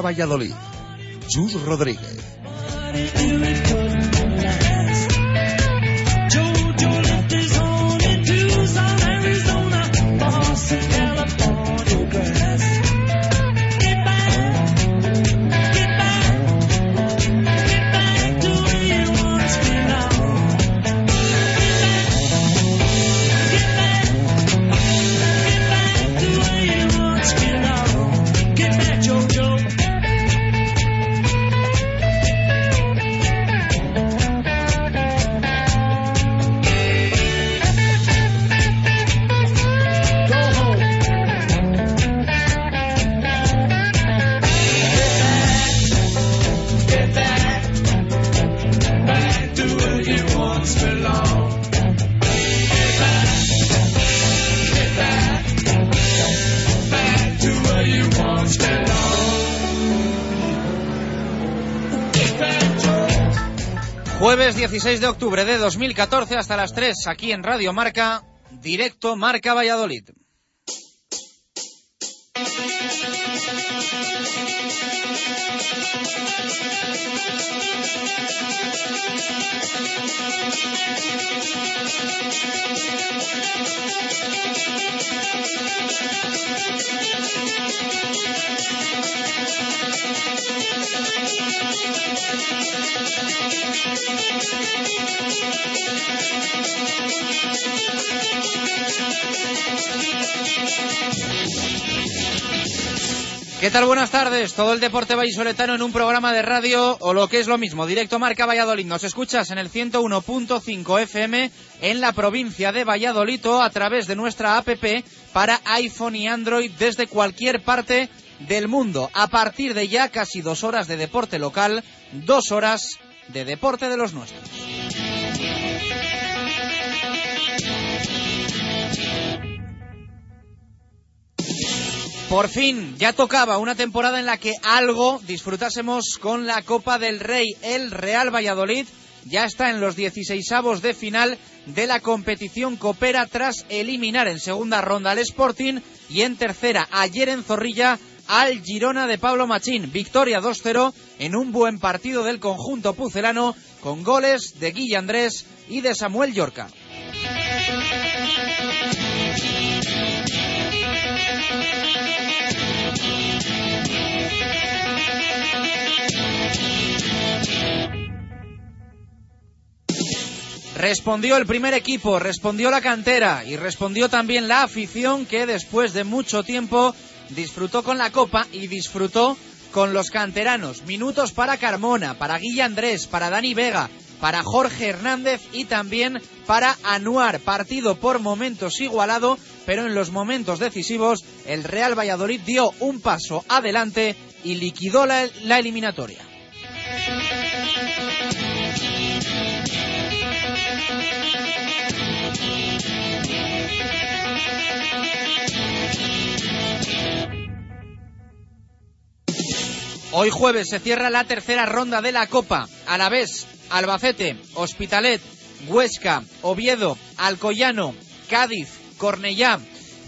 Valladolid. Chus Rodríguez. 16 de octubre de 2014 hasta las 3 aquí en Radio Marca, directo Marca Valladolid. ¿Qué tal? Buenas tardes. Todo el deporte vallisoletano en un programa de radio o lo que es lo mismo, directo Marca Valladolid. Nos escuchas en el 101.5 FM en la provincia de Valladolid o a través de nuestra app para iPhone y Android desde cualquier parte del mundo. A partir de ya casi dos horas de deporte local, dos horas de deporte de los nuestros. Por fin, ya tocaba una temporada en la que algo disfrutásemos con la Copa del Rey. El Real Valladolid ya está en los 16 de final de la competición Copera tras eliminar en segunda ronda al Sporting y en tercera ayer en Zorrilla al Girona de Pablo Machín. Victoria 2-0 en un buen partido del conjunto pucelano con goles de Guilla Andrés y de Samuel Yorca. Respondió el primer equipo, respondió la cantera y respondió también la afición que después de mucho tiempo disfrutó con la copa y disfrutó con los canteranos. Minutos para Carmona, para Guilla Andrés, para Dani Vega, para Jorge Hernández y también para Anuar. Partido por momentos igualado, pero en los momentos decisivos el Real Valladolid dio un paso adelante y liquidó la, la eliminatoria. Hoy jueves se cierra la tercera ronda de la Copa. A la vez, Albacete, Hospitalet, Huesca, Oviedo, Alcoyano, Cádiz, Cornellá.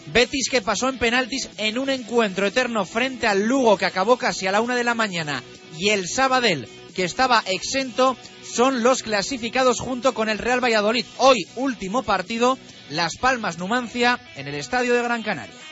Betis que pasó en penaltis en un encuentro eterno frente al Lugo que acabó casi a la una de la mañana. Y el Sabadell que estaba exento son los clasificados junto con el Real Valladolid. Hoy, último partido, Las Palmas Numancia en el Estadio de Gran Canaria.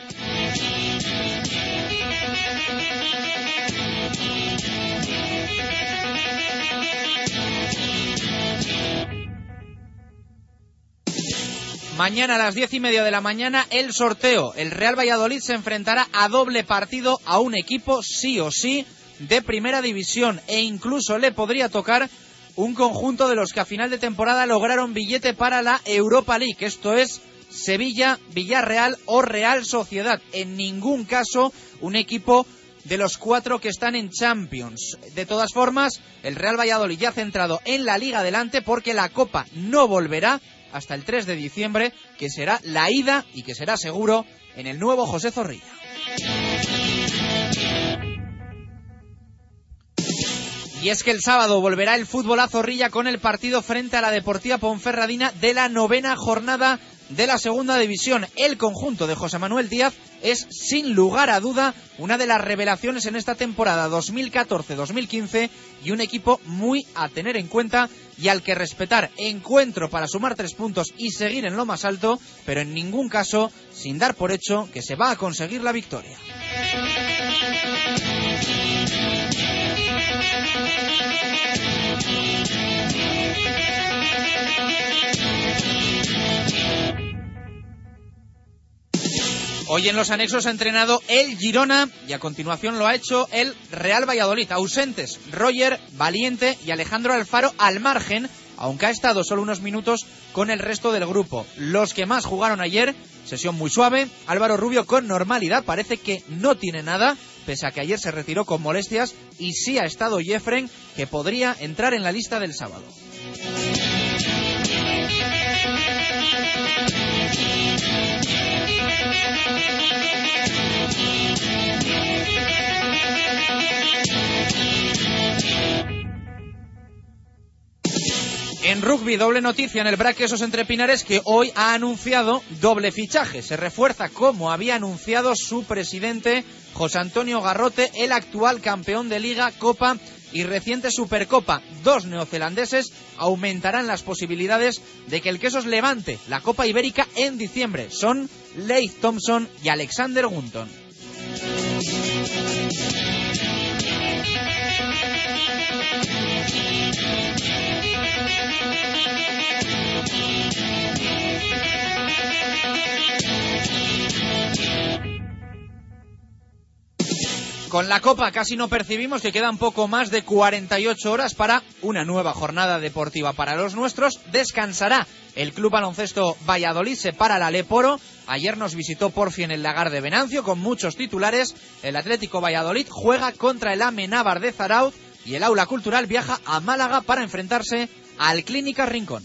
Mañana a las diez y media de la mañana el sorteo. El Real Valladolid se enfrentará a doble partido a un equipo sí o sí de primera división e incluso le podría tocar un conjunto de los que a final de temporada lograron billete para la Europa League. Esto es Sevilla, Villarreal o Real Sociedad. En ningún caso un equipo de los cuatro que están en Champions. De todas formas, el Real Valladolid ya centrado en la liga adelante porque la Copa no volverá hasta el 3 de diciembre, que será la ida y que será seguro en el nuevo José Zorrilla. Y es que el sábado volverá el fútbol a Zorrilla con el partido frente a la Deportiva Ponferradina de la novena jornada de la segunda división. El conjunto de José Manuel Díaz es sin lugar a duda una de las revelaciones en esta temporada 2014-2015 y un equipo muy a tener en cuenta y al que respetar. Encuentro para sumar tres puntos y seguir en lo más alto, pero en ningún caso sin dar por hecho que se va a conseguir la victoria. Hoy en los anexos ha entrenado el Girona y a continuación lo ha hecho el Real Valladolid. Ausentes Roger, Valiente y Alejandro Alfaro al margen, aunque ha estado solo unos minutos con el resto del grupo. Los que más jugaron ayer, sesión muy suave, Álvaro Rubio con normalidad, parece que no tiene nada, pese a que ayer se retiró con molestias y sí ha estado Jeffren, que podría entrar en la lista del sábado. En rugby, doble noticia en el Braquesos entre Pinares que hoy ha anunciado doble fichaje. Se refuerza como había anunciado su presidente José Antonio Garrote, el actual campeón de Liga, Copa y reciente Supercopa. Dos neozelandeses aumentarán las posibilidades de que el Quesos levante la Copa Ibérica en diciembre. Son Leith Thompson y Alexander Gunton. Con la Copa casi no percibimos que quedan poco más de 48 horas para una nueva jornada deportiva para los nuestros. Descansará el Club Baloncesto Valladolid, se para la Leporo. Ayer nos visitó por fin el Lagar de Venancio con muchos titulares. El Atlético Valladolid juega contra el Amenábar de Zarauz y el Aula Cultural viaja a Málaga para enfrentarse al Clínica Rincón.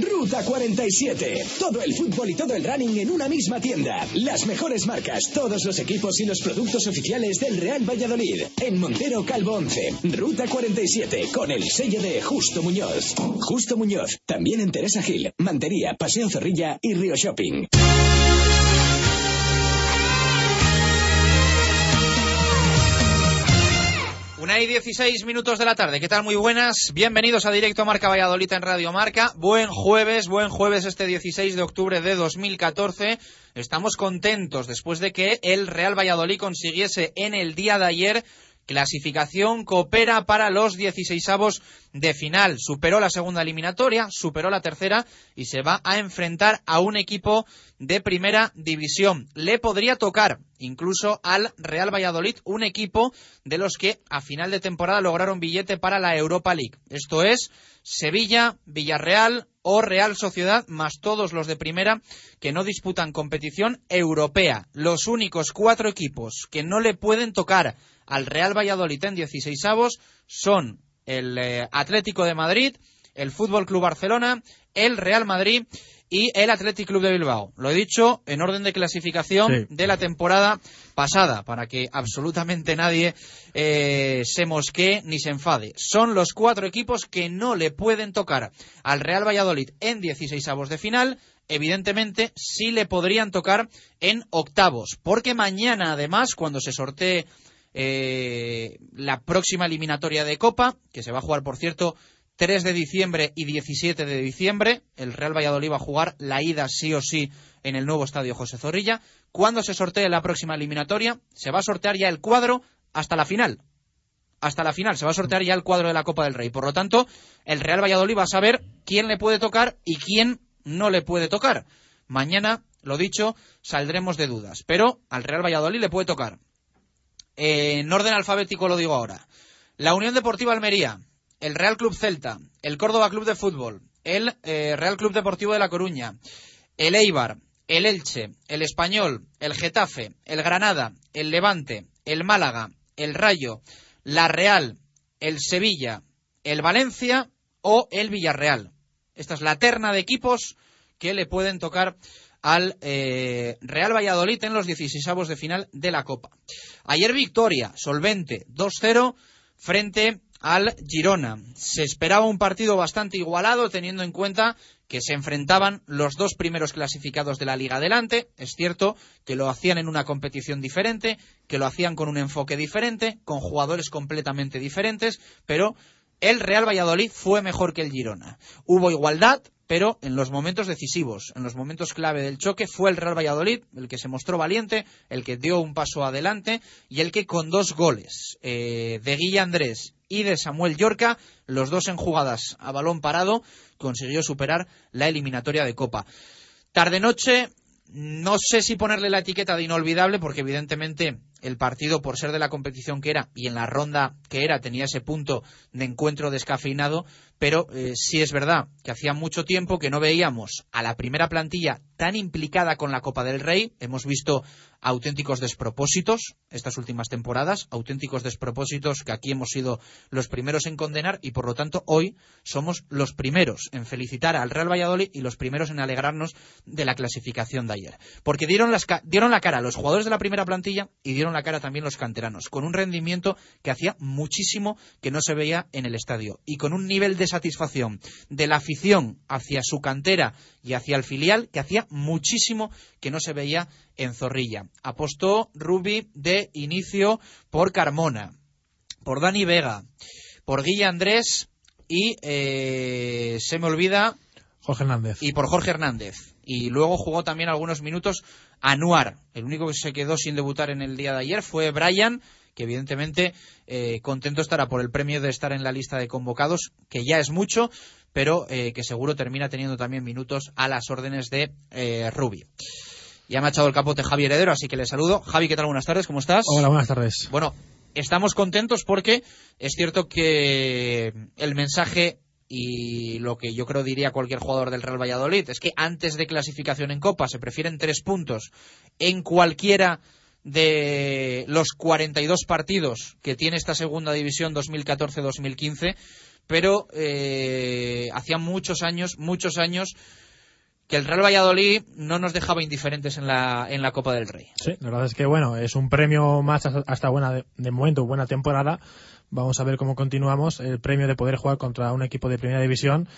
Ruta 47. Todo el fútbol y todo el running en una misma tienda. Las mejores marcas, todos los equipos y los productos oficiales del Real Valladolid. En Montero Calvo 11. Ruta 47. Con el sello de Justo Muñoz. Justo Muñoz. También en Teresa Gil, Mantería, Paseo Zorrilla y Río Shopping. Una y 16 minutos de la tarde. ¿Qué tal? Muy buenas. Bienvenidos a Directo Marca Valladolid en Radio Marca. Buen jueves, buen jueves este 16 de octubre de 2014. Estamos contentos después de que el Real Valladolid consiguiese en el día de ayer clasificación coopera para los 16avos de final. Superó la segunda eliminatoria, superó la tercera y se va a enfrentar a un equipo de primera división. Le podría tocar incluso al Real Valladolid, un equipo de los que a final de temporada lograron billete para la Europa League. Esto es Sevilla, Villarreal o Real Sociedad, más todos los de primera que no disputan competición europea. Los únicos cuatro equipos que no le pueden tocar al Real Valladolid en 16 avos son el eh, Atlético de Madrid, el Fútbol Club Barcelona, el Real Madrid y el Athletic Club de Bilbao. Lo he dicho en orden de clasificación de la temporada pasada, para que absolutamente nadie eh, se mosquee ni se enfade. Son los cuatro equipos que no le pueden tocar al Real Valladolid en 16 avos de final. Evidentemente, sí le podrían tocar en octavos, porque mañana, además, cuando se sortee eh, la próxima eliminatoria de Copa, que se va a jugar, por cierto, 3 de diciembre y 17 de diciembre. El Real Valladolid va a jugar la ida sí o sí en el nuevo estadio José Zorrilla. Cuando se sortee la próxima eliminatoria, se va a sortear ya el cuadro hasta la final. Hasta la final se va a sortear ya el cuadro de la Copa del Rey. Por lo tanto, el Real Valladolid va a saber quién le puede tocar y quién no le puede tocar. Mañana, lo dicho, saldremos de dudas. Pero al Real Valladolid le puede tocar. Eh, en orden alfabético lo digo ahora. La Unión Deportiva Almería, el Real Club Celta, el Córdoba Club de Fútbol, el eh, Real Club Deportivo de La Coruña, el Eibar, el Elche, el Español, el Getafe, el Granada, el Levante, el Málaga, el Rayo, la Real, el Sevilla, el Valencia o el Villarreal. Esta es la terna de equipos que le pueden tocar al eh, Real Valladolid en los 16 de final de la Copa. Ayer victoria, solvente, 2-0 frente al Girona. Se esperaba un partido bastante igualado teniendo en cuenta que se enfrentaban los dos primeros clasificados de la liga adelante. Es cierto que lo hacían en una competición diferente, que lo hacían con un enfoque diferente, con jugadores completamente diferentes, pero el Real Valladolid fue mejor que el Girona. Hubo igualdad, pero en los momentos decisivos, en los momentos clave del choque, fue el Real Valladolid el que se mostró valiente, el que dio un paso adelante y el que con dos goles eh, de Guilla Andrés y de Samuel Yorca, los dos en jugadas a balón parado, consiguió superar la eliminatoria de Copa. Tarde-noche, no sé si ponerle la etiqueta de inolvidable, porque evidentemente el partido, por ser de la competición que era y en la ronda que era, tenía ese punto de encuentro descafeinado, pero eh, sí es verdad que hacía mucho tiempo que no veíamos a la primera plantilla tan implicada con la Copa del Rey. Hemos visto auténticos despropósitos estas últimas temporadas, auténticos despropósitos que aquí hemos sido los primeros en condenar y por lo tanto hoy somos los primeros en felicitar al Real Valladolid y los primeros en alegrarnos de la clasificación de ayer. Porque dieron, las, dieron la cara a los jugadores de la primera plantilla y dieron la cara también los canteranos, con un rendimiento que hacía muchísimo que no se veía en el estadio y con un nivel de satisfacción de la afición hacia su cantera y hacia el filial que hacía muchísimo que no se veía en Zorrilla. Apostó Rubi de inicio por Carmona, por Dani Vega, por Guilla Andrés y eh, se me olvida. Jorge Hernández. Y por Jorge Hernández. Y luego jugó también algunos minutos Anuar. El único que se quedó sin debutar en el día de ayer fue Brian, que evidentemente eh, contento estará por el premio de estar en la lista de convocados, que ya es mucho, pero eh, que seguro termina teniendo también minutos a las órdenes de eh, Rubi. Ya me ha echado el capote Javi Heredero, así que le saludo. Javi, ¿qué tal? Buenas tardes, ¿cómo estás? Hola, buenas tardes. Bueno, estamos contentos porque es cierto que el mensaje y lo que yo creo diría cualquier jugador del Real Valladolid es que antes de clasificación en Copa se prefieren tres puntos en cualquiera de los 42 partidos que tiene esta segunda división 2014-2015, pero eh, hacía muchos años, muchos años que el Real Valladolid no nos dejaba indiferentes en la, en la Copa del Rey. Sí, la verdad es que bueno, es un premio más hasta buena de, de momento, buena temporada. Vamos a ver cómo continuamos el premio de poder jugar contra un equipo de primera división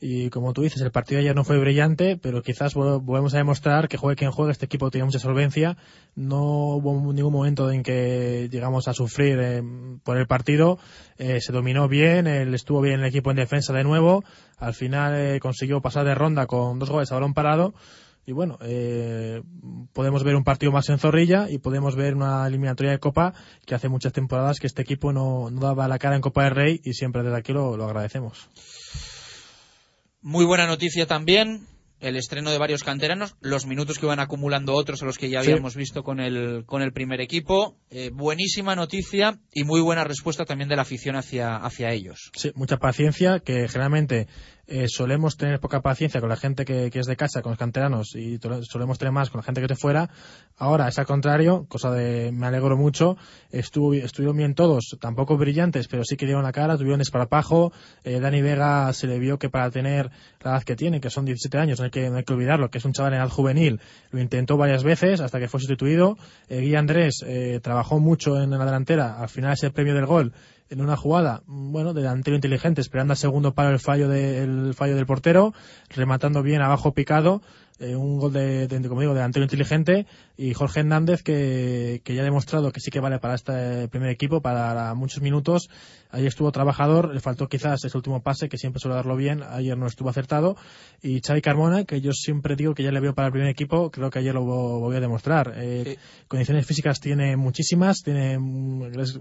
y como tú dices, el partido ayer no fue brillante, pero quizás volvemos a demostrar que juegue quien juegue, este equipo tiene mucha solvencia. No hubo ningún momento en que llegamos a sufrir eh, por el partido. Eh, se dominó bien, él estuvo bien el equipo en defensa de nuevo. Al final eh, consiguió pasar de ronda con dos goles a balón parado. Y bueno, podemos ver un partido más en Zorrilla y podemos ver una eliminatoria de Copa que hace muchas temporadas que este equipo no, daba la cara en Copa del Rey y siempre desde aquí lo agradecemos. Muy buena noticia también el estreno de varios canteranos, los minutos que van acumulando otros a los que ya habíamos visto con el, con el primer equipo. Eh, buenísima noticia y muy buena respuesta también de la afición hacia, hacia ellos. Sí, mucha paciencia, que generalmente eh, solemos tener poca paciencia con la gente que, es de casa, con los canteranos, y solemos tener más con la gente que es de fuera. Ahora es al contrario, cosa de me alegro mucho. Estuvo, estuvieron bien todos, tampoco brillantes, pero sí que dieron la cara, tuvieron esparpajo. Eh, Dani Vega se le vio que para tener la edad que tiene, que son 17 años, no hay que, no hay que olvidarlo, que es un chaval en edad juvenil, lo intentó varias veces hasta que fue sustituido. Eh, Guy Andrés eh, trabajó mucho en la delantera, al final ese premio del gol en una jugada, bueno, de delantero inteligente, esperando al segundo para el fallo, del fallo del portero, rematando bien abajo picado, eh, un gol de, de, como digo, delantero inteligente y Jorge Hernández que, que ya ha demostrado que sí que vale para este primer equipo, para muchos minutos. Ahí estuvo trabajador, le faltó quizás ese último pase que siempre suele darlo bien, ayer no estuvo acertado. Y Xavi Carmona, que yo siempre digo que ya le veo para el primer equipo, creo que ayer lo voy a demostrar. Eh, Condiciones físicas tiene muchísimas, tiene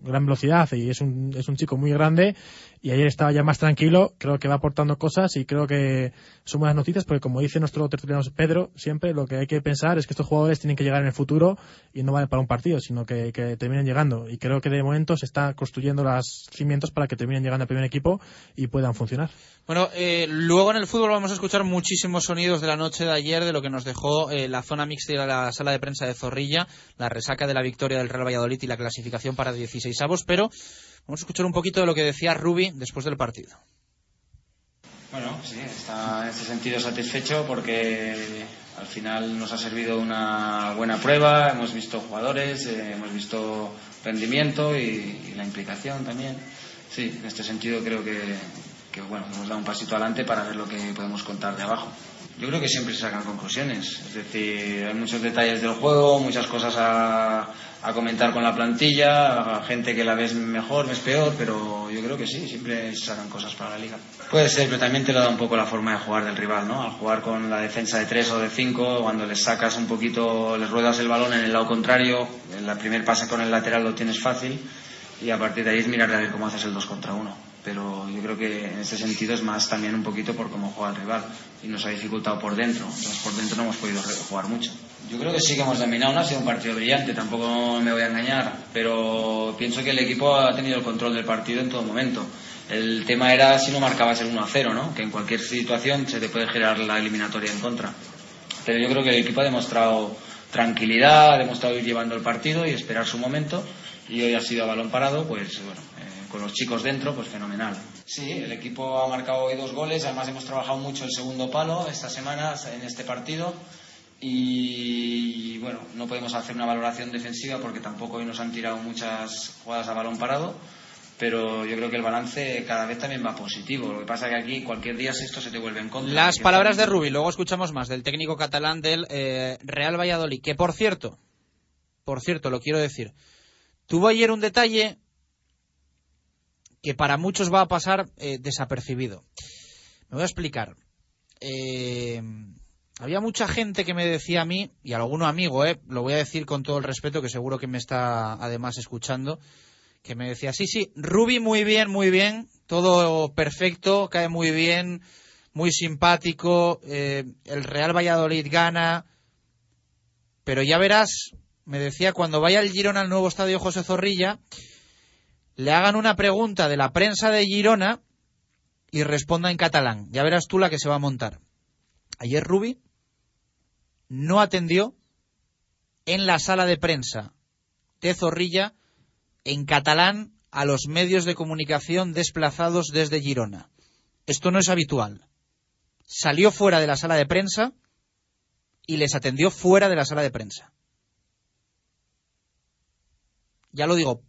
gran velocidad y es un, es un chico muy grande y ayer estaba ya más tranquilo, creo que va aportando cosas y creo que son buenas noticias porque como dice nuestro tertuliano Pedro, siempre lo que hay que pensar es que estos jugadores tienen que llegar en el futuro y no vale para un partido, sino que, que terminen llegando y creo que de momento se está construyendo los cimientos para que terminen llegando al primer equipo y puedan funcionar. Bueno, eh, luego en el fútbol vamos a escuchar muchísimos sonidos de la noche de ayer de lo que nos dejó eh, la zona mixta y la sala de prensa de Zorrilla, la resaca de la victoria del Real Valladolid y la clasificación para 16 avos, pero Vamos a escuchar un poquito de lo que decía Rubi después del partido. Bueno, sí, está en ese sentido satisfecho porque al final nos ha servido una buena prueba, hemos visto jugadores, eh, hemos visto rendimiento y, la implicación también. Sí, en este sentido creo que, que bueno, hemos dado un pasito adelante para ver lo que podemos contar de abajo. Yo creo que siempre se sacan conclusiones, es decir, hay muchos detalles del juego, muchas cosas a, a comentar con la plantilla, gente que la ves mejor, ves peor, pero yo creo que sí, siempre se sacan cosas para la liga. Puede ser, pero también te lo da un poco la forma de jugar del rival, ¿no? Al jugar con la defensa de tres o de cinco, cuando les sacas un poquito, les ruedas el balón en el lado contrario, en la primer pase con el lateral lo tienes fácil y a partir de ahí es mirar a ver cómo haces el dos contra uno. Pero yo creo que en ese sentido es más también un poquito por cómo juega el rival y nos ha dificultado por dentro. Entonces por dentro no hemos podido jugar mucho. Yo creo que sí que hemos dominado, no ha sido un partido brillante, tampoco me voy a engañar, pero pienso que el equipo ha tenido el control del partido en todo momento. El tema era si no marcabas el 1 a 0, ¿no? que en cualquier situación se te puede generar la eliminatoria en contra. Pero yo creo que el equipo ha demostrado tranquilidad, ha demostrado ir llevando el partido y esperar su momento. Y hoy ha sido a balón parado, pues bueno, eh, con los chicos dentro, pues fenomenal. Sí, el equipo ha marcado hoy dos goles, además hemos trabajado mucho el segundo palo esta semana en este partido y bueno, no podemos hacer una valoración defensiva porque tampoco hoy nos han tirado muchas jugadas a balón parado, pero yo creo que el balance cada vez también va positivo. Lo que pasa es que aquí cualquier día esto se te vuelve en contra. Las palabras de Rubi, luego escuchamos más del técnico catalán del eh, Real Valladolid, que por cierto, por cierto, lo quiero decir, tuvo ayer un detalle que para muchos va a pasar eh, desapercibido. Me voy a explicar. Eh, había mucha gente que me decía a mí, y alguno amigo, eh, lo voy a decir con todo el respeto, que seguro que me está además escuchando, que me decía, sí, sí, Ruby muy bien, muy bien, todo perfecto, cae muy bien, muy simpático, eh, el Real Valladolid gana, pero ya verás, me decía, cuando vaya el Girona al nuevo estadio José Zorrilla, le hagan una pregunta de la prensa de Girona y responda en catalán. Ya verás tú la que se va a montar. Ayer Rubi no atendió en la sala de prensa de Zorrilla en catalán a los medios de comunicación desplazados desde Girona. Esto no es habitual. Salió fuera de la sala de prensa y les atendió fuera de la sala de prensa. Ya lo digo,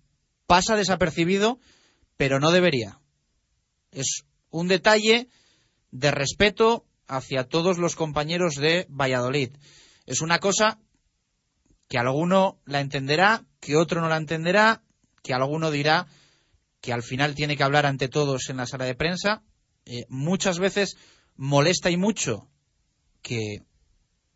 pasa desapercibido, pero no debería. Es un detalle de respeto hacia todos los compañeros de Valladolid. Es una cosa que alguno la entenderá, que otro no la entenderá, que alguno dirá que al final tiene que hablar ante todos en la sala de prensa. Eh, muchas veces molesta y mucho que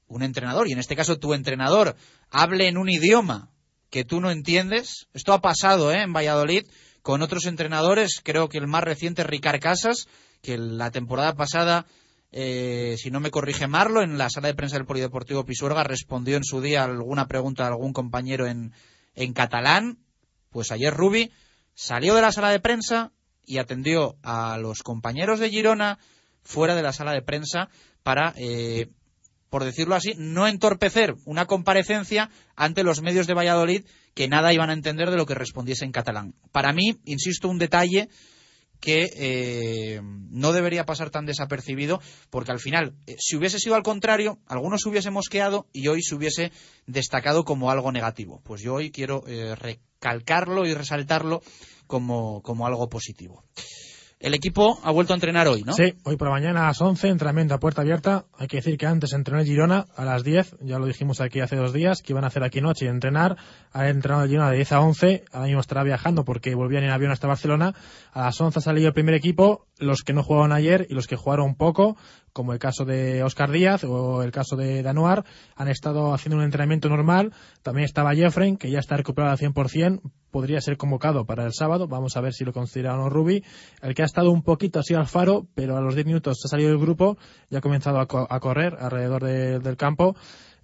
un entrenador, y en este caso tu entrenador, hable en un idioma que tú no entiendes. Esto ha pasado ¿eh? en Valladolid con otros entrenadores, creo que el más reciente, Ricard Casas, que la temporada pasada eh, si no me corrige Marlo, en la sala de prensa del Polideportivo Pisuerga respondió en su día alguna pregunta de algún compañero en, en catalán. Pues ayer Rubi salió de la sala de prensa y atendió a los compañeros de Girona fuera de la sala de prensa para, eh, por decirlo así, no entorpecer una comparecencia ante los medios de Valladolid que nada iban a entender de lo que respondiese en catalán. Para mí, insisto, un detalle que eh, no debería pasar tan desapercibido, porque al final, eh, si hubiese sido al contrario, algunos hubiésemos quedado y hoy se hubiese destacado como algo negativo. Pues yo hoy quiero eh, recalcarlo y resaltarlo como, como algo positivo. El equipo ha vuelto a entrenar hoy, ¿no? Sí, hoy por la mañana a las 11, entrenamiento a puerta abierta. Hay que decir que antes entrenó el Girona a las 10, ya lo dijimos aquí hace dos días, que iban a hacer aquí noche y entrenar. Ha entrenado el Girona de 10 a 11, ahora mismo estará viajando porque volvían en avión hasta Barcelona. A las 11 ha salido el primer equipo, los que no jugaron ayer y los que jugaron poco, como el caso de Oscar Díaz o el caso de Danuar, han estado haciendo un entrenamiento normal. También estaba Jeffrey, que ya está recuperado al 100%, podría ser convocado para el sábado. Vamos a ver si lo consideran o Rubi. El que ha estado un poquito así al faro, pero a los 10 minutos ha salido del grupo y ha comenzado a, co- a correr alrededor de- del campo.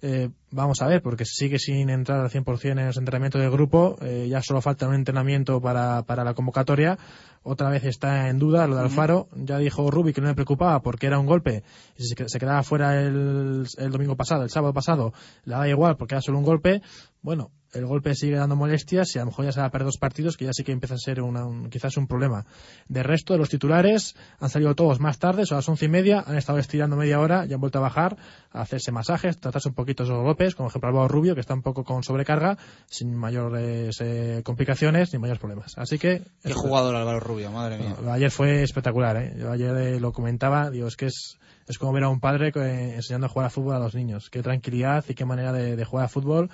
Eh, vamos a ver, porque sigue sin entrar al 100% en los entrenamientos del grupo. eh, ya solo falta un entrenamiento para, para la convocatoria. Otra vez está en duda lo de Alfaro. Ya dijo Rubi que no le preocupaba porque era un golpe. Y si se se quedaba fuera el, el domingo pasado, el sábado pasado, le da igual porque era solo un golpe. Bueno, el golpe sigue dando molestias y a lo mejor ya se va a perder dos partidos que ya sí que empieza a ser una- un- quizás un problema. De resto, de los titulares han salido todos más tarde, son las once y media, han estado estirando media hora y han vuelto a bajar, a hacerse masajes, tratarse un poquito esos golpes, como ejemplo Álvaro Rubio, que está un poco con sobrecarga, sin mayores eh, complicaciones ni mayores problemas. Así que... Qué jugador Álvaro Rubio, madre mía. bueno, ayer fue espectacular, ¿eh? Yo ayer eh, lo comentaba, digo, es que es, es como ver a un padre eh, enseñando a jugar a fútbol a los niños. Qué tranquilidad y qué manera de, de jugar a fútbol.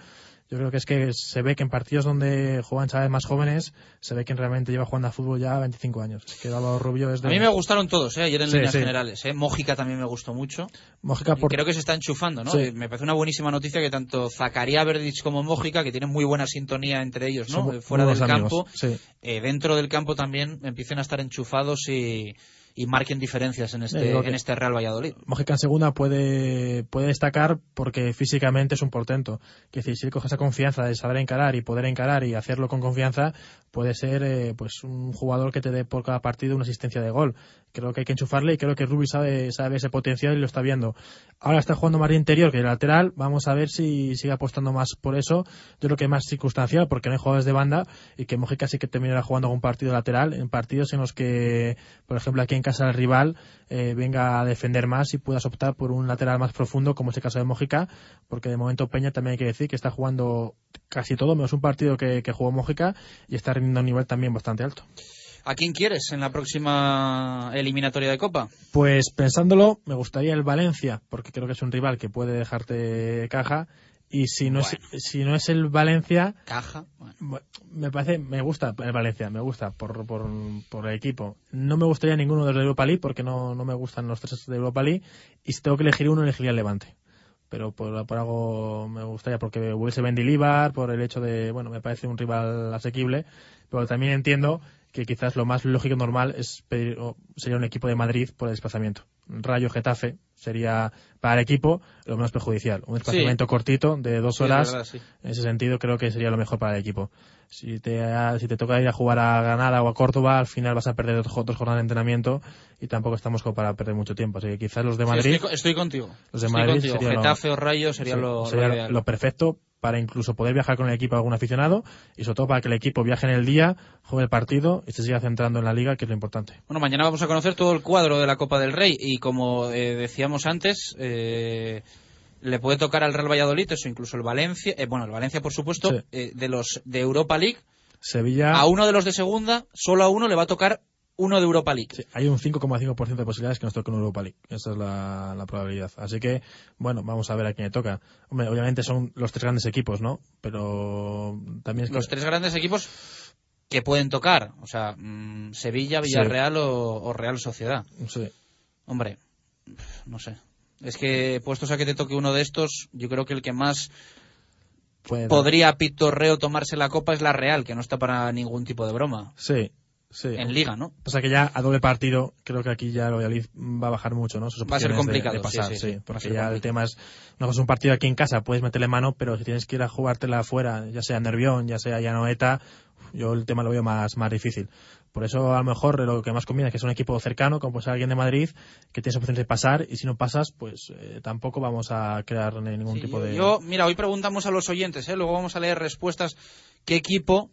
Yo creo que es que se ve que en partidos donde juegan chavales más jóvenes, se ve que realmente lleva jugando a fútbol ya 25 años. Es que Álvaro Rubio es de... A mí me gustaron todos, ¿eh? ayer en Sí, líneas sí. generales. ¿eh? Mójica también me gustó mucho. Mójica por... Creo que se está enchufando, ¿no? Sí. Me parece una buenísima noticia que tanto Zacarías Verdich como Mójica, que tienen muy buena sintonía entre ellos, ¿no? son Eh, Fuera del amigos. campo, eh, dentro del campo también empiecen a estar enchufados y, y marquen diferencias en este, que- en este Real Valladolid. Mójica en segunda puede, puede destacar porque físicamente es un portento. Que decir, si coge esa confianza de saber encarar y poder encarar y hacerlo con confianza, puede ser eh, pues un jugador que te dé por cada partido una asistencia de gol. Creo que hay que enchufarle y creo que Rubi sabe, sabe ese potencial y lo está viendo. Ahora está jugando más de interior que de lateral. Vamos a ver si sigue apostando más por eso. Yo creo que más circunstancial porque no hay jugadores de banda y que Mójica sí que terminará jugando algún partido lateral en partidos en los que, por ejemplo, aquí en casa del rival eh, venga a defender más y puedas optar por un lateral más profundo, como es el caso de Mójica, porque de momento Peña también hay que decir que está jugando casi todo, menos un partido que, que jugó Mójica y está rindiendo a un nivel también bastante alto. ¿A quién quieres en la próxima eliminatoria de Copa? Pues pensándolo, me gustaría el Valencia, porque creo que es un rival que puede dejarte caja. Y si no, Bueno. es, si no es el Valencia, Caja. Bueno. Me parece, me gusta el Valencia, me gusta por, por, por el equipo. No me gustaría ninguno de los de Europa League porque no, no me gustan los tres de Europa League. Y si tengo que elegir uno, elegiría el Levante. Pero por, por algo me gustaría, porque hubiese Mendilibar, por el hecho de, bueno, me parece un rival asequible. Pero también entiendo que quizás lo más lógico y normal es pedir, o sería un equipo de Madrid por el desplazamiento. Rayo Getafe sería para el equipo lo menos perjudicial. Un desplazamiento cortito de dos Sí, horas. verdad, sí. En ese sentido, creo que sería lo mejor para el equipo. Si te, si te toca ir a jugar a Granada o a Córdoba, al final vas a perder dos, dos jornadas de entrenamiento y tampoco estamos como para perder mucho tiempo. Así que quizás los de Madrid, estoy, co- estoy contigo. Los de Estoy Madrid contigo. sería lo- Getafe o Rayo sería, lo, lo sería lo perfecto para incluso poder viajar con el equipo a algún aficionado y sobre todo para que el equipo viaje en el día, juegue el partido y se siga centrando en la liga, que es lo importante. Bueno, mañana vamos a conocer todo el cuadro de la Copa del Rey y como eh, decíamos antes, eh, le puede tocar al Real Valladolid, eso incluso el Valencia, eh, bueno, el Valencia por supuesto, Sí. eh, de los de Europa League, Sevilla, a uno de los de segunda, solo a uno le va a tocar uno de Europa League. Sí, hay un 5,5% de posibilidades que nos toque en Europa League. Esa es la, la probabilidad. Así que, bueno, vamos a ver a quién le toca. Hombre, obviamente son los tres grandes equipos, ¿no? Pero también es que- Los tres grandes equipos que pueden tocar, o sea, mm, Sevilla, Villarreal o, o Real Sociedad. Sí. Hombre, no sé. Es que puestos a que te toque uno de estos, yo creo que el que más puede- podría pitorreo tomarse la copa es la Real, que no está para ningún tipo de broma. Sí, sí. En liga, ¿no? Pasa que ya a doble partido, creo que aquí ya el Valladolid va a bajar mucho, ¿no? Sus Va a ser de- complicado, de, pasar, sí, sí, Porque ya el tema es, no es un partido aquí en casa, puedes meterle mano, pero si tienes que ir a jugártela afuera, ya sea Nervión, ya sea ya en Noeta, yo el tema lo veo más, más difícil. Por eso a lo mejor lo que más conviene es que es un equipo cercano, como puede ser alguien de Madrid, que tienes opciones de pasar, y si no pasas, pues eh, tampoco vamos a crear ningún Sí, tipo de... yo, mira, hoy preguntamos a los oyentes, ¿eh? luego vamos a leer respuestas. ¿Qué equipo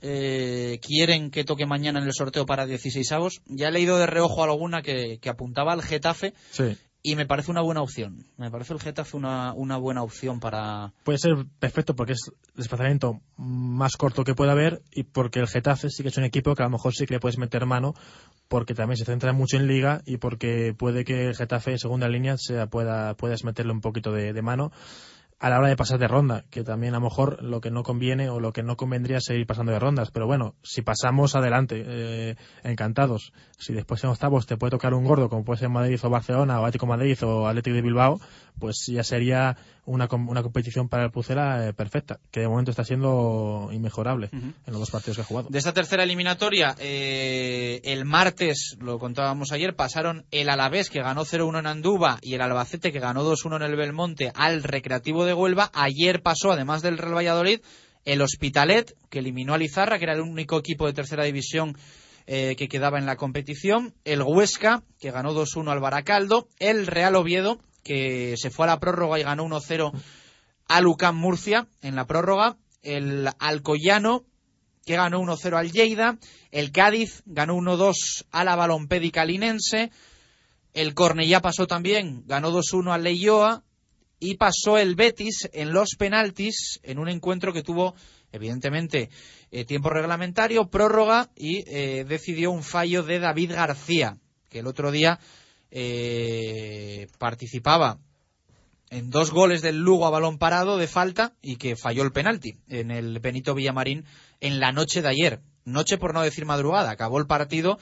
eh, quieren que toque mañana en el sorteo para 16 avos? Ya he leído de reojo alguna que, que apuntaba al Getafe Sí. Y me parece una buena opción. Me parece el Getafe una, una buena opción para... Puede ser perfecto porque es el desplazamiento más corto que pueda haber y porque el Getafe sí que es un equipo que a lo mejor sí que le puedes meter mano porque también se centra mucho en liga y porque puede que el Getafe segunda línea sea, pueda, puedas meterle un poquito de, de mano a la hora de pasar de ronda, que también a lo mejor lo que no conviene o lo que no convendría es seguir pasando de rondas. Pero bueno, si pasamos adelante, eh, encantados. Si después en octavos te puede tocar un gordo, como puede ser Madrid o Barcelona, o Atlético Madrid o Atlético de Bilbao, pues ya sería una, una competición para el Pucela eh, perfecta, que de momento está siendo inmejorable en los dos partidos que ha jugado. De esta tercera eliminatoria, eh, el martes, lo contábamos ayer, pasaron el Alavés, que ganó 0-1 en Anduba, y el Albacete, que ganó 2-1 en el Belmonte, al Recreativo de Huelva. Ayer pasó, además del Real Valladolid, el Hospitalet, que eliminó a Lizarra, que era el único equipo de tercera división eh, que quedaba en la competición, el Huesca, que ganó 2-1 al Baracaldo, el Real Oviedo, que se fue a la prórroga y ganó 1-0 a Lucán Murcia en la prórroga, el Alcoyano, que ganó 1-0 al Lleida, el Cádiz ganó 1-2 a la Balompédica Linense, el Cornellá pasó también, ganó 2-1 al Leioa, y pasó el Betis en los penaltis en un encuentro que tuvo evidentemente eh, tiempo reglamentario, prórroga y eh, decidió un fallo de David García, que el otro día eh, participaba en dos goles del Lugo a balón parado de falta y que falló el penalti en el Benito Villamarín en la noche de ayer. Noche por no decir madrugada. Acabó el partido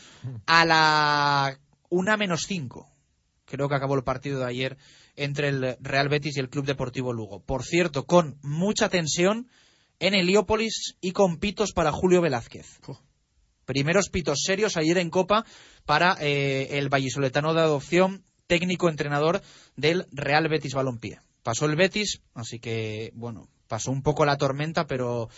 a la una menos cinco. Creo que acabó el partido de ayer entre el Real Betis y el Club Deportivo Lugo. Por cierto, con mucha tensión en Heliópolis y con pitos para Julio Velázquez. Primeros pitos serios ayer en Copa para eh, el vallisoletano de adopción, técnico entrenador del Real Betis Balompié. Pasó el Betis, así que, bueno, pasó un poco la tormenta, pero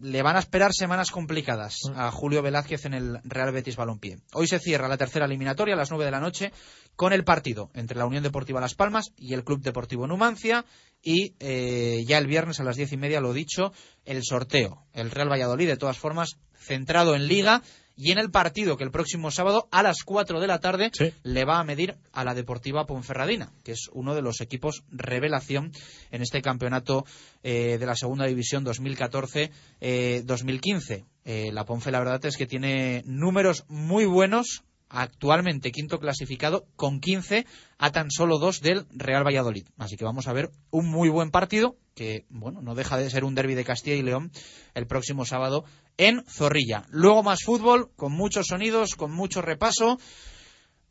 le van a esperar semanas complicadas a Julio Velázquez en el Real Betis Balompié. Hoy se cierra la tercera eliminatoria a las nueve de la noche con el partido entre la Unión Deportiva Las Palmas y el Club Deportivo Numancia y eh, ya el viernes a las diez y media, lo dicho, el sorteo. El Real Valladolid, de todas formas, centrado en Liga y en el partido que el próximo sábado a las 4 de la tarde le va a medir a la Deportiva Ponferradina, que es uno de los equipos revelación en este campeonato eh, de la Segunda División 2014-2015. Eh, eh, la Ponfe, la verdad es que tiene números muy buenos actualmente quinto clasificado con 15 a tan solo dos del Real Valladolid. Así que vamos a ver un muy buen partido que, bueno, no deja de ser un derby de Castilla y León el próximo sábado en Zorrilla. Luego más fútbol, con muchos sonidos, con mucho repaso.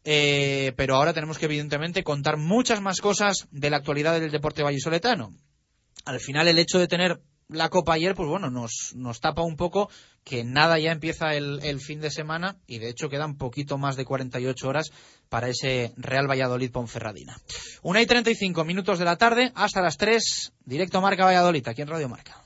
Eh, pero ahora tenemos que, evidentemente, contar muchas más cosas de la actualidad del deporte vallisoletano. Al final, el hecho de tener la Copa ayer, pues bueno, nos, nos tapa un poco que nada ya empieza el, fin de semana y de hecho quedan poquito más de 48 horas para ese Real Valladolid Ponferradina. Una y 35 minutos de la tarde hasta las 3, directo Marca Valladolid, aquí en Radio Marca.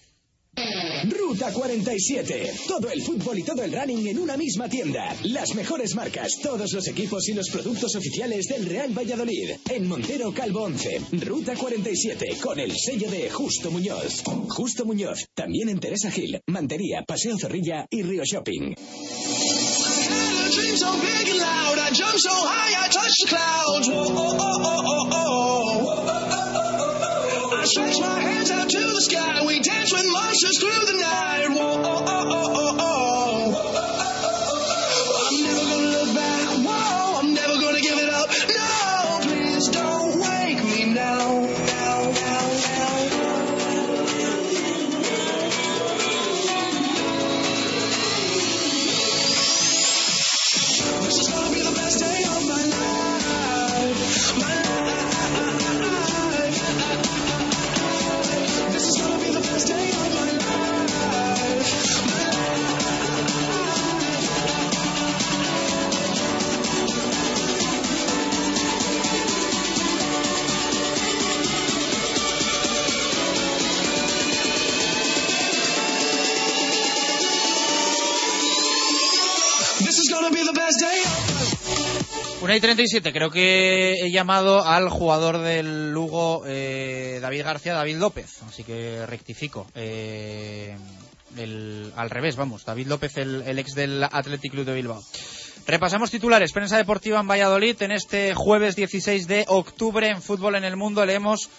Ruta 47. Todo el fútbol y todo el running en una misma tienda. Las mejores marcas, todos los equipos y los productos oficiales del Real Valladolid. En Montero Calvo 11. Ruta 47. Con el sello de Justo Muñoz. Justo Muñoz. También en Teresa Gil, Mantería, Paseo Zorrilla y Río Shopping. Stretch my hands out to the sky. We dance with monsters through the night. Whoa, oh, oh, oh, oh, oh. Y 37, creo que he llamado al jugador del Lugo, eh, David García, David López, así que rectifico. Eh, el, al revés, vamos, David López, el, ex del Athletic Club de Bilbao. Repasamos titulares. Prensa deportiva en Valladolid. En este jueves 16 de octubre en Fútbol en el Mundo leemos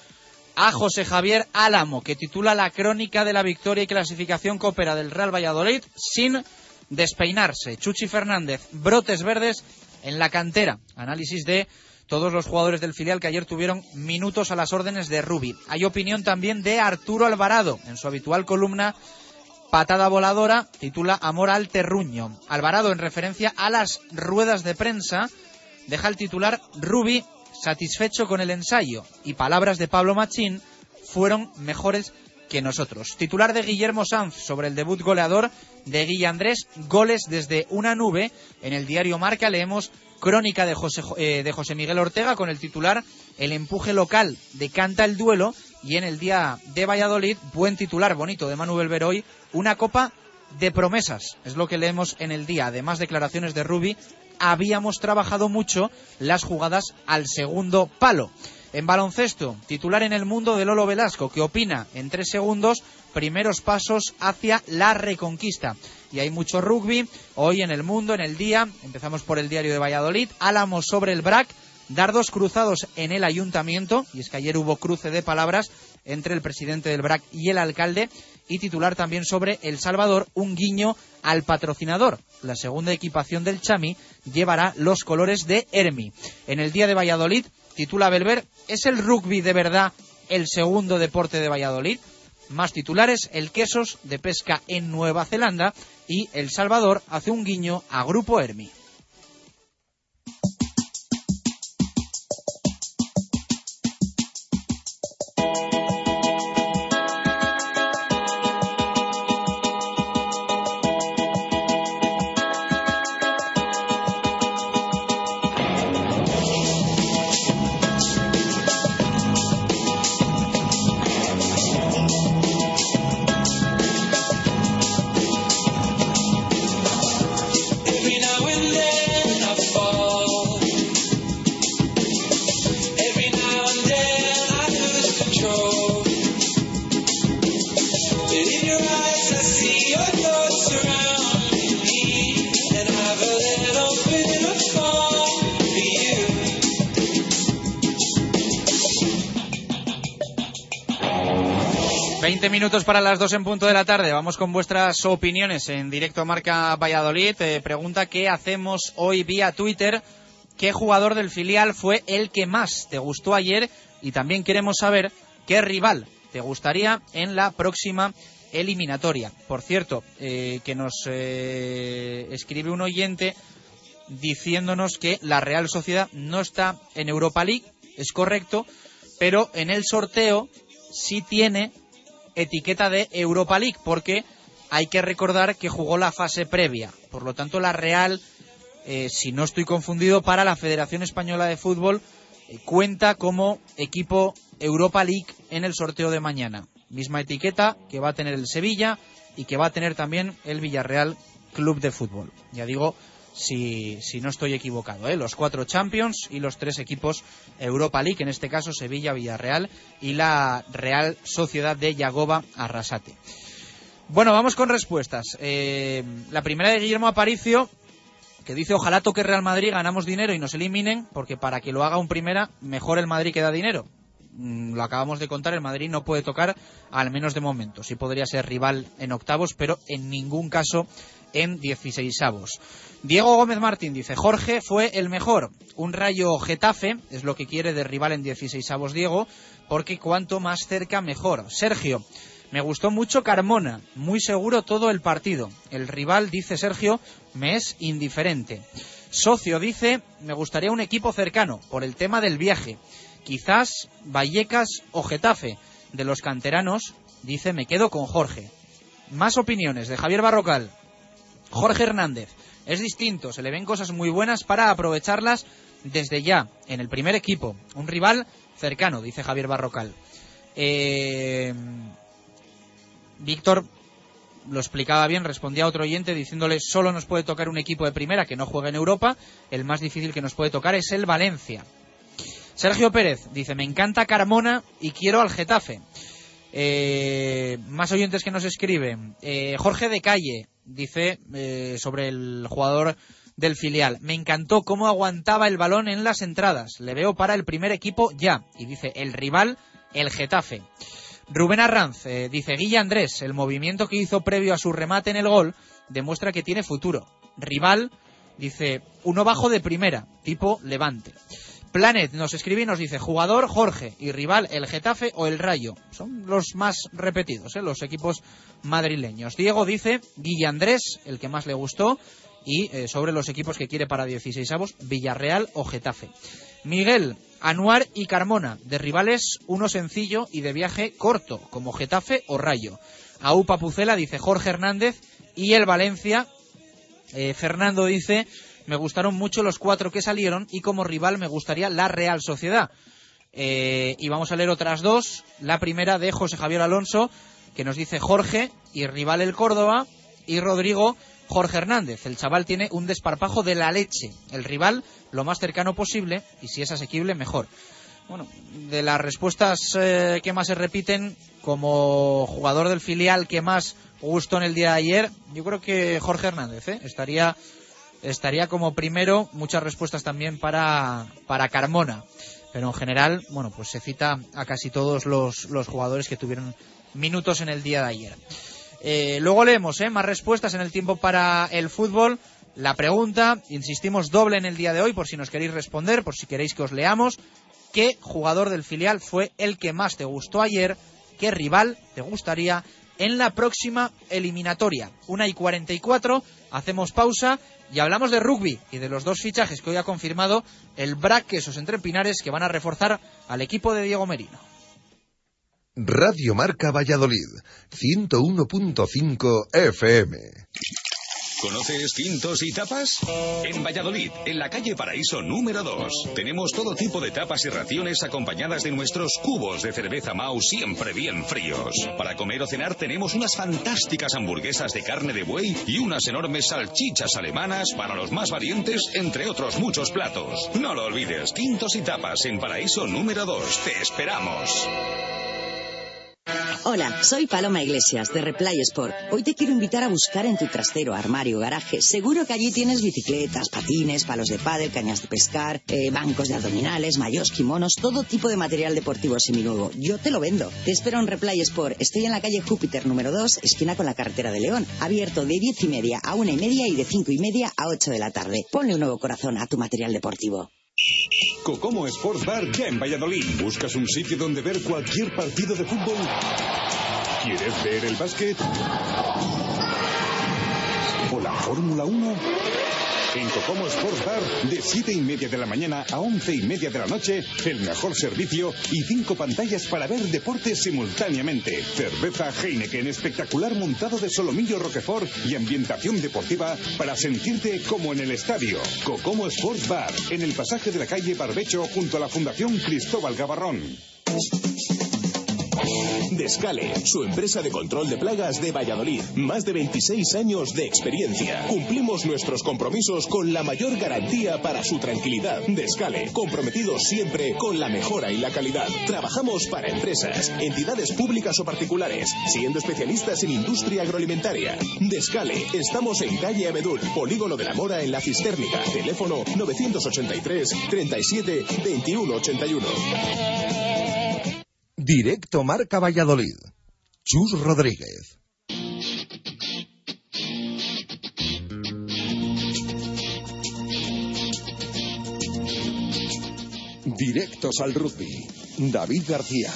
a José Javier Álamo, que titula la crónica de la victoria y clasificación coopera del Real Valladolid sin despeinarse. Chuchi Fernández, brotes verdes en la cantera. Análisis de todos los jugadores del filial que ayer tuvieron minutos a las órdenes de Rubi. Hay opinión también de Arturo Alvarado en su habitual columna Patada voladora, titula Amor al terruño. Alvarado, en referencia a las ruedas de prensa, deja el titular Rubi satisfecho con el ensayo y palabras de Pablo Machín fueron mejores que nosotros. Titular de Guillermo Sanz sobre el debut goleador de Guille Andrés, goles desde una nube. En el diario Marca leemos crónica de José, eh, de José Miguel Ortega con el titular El empuje local decanta el duelo y en el día de Valladolid, buen titular bonito de Manuel Beroy, una copa de promesas. Es lo que leemos en el día. Además, declaraciones de Rubi, habíamos trabajado mucho las jugadas al segundo palo. En baloncesto, titular en el mundo de Lolo Velasco, que opina en tres segundos primeros pasos hacia la reconquista. Y hay mucho rugby hoy en el mundo, en el día. Empezamos por el diario de Valladolid. Álamos sobre el BRAC. Dardos cruzados en el ayuntamiento. Y es que ayer hubo cruce de palabras entre el presidente del BRAC y el alcalde. Y titular también sobre El Salvador, un guiño al patrocinador. La segunda equipación del Chami llevará los colores de Hermi. En el día de Valladolid, titula Belver, ¿es el rugby de verdad el segundo deporte de Valladolid? Más titulares, el Quesos de pesca en Nueva Zelanda y El Salvador hace un guiño a Grupo Hermi. 20 minutos para las 2 en punto de la tarde. Vamos con vuestras opiniones en directo Marca Valladolid. Pregunta qué hacemos hoy vía Twitter. ¿Qué jugador del filial fue el que más te gustó ayer? Y también queremos saber qué rival te gustaría en la próxima eliminatoria. Por cierto, eh, que nos eh, escribe un oyente diciéndonos que la Real Sociedad no está en Europa League, es correcto, pero en el sorteo sí tiene etiqueta de Europa League, porque hay que recordar que jugó la fase previa. Por lo tanto, la Real, eh, si no estoy confundido, para la Federación Española de Fútbol eh, cuenta como equipo Europa League en el sorteo de mañana. Misma etiqueta que va a tener el Sevilla y que va a tener también el Villarreal Club de Fútbol. Ya digo, si, no estoy equivocado. ¿eh? Los cuatro Champions y los tres equipos Europa League, en este caso Sevilla, Villarreal y la Real Sociedad de Yagoba Arrasate. Bueno, vamos con respuestas. Eh, la primera de Guillermo Aparicio, que dice ojalá toque Real Madrid, ganamos dinero y nos eliminen, porque para que lo haga un primera, mejor el Madrid que da dinero. Mm, lo acabamos de contar, el Madrid no puede tocar, al menos de momento. Sí podría ser rival en octavos, pero en ningún caso en 16 avos. Diego Gómez Martín dice, Jorge fue el mejor. Un rayo Getafe, es lo que quiere de rival en 16 avos Diego, porque cuanto más cerca mejor. Sergio, me gustó mucho Carmona, muy seguro todo el partido. El rival, dice Sergio, me es indiferente. Socio dice, me gustaría un equipo cercano, por el tema del viaje. Quizás Vallecas o Getafe. De los canteranos, dice, me quedo con Jorge. Más opiniones de Javier Barrocal. Jorge Hernández es distinto, se le ven cosas muy buenas para aprovecharlas desde ya, en el primer equipo. Un rival cercano, dice Javier Barrocal. Eh, Víctor lo explicaba bien, respondía a otro oyente diciéndole solo nos puede tocar un equipo de primera que no juega en Europa, el más difícil que nos puede tocar es el Valencia. Sergio Pérez dice, me encanta Carmona y quiero al Getafe. Eh, más oyentes que nos escriben. Eh, Jorge de Calle dice eh, sobre el jugador del filial. Me encantó cómo aguantaba el balón en las entradas. Le veo para el primer equipo ya. Y dice, el rival, el Getafe. Rubén Arranz eh, dice, Guilla Andrés, el movimiento que hizo previo a su remate en el gol demuestra que tiene futuro. Rival, dice, uno bajo de primera, tipo Levante. Planet nos escribe y nos dice jugador Jorge y rival el Getafe o el Rayo. Son los más repetidos, ¿eh? los equipos madrileños. Diego dice Guilla Andrés, el que más le gustó, y eh, sobre los equipos que quiere para 16 avos, Villarreal o Getafe. Miguel, Anuar y Carmona, de rivales uno sencillo y de viaje corto, como Getafe o Rayo. Aupa Pucela dice Jorge Hernández y el Valencia. Eh, Fernando dice me gustaron mucho los cuatro que salieron y como rival me gustaría la Real Sociedad. Eh, y vamos a leer otras dos. La primera de José Javier Alonso, que nos dice Jorge y rival el Córdoba y Rodrigo Jorge Hernández. El chaval tiene un desparpajo de la leche. El rival lo más cercano posible y si es asequible mejor. Bueno, de las respuestas eh, que más se repiten como jugador del filial que más gustó en el día de ayer, yo creo que Jorge Hernández ¿eh? estaría estaría como primero. Muchas respuestas también para, para Carmona. Pero en general, bueno, pues se cita a casi todos los, los jugadores que tuvieron minutos en el día de ayer. Eh, luego leemos ¿eh? más respuestas en el tiempo para el fútbol. La pregunta, insistimos, doble en el día de hoy, por si nos queréis responder, por si queréis que os leamos. ¿Qué jugador del filial fue el que más te gustó ayer? ¿Qué rival te gustaría en la próxima eliminatoria? Una y 44, hacemos pausa y hablamos de rugby y de los dos fichajes que hoy ha confirmado el BRAC esos entre Pinares que van a reforzar al equipo de Diego Merino. Radio Marca Valladolid, 101.5 FM. ¿Conoces tintos y tapas? En Valladolid, en la calle Paraíso número 2, tenemos todo tipo de tapas y raciones acompañadas de nuestros cubos de cerveza Mau siempre bien fríos. Para comer o cenar tenemos unas fantásticas hamburguesas de carne de buey y unas enormes salchichas alemanas para los más valientes, entre otros muchos platos. No lo olvides, tintos y tapas en Paraíso número 2. Te esperamos. Hola, soy Paloma Iglesias de Replay Sport. Hoy te quiero invitar a buscar en tu trastero, armario, garaje. Seguro que allí tienes bicicletas, patines, palos de pádel, cañas de pescar, eh, bancos de abdominales, mayos, kimonos, todo tipo de material deportivo seminuevo. Yo te lo vendo. Te espero en Replay Sport. Estoy en la calle Júpiter número 2, esquina con la carretera de León. Abierto de diez y media a una y media y de cinco y media a 8 de la tarde. Ponle un nuevo corazón a tu material deportivo. Cocomo Sports Bar ya en Valladolid. ¿Buscas un sitio donde ver cualquier partido de fútbol? ¿Quieres ver el básquet? ¿O la Fórmula 1? En Cocomo Sports Bar, de 7 y media de la mañana a 11 y media de la noche, el mejor servicio y cinco pantallas para ver deportes simultáneamente. Cerveza Heineken espectacular montado de solomillo Roquefort y ambientación deportiva para sentirte como en el estadio. Cocomo Sports Bar, en el pasaje de la calle Barbecho junto a la Fundación Cristóbal Gavarrón. Descale, su empresa de control de plagas de Valladolid. Más de 26 años de experiencia. Cumplimos nuestros compromisos con la mayor garantía para su tranquilidad. Descale, comprometidos siempre con la mejora y la calidad. Trabajamos para empresas, entidades públicas o particulares, siendo especialistas en industria agroalimentaria. Descale, estamos en calle Abedul, Polígono de la Mora en la Cistérnica. Teléfono 983 37 21 81. Directo Marca Valladolid. Chus Rodríguez. Directos al rugby. David García.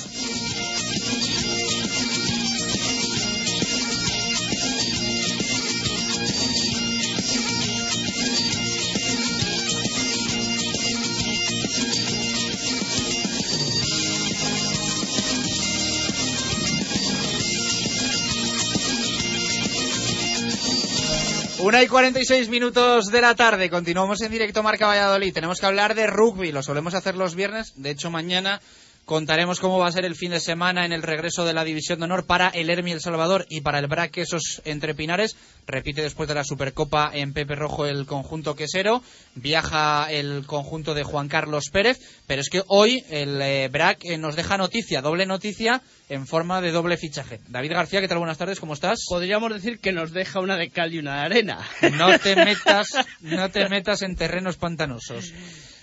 Una y 46 minutos de la tarde. Continuamos en directo Marca Valladolid. Tenemos que hablar de rugby. Lo solemos hacer los viernes. De hecho, mañana Contaremos cómo va a ser el fin de semana en el regreso de la División de Honor para el Hermi El Salvador y para el BRAC esos entre Pinares. Repite después de la Supercopa en Pepe Rojo el conjunto quesero. Viaja el conjunto de Juan Carlos Pérez. Pero es que hoy el eh, BRAC eh, nos deja noticia, doble noticia en forma de doble fichaje. David García, ¿qué tal? Buenas tardes, ¿cómo estás? Podríamos decir que nos deja una de cal y una de arena. No te metas, no te metas en terrenos pantanosos.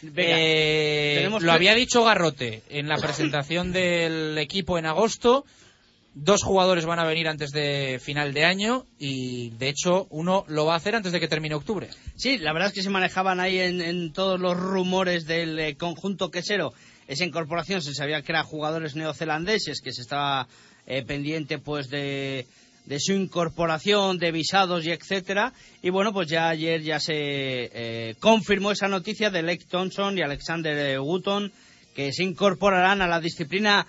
Eh, lo había dicho Garrote en la presentación del equipo en agosto. Dos jugadores van a venir antes de final de año y, de hecho, uno lo va a hacer antes de que termine octubre. Sí, la verdad es que se manejaban ahí en, todos los rumores del eh, conjunto quesero. Esa incorporación se sabía que eran jugadores neozelandeses, que se estaba eh, pendiente pues de, de su incorporación, de visados y etcétera. Y bueno, pues ya ayer ya se eh, confirmó esa noticia de Lake Thompson y Alexander Wooton que se incorporarán a la disciplina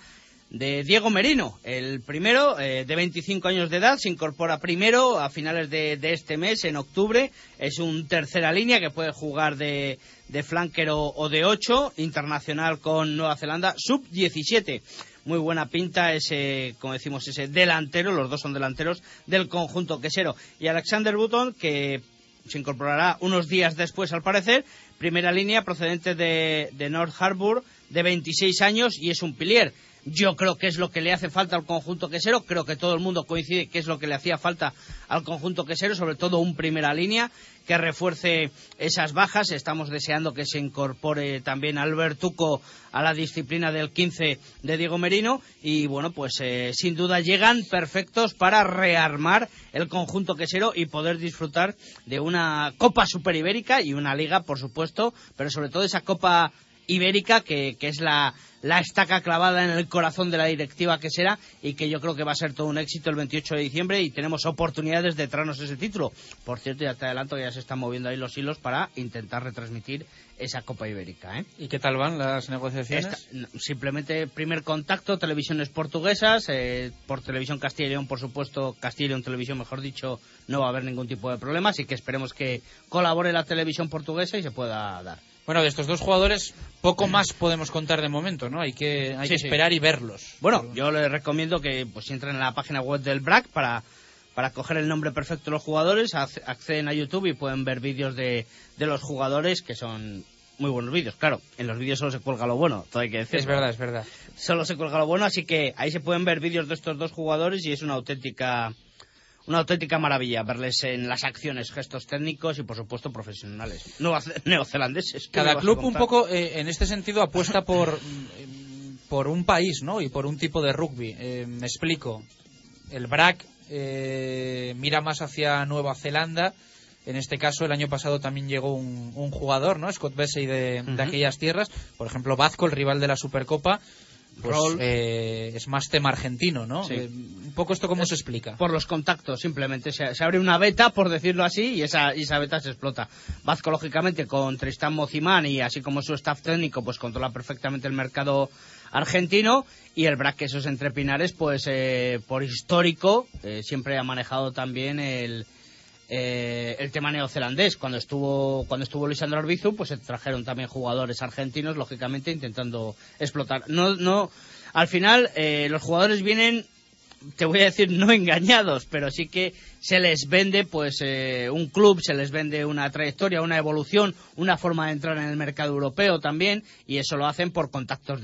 de Diego Merino. El primero, eh, de 25 años de edad, se incorpora primero a finales de, este mes, en octubre. Es un tercera línea que puede jugar de, de o, de 8, internacional con Nueva Zelanda, sub-17 muy buena pinta ese, como decimos, ese delantero, los dos son delanteros del conjunto quesero. Y Alexander Button, que se incorporará unos días después al parecer, primera línea procedente de, de North Harbour, de 26 años y es un pilier. Yo creo que es lo que le hace falta al conjunto quesero. Creo que todo el mundo coincide que es lo que le hacía falta al conjunto quesero, sobre todo un primera línea que refuerce esas bajas. Estamos deseando que se incorpore también Albertuco a la disciplina del 15 de Diego Merino. Y bueno, pues eh, sin duda llegan perfectos para rearmar el conjunto quesero y poder disfrutar de una Copa Superibérica y una liga, por supuesto, pero sobre todo esa Copa Ibérica que, que es la la estaca clavada en el corazón de la directiva que será y que yo creo que va a ser todo un éxito el 28 de diciembre y tenemos oportunidades de traernos ese título. Por cierto, ya te adelanto que ya se están moviendo ahí los hilos para intentar retransmitir esa Copa Ibérica. ¿eh? ¿Y qué tal van las negociaciones? simplemente primer contacto, televisiones portuguesas, eh, por televisión Castilla y León, por supuesto, Castilla y León Televisión, mejor dicho, no va a haber ningún tipo de problema, así que esperemos que colabore la televisión portuguesa y se pueda dar. Bueno, de estos dos jugadores poco más podemos contar de momento, ¿no? Hay que, hay que esperar y verlos. Bueno, yo les recomiendo que pues entren en la página web del BRAC para, para coger el nombre perfecto de los jugadores, acceden a YouTube y pueden ver vídeos de, de los jugadores que son muy buenos vídeos. Claro, en los vídeos solo se cuelga lo bueno, todo hay que decir. Es verdad, es verdad. Solo se cuelga lo bueno, así que ahí se pueden ver vídeos de estos dos jugadores y es una auténtica una auténtica maravilla verles en las acciones, gestos técnicos y, por supuesto, profesionales. neozelandeses. Cada club un poco, eh, en este sentido, apuesta por, mm, por un país, ¿no? Y por un tipo de rugby. Eh, me explico. El BRAC eh, mira más hacia Nueva Zelanda. En este caso, el año pasado también llegó un, jugador, ¿no? Scott Bessie de, de aquellas tierras. Por ejemplo, Vazco, el rival de la Supercopa pues, eh, es más tema argentino, ¿no? Eh, un poco esto cómo se explica. Por los contactos, simplemente. Se, abre una beta, por decirlo así, y esa, esa beta se explota. Vasco, lógicamente, con Tristan Mozimán y así como su staff técnico, pues controla perfectamente el mercado argentino y el BRAC esos entre Pinares, pues eh, por histórico, siempre ha manejado también el, eh, el tema neozelandés. Cuando estuvo, cuando estuvo Lisandro Arbizu, pues se trajeron también jugadores argentinos, lógicamente, intentando explotar. No, no, al final, eh, los jugadores vienen te voy a decir no engañados, pero sí que se les vende pues eh, un club, se les vende una trayectoria, una evolución, una forma de entrar en el mercado europeo también y eso lo hacen por contactos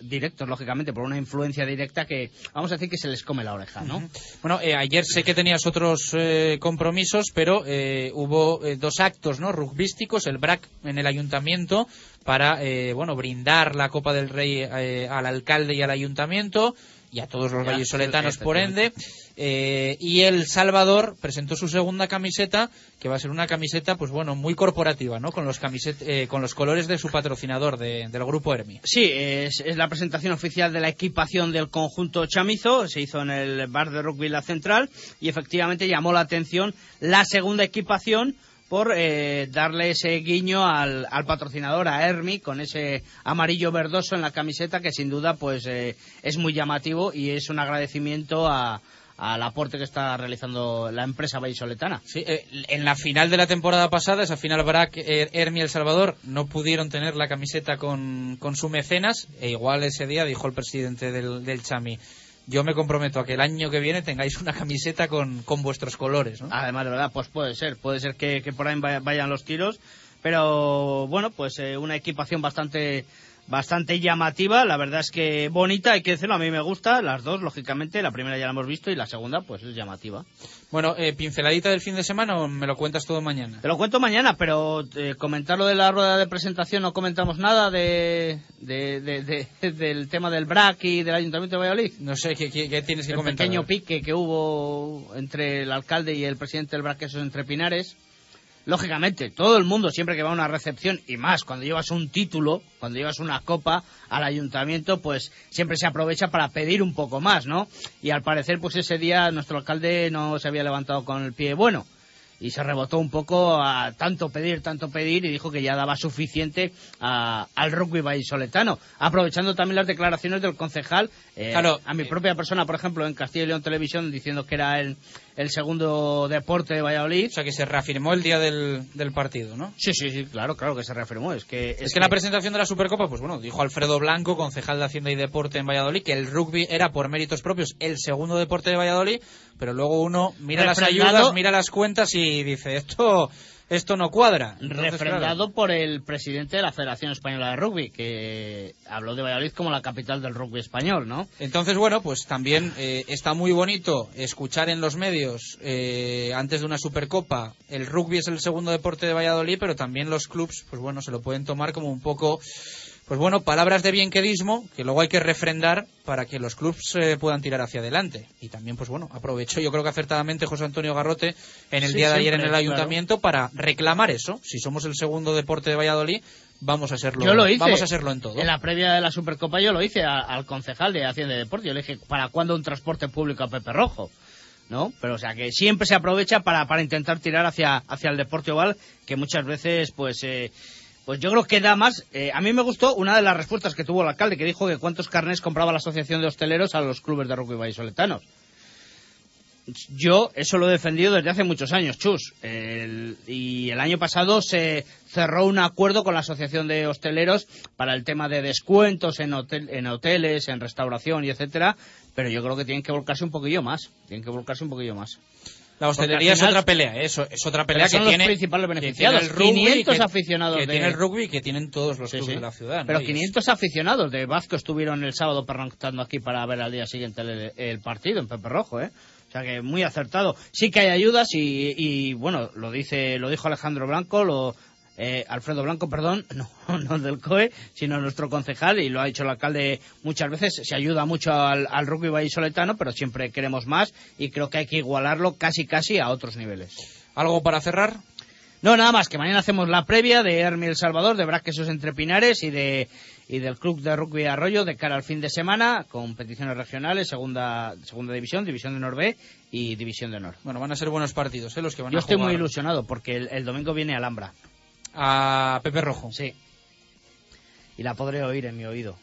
directos, lógicamente, por una influencia directa que vamos a decir que se les come la oreja, ¿no? Bueno, eh, ayer sé que tenías otros eh, compromisos, pero hubo dos actos, ¿no? Rugbísticos, el BRAC en el ayuntamiento para, bueno, brindar la Copa del Rey al alcalde y al ayuntamiento y a todos los vallisoletanos por ende. Eh, y El Salvador presentó su segunda camiseta, que va a ser una camiseta, pues bueno, muy corporativa, ¿no? Con los, eh, con los colores de su patrocinador, de, del grupo Hermi. Sí, es, es, la presentación oficial de la equipación del conjunto chamizo, se hizo en el bar de La Central, y efectivamente llamó la atención la segunda equipación por eh, darle ese guiño al, patrocinador, a Hermi, con ese amarillo verdoso en la camiseta que sin duda pues eh, es muy llamativo y es un agradecimiento a, al aporte que está realizando la empresa vallisoletana. Sí, eh, en la final de la temporada pasada, esa final Brac, eh, Hermi El Salvador, no pudieron tener la camiseta con, con su mecenas, e igual ese día dijo el presidente del, del Chami, yo me comprometo a que el año que viene tengáis una camiseta con, con vuestros colores, ¿no? Además, de verdad, pues puede ser, puede ser que, por ahí vaya- vayan los tiros, pero bueno, pues eh, una equipación bastante bastante llamativa, la verdad es que bonita, hay que decirlo, a mí me gusta, las dos, lógicamente, la primera ya la hemos visto y la segunda, pues es llamativa. Bueno, eh, pinceladita del fin de semana o me lo cuentas todo mañana. Te lo cuento mañana, pero eh, comentar lo de la rueda de presentación, no comentamos nada de, de- de- de- del tema del BRAC y del Ayuntamiento de Valladolid. No sé, ¿qué, qué- qué tienes que el comentar? pequeño pique que hubo entre el alcalde y el presidente del BRAC, eso entre Pinares. Lógicamente, todo el mundo siempre que va a una recepción, y más cuando llevas un título, cuando llevas una copa al ayuntamiento, pues siempre se aprovecha para pedir un poco más, ¿no? Y al parecer, pues ese día nuestro alcalde no se había levantado con el pie bueno y se rebotó un poco a tanto pedir, tanto pedir y dijo que ya daba suficiente a- al rugby vallisoletano, aprovechando también las declaraciones del concejal, eh, Claro, a mi propia persona, por ejemplo, en Castilla y León Televisión, diciendo que era el, el segundo deporte de Valladolid. O sea, que se reafirmó el día del, del partido, ¿no? Sí, sí, sí, claro, claro que se reafirmó. Es que, Es que la presentación de la Supercopa, pues bueno, dijo Alfredo Blanco, concejal de Hacienda y Deporte en Valladolid, que el rugby era por méritos propios el segundo deporte de Valladolid, pero luego uno mira las ayudas, mira las cuentas y dice, esto, esto no cuadra. Entonces, refrendado claro, por el presidente de la Federación Española de Rugby, que habló de Valladolid como la capital del rugby español, ¿no? Entonces, bueno, pues también eh, está muy bonito escuchar en los medios, eh, antes de una Supercopa, el rugby es el segundo deporte de Valladolid, pero también los clubs, pues bueno, se lo pueden tomar como un poco, pues bueno, palabras de bienquedismo que luego hay que refrendar para que los clubs eh, puedan tirar hacia adelante. Y también, pues bueno, aprovechó yo creo que acertadamente José Antonio Garrote en el Sí, día de ayer en el claro. ayuntamiento para reclamar eso. Si somos el segundo deporte de Valladolid, vamos a serlo, Yo lo hice. vamos a serlo en todo. En la previa de la Supercopa yo lo hice a- al concejal de Hacienda y Deporte. Yo le dije, ¿para cuándo un transporte público a Pepe Rojo? ¿No? Pero o sea que siempre se aprovecha para, para intentar tirar hacia, hacia el deporte oval, que muchas veces pues eh, pues yo creo que da más. Eh, a mí me gustó una de las respuestas que tuvo el alcalde, que dijo que cuántos carnés compraba la Asociación de Hosteleros a los clubes de rugby vallisoletanos. Yo eso lo he defendido desde hace muchos años, Chus. Y el año pasado se cerró un acuerdo con la Asociación de Hosteleros para el tema de descuentos en, hotel- en hoteles, en restauración y etcétera. Pero yo creo que tienen que volcarse un poquillo más. Tienen que volcarse un poquillo más. La hostelería es otra pelea, ¿eh? eso es otra pelea que los tiene principales que beneficiados. tiene el rugby, 500 que- aficionados que de- tiene el rugby y que tienen todos los Sí, clubes sí. de la ciudad. ¿no? Pero es- 500 aficionados de Vasco estuvieron el sábado pernoctando aquí para ver al día siguiente el, el partido en Pepe Rojo, ¿eh? O sea que muy acertado. Sí que hay ayudas y, y, bueno, lo dice, lo dijo Alejandro Blanco, lo eh, Alfredo Blanco, perdón, no, no del COE, sino nuestro concejal y lo ha dicho el alcalde muchas veces. Se ayuda mucho al, al rugby vallisoletano, pero siempre queremos más y creo que hay que igualarlo casi casi a otros niveles. ¿Algo para cerrar? No, nada más, que mañana hacemos la previa de Hermi El Salvador, de Braquesos Entre Pinares y de y del Club de Rugby Arroyo de cara al fin de semana, competiciones regionales, segunda segunda división, división de Norbe y división de honor. Bueno, van a ser buenos partidos, ¿eh? Los que van Yo a estoy jugar muy ilusionado porque el, el domingo viene Alhambra. A Pepe Rojo. Sí. Y la podré oír en mi oído.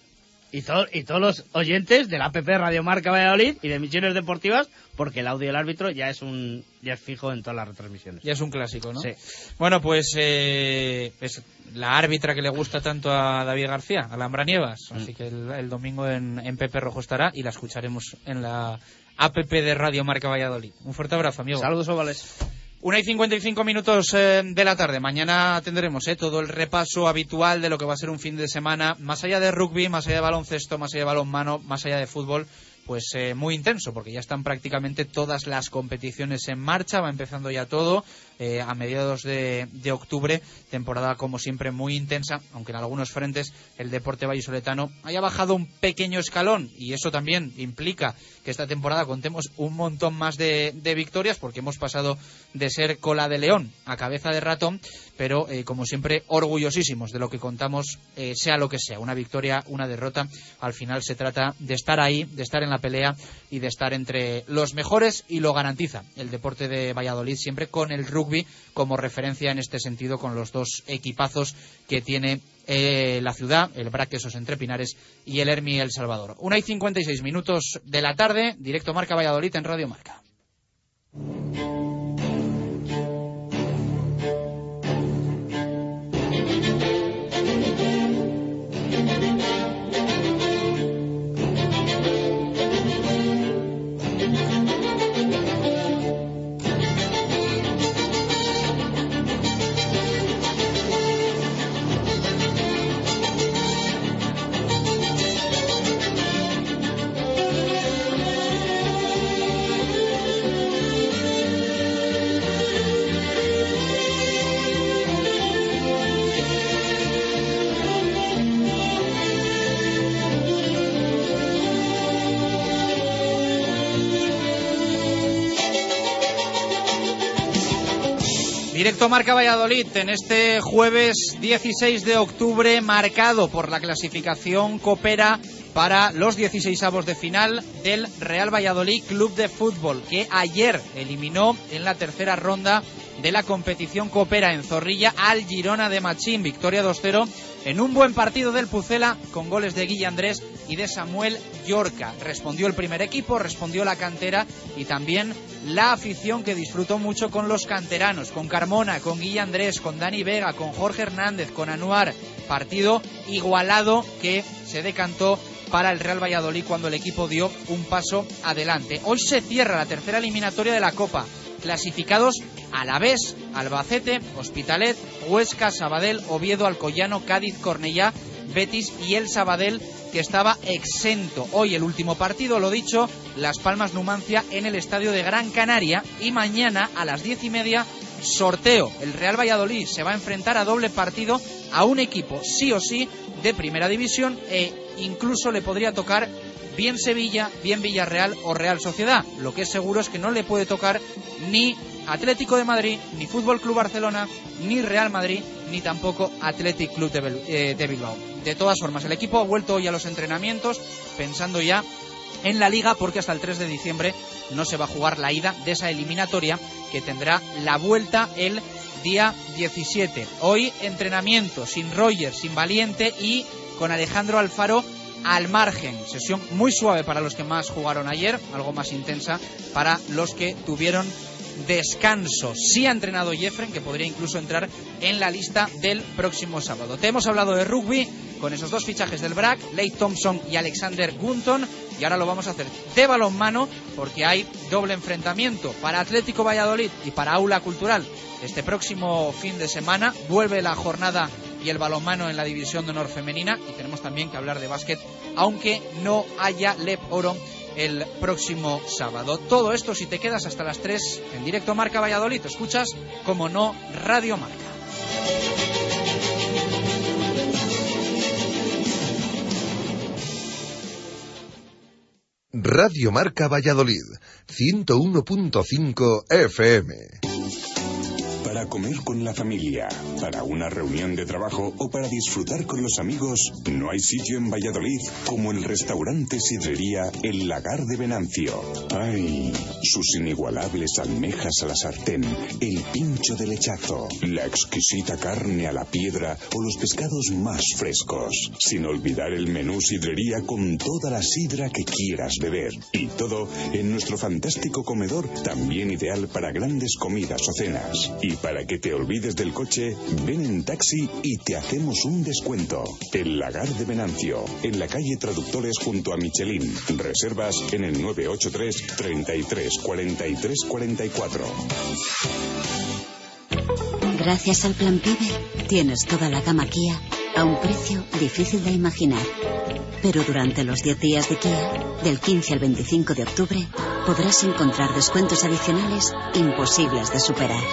Y, to- y todos los oyentes de la APP Radio Marca Valladolid y de Misiones Deportivas, porque el audio del árbitro ya es un ya es fijo en todas las retransmisiones. Ya es un clásico, ¿no? Sí. Bueno, pues eh, es la árbitra que le gusta tanto a David García, Alhambra Nievas. Mm. Así que el, el domingo en, en Pepe Rojo estará y la escucharemos en la APP de Radio Marca Valladolid. Un fuerte abrazo, amigo. Saludos ovales. Una y 55 minutos eh, de la tarde. Mañana tendremos eh, todo el repaso habitual de lo que va a ser un fin de semana, más allá de rugby, más allá de baloncesto, más allá de balonmano, más allá de fútbol, pues eh, muy intenso, porque ya están prácticamente todas las competiciones en marcha, va empezando ya todo eh, a mediados de, de octubre, temporada como siempre muy intensa, aunque en algunos frentes el deporte vallisoletano haya bajado un pequeño escalón y eso también implica que esta temporada contemos un montón más de, de victorias, porque hemos pasado de ser cola de león a cabeza de ratón, pero eh, como siempre orgullosísimos de lo que contamos, eh, sea lo que sea, una victoria, una derrota, al final se trata de estar ahí, de estar en la pelea y de estar entre los mejores y lo garantiza el deporte de Valladolid siempre con el rugby como referencia en este sentido con los dos equipazos que tiene eh, la ciudad, el Braquesos entre Pinares y el Hermi El Salvador. Una y 56 minutos de la tarde, directo Marca Valladolid en Radio Marca. Directo Marca Valladolid en este jueves 16 de octubre, marcado por la clasificación Coopera para los 16 avos de final del Real Valladolid Club de Fútbol, que ayer eliminó en la tercera ronda de la competición Coopera en Zorrilla al Girona de Machín. Victoria 2-0 en un buen partido del Pucela con goles de Guilla Andrés y de Samuel Yorca. Respondió el primer equipo, respondió la cantera y también la afición que disfrutó mucho con los canteranos, con Carmona, con Guilla Andrés, con Dani Vega, con Jorge Hernández, con Anuar. Partido igualado que se decantó para el Real Valladolid cuando el equipo dio un paso adelante. Hoy se cierra la tercera eliminatoria de la Copa. Clasificados Alavés, Albacete, Hospitalet, Huesca, Sabadell, Oviedo, Alcoyano, Cádiz, Cornellá, Betis y el Sabadell que estaba exento. Hoy el último partido, lo dicho, Las Palmas Numancia en el estadio de Gran Canaria y mañana a las diez y media sorteo. El Real Valladolid se va a enfrentar a doble partido a un equipo sí o sí de primera división e incluso le podría tocar bien Sevilla, bien Villarreal o Real Sociedad. Lo que es seguro es que no le puede tocar ni Atlético de Madrid, ni Fútbol Club Barcelona, ni Real Madrid, ni tampoco Athletic Club de, de Bilbao. De todas formas, el equipo ha vuelto hoy a los entrenamientos pensando ya en la liga porque hasta el 3 de diciembre no se va a jugar la ida de esa eliminatoria que tendrá la vuelta el día 17. Hoy entrenamiento sin Rogers, sin Valiente y con Alejandro Alfaro al margen. Sesión muy suave para los que más jugaron ayer, algo más intensa para los que tuvieron descanso. Sí ha entrenado Jeffren, que podría incluso entrar en la lista del próximo sábado. Te hemos hablado de rugby con esos dos fichajes del BRAC, Leigh Thompson y Alexander Gunton. Y ahora lo vamos a hacer de balonmano porque hay doble enfrentamiento para Atlético Valladolid y para Aula Cultural. Este próximo fin de semana vuelve la jornada y el balonmano en la división de honor femenina y tenemos también que hablar de básquet, aunque no haya LEP Oro el próximo sábado. Todo esto si te quedas hasta las 3 en directo Marca Valladolid, te escuchas como no Radio Marca. Radio Marca Valladolid, 101.5 FM. Para comer con la familia, para una reunión de trabajo o para disfrutar con los amigos, no hay sitio en Valladolid como el restaurante sidrería El Lagar de Venancio. ¡Ay! Sus inigualables almejas a la sartén, el pincho de lechazo, la exquisita carne a la piedra o los pescados más frescos. Sin olvidar el menú sidrería con toda la sidra que quieras beber. Y todo en nuestro fantástico comedor, también ideal para grandes comidas o cenas. Para que te olvides del coche, ven en taxi y te hacemos un descuento. El Lagar de Venancio, en la calle Traductores junto a Michelin. Reservas en el 983 33 43 44. Gracias al Plan PIBE tienes toda la gama Kia a un precio difícil de imaginar. Pero durante los 10 días de Kia, del 15 al 25 de octubre, podrás encontrar descuentos adicionales imposibles de superar.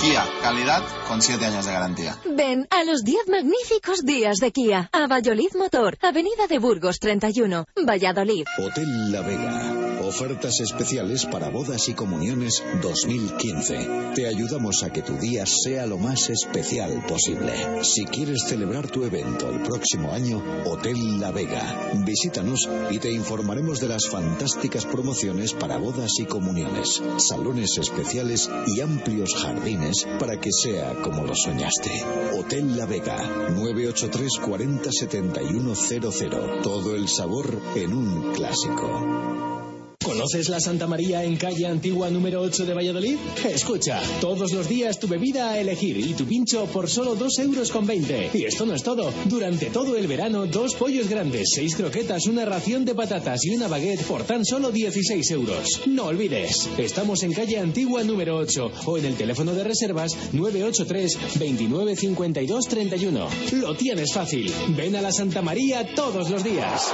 Kia, calidad con 7 años de garantía. Ven a los 10 magníficos días de Kia, a Valladolid Motor, Avenida de Burgos 31, Valladolid. Hotel La Vega. Ofertas especiales para bodas y comuniones 2015. Te ayudamos a que tu día sea lo más especial posible. Si quieres celebrar tu evento el próximo año, Hotel La Vega. Visítanos y te informaremos de las fantásticas promociones para bodas y comuniones, salones especiales y amplios jardines para que sea como lo soñaste. Hotel La Vega, 983 40 71 00. Todo el sabor en un clásico. ¿Conoces la Santa María en calle Antigua número 8 de Valladolid? Escucha, todos los días tu bebida a elegir y tu pincho por solo 2 euros con 20. Y esto no es todo. Durante todo el verano, dos pollos grandes, seis croquetas, una ración de patatas y una baguette por tan solo 16 euros. No olvides, estamos en calle Antigua número 8 o en el teléfono de reservas 983 29 52 31. Lo tienes fácil. Ven a la Santa María todos los días.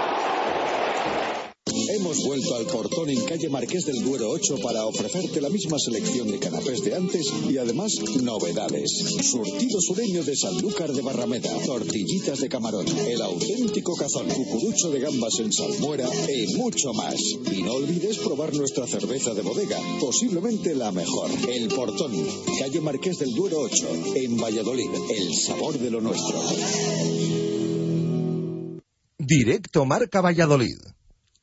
Hemos vuelto al portón en calle Marqués del Duero 8 para ofrecerte la misma selección de canapés de antes y además novedades. Surtido sureño de Sanlúcar de Barrameda, tortillitas de camarón, el auténtico cazón, cucurucho de gambas en salmuera y mucho más. Y no olvides probar nuestra cerveza de bodega, posiblemente la mejor. El portón, calle Marqués del Duero 8, en Valladolid, el sabor de lo nuestro. Directo Marca Valladolid.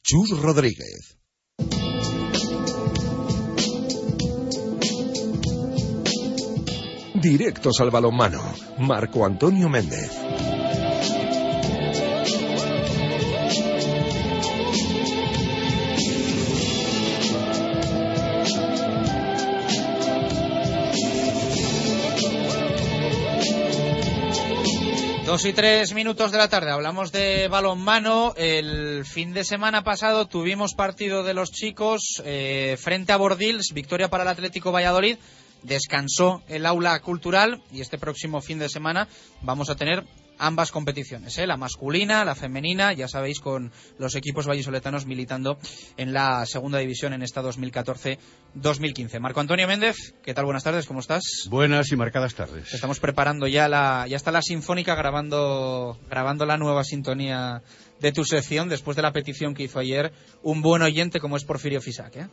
Chus Rodríguez. Directos al balonmano. Marco Antonio Méndez. Dos y tres minutos de la tarde. Hablamos de balonmano. El fin de semana pasado tuvimos partido de los chicos eh, frente a Bordils, victoria para el Atlético Valladolid. Descansó el aula cultural y este próximo fin de semana vamos a tener ambas competiciones, ¿eh? la masculina, la femenina, ya sabéis, con los equipos vallisoletanos militando en la segunda división en esta 2014-2015. Marco Antonio Méndez, ¿qué tal? Buenas tardes, ¿cómo estás? Buenas y marcadas tardes. Estamos preparando ya la, ya está la sinfónica grabando, grabando la nueva sintonía de tu sección después de la petición que hizo ayer un buen oyente como es Porfirio Fisac, ¿eh?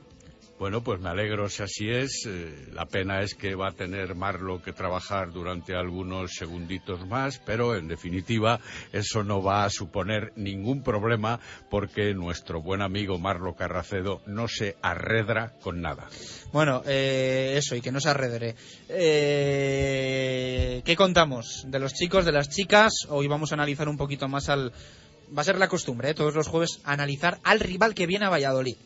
Bueno, pues me alegro si así es. Eh, la pena es que va a tener Marlo que trabajar durante algunos segunditos más, pero en definitiva eso no va a suponer ningún problema porque nuestro buen amigo Marlo Carracedo no se arredra con nada. Bueno, eh, eso, y que no se arredre. Eh, ¿Qué contamos? De los chicos, de las chicas. Hoy vamos a analizar un poquito más al. Va a ser la costumbre, ¿eh? todos los jueves, analizar al rival que viene a Valladolid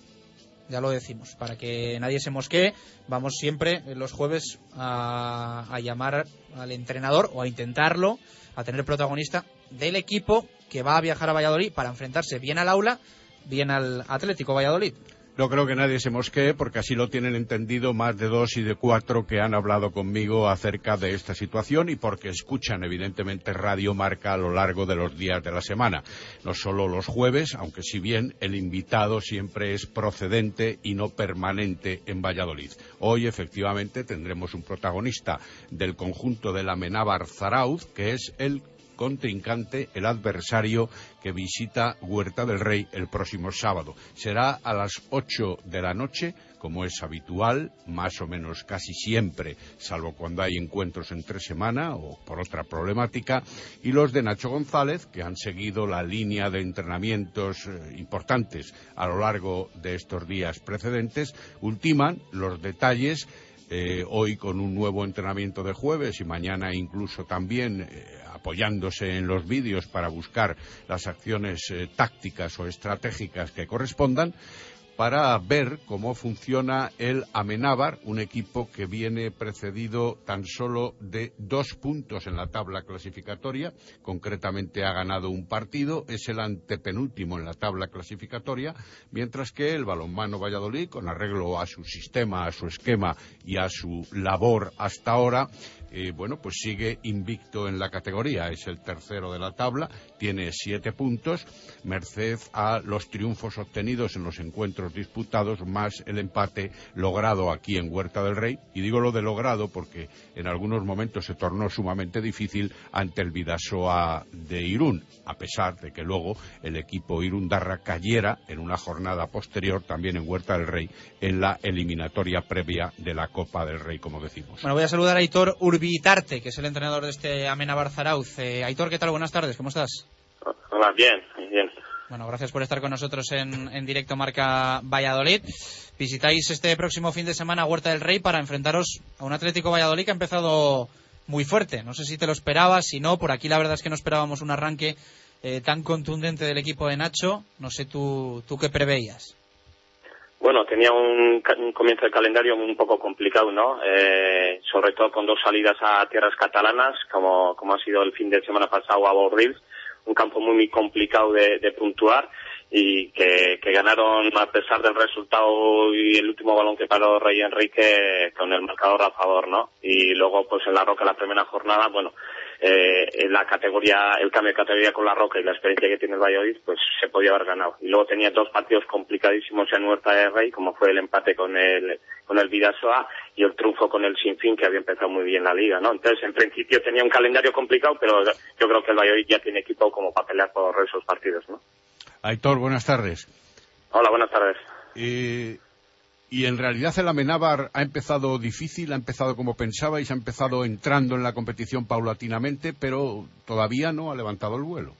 ya lo decimos, para que nadie se mosquee, vamos siempre los jueves a, a, llamar al entrenador o a intentarlo, a tener protagonista del equipo que va a viajar a Valladolid para enfrentarse bien al aula, bien al Atlético Valladolid. No creo que nadie se mosquee porque así lo tienen entendido más de dos y de cuatro que han hablado conmigo acerca de esta situación y porque escuchan evidentemente Radio Marca a lo largo de los días de la semana. No solo los jueves, aunque si bien el invitado siempre es procedente y no permanente en Valladolid. Hoy efectivamente tendremos un protagonista del conjunto de la Menábar Zarauz, que es el contrincante, el adversario que visita Huerta del Rey el próximo sábado. Será a las ocho de la noche, como es habitual, más o menos casi siempre, salvo cuando hay encuentros entre semana o por otra problemática, y los de Nacho González, que han seguido la línea de entrenamientos eh, importantes a lo largo de estos días precedentes, ultiman los detalles eh, hoy con un nuevo entrenamiento de jueves y mañana incluso también eh, apoyándose en los vídeos para buscar las acciones eh, tácticas o estratégicas que correspondan para ver cómo funciona el Amenábar, un equipo que viene precedido tan solo de dos puntos en la tabla clasificatoria. Concretamente ha ganado un partido, es el antepenúltimo en la tabla clasificatoria, mientras que el balonmano Valladolid, con arreglo a su sistema, a su esquema y a su labor hasta ahora, eh, bueno, pues sigue invicto en la categoría, es el tercero de la tabla, tiene siete puntos, merced a los triunfos obtenidos en los encuentros disputados, más el empate logrado aquí en Huerta del Rey. Y digo lo de logrado porque en algunos momentos se tornó sumamente difícil ante el Vidasoa de Irún, a pesar de que luego el equipo Irundarra cayera en una jornada posterior, también en Huerta del Rey, en la eliminatoria previa de la Copa del Rey, como decimos. Bueno, voy a saludar a Aitor Urbitarte, que es el entrenador de este Amena Barzarauz. Eh, Aitor, ¿qué tal? Buenas tardes, ¿cómo estás? Hola, bien, bien. Bueno, gracias por estar con nosotros en, en directo Marca Valladolid. Visitáis este próximo fin de semana Huerta del Rey para enfrentaros a un Atlético Valladolid que ha empezado muy fuerte. No sé si te lo esperabas, si no, por aquí la verdad es que no esperábamos un arranque eh, tan contundente del equipo de Nacho. No sé tú, tú qué preveías. Bueno, tenía un, un, comienzo de calendario un poco complicado, ¿no? Eh, sobre todo con dos salidas a tierras catalanas, como, como ha sido el fin de semana pasado a Borrils, un campo muy, muy complicado de, de puntuar y que, que, ganaron a pesar del resultado y el último balón que paró Rey Enrique con el marcador a favor, ¿no? Y luego, pues en la Roca, la primera jornada, bueno, eh, la categoría, el cambio de categoría con la Roca y la experiencia que tiene el Valladolid, pues se podía haber ganado. Y luego tenía dos partidos complicadísimos en Huerta de Rey, como fue el empate con el, con el Vidasoa y el triunfo con el Sinfín, que había empezado muy bien la liga, ¿no? Entonces, en principio tenía un calendario complicado, pero yo creo que el Valladolid ya tiene equipo como para pelear por esos partidos, ¿no? Aitor, buenas tardes. Hola, buenas tardes. Eh, y en realidad el Amenábar ha empezado difícil, ha empezado como pensabais, ha empezado entrando en la competición paulatinamente, pero todavía no ha levantado el vuelo.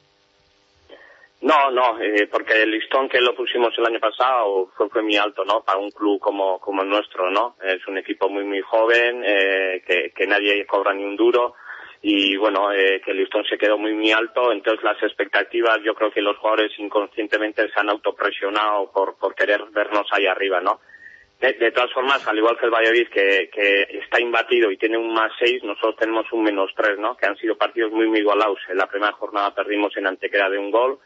No, no, eh, porque el listón que lo pusimos el año pasado fue, fue muy alto, ¿no? Para un club como, como el nuestro, ¿no? Es un equipo muy, muy joven, eh, que, que nadie cobra ni un duro y bueno, eh, que el listón se quedó muy muy alto, entonces las expectativas, yo creo que los jugadores inconscientemente se han autopresionado por, por querer vernos ahí arriba, ¿no? De, todas formas, al igual que el Valladolid, que, que está imbatido y tiene un más seis, nosotros tenemos un menos tres, ¿no? Que han sido partidos muy muy igualados. En la primera jornada perdimos en Antequera de un gol,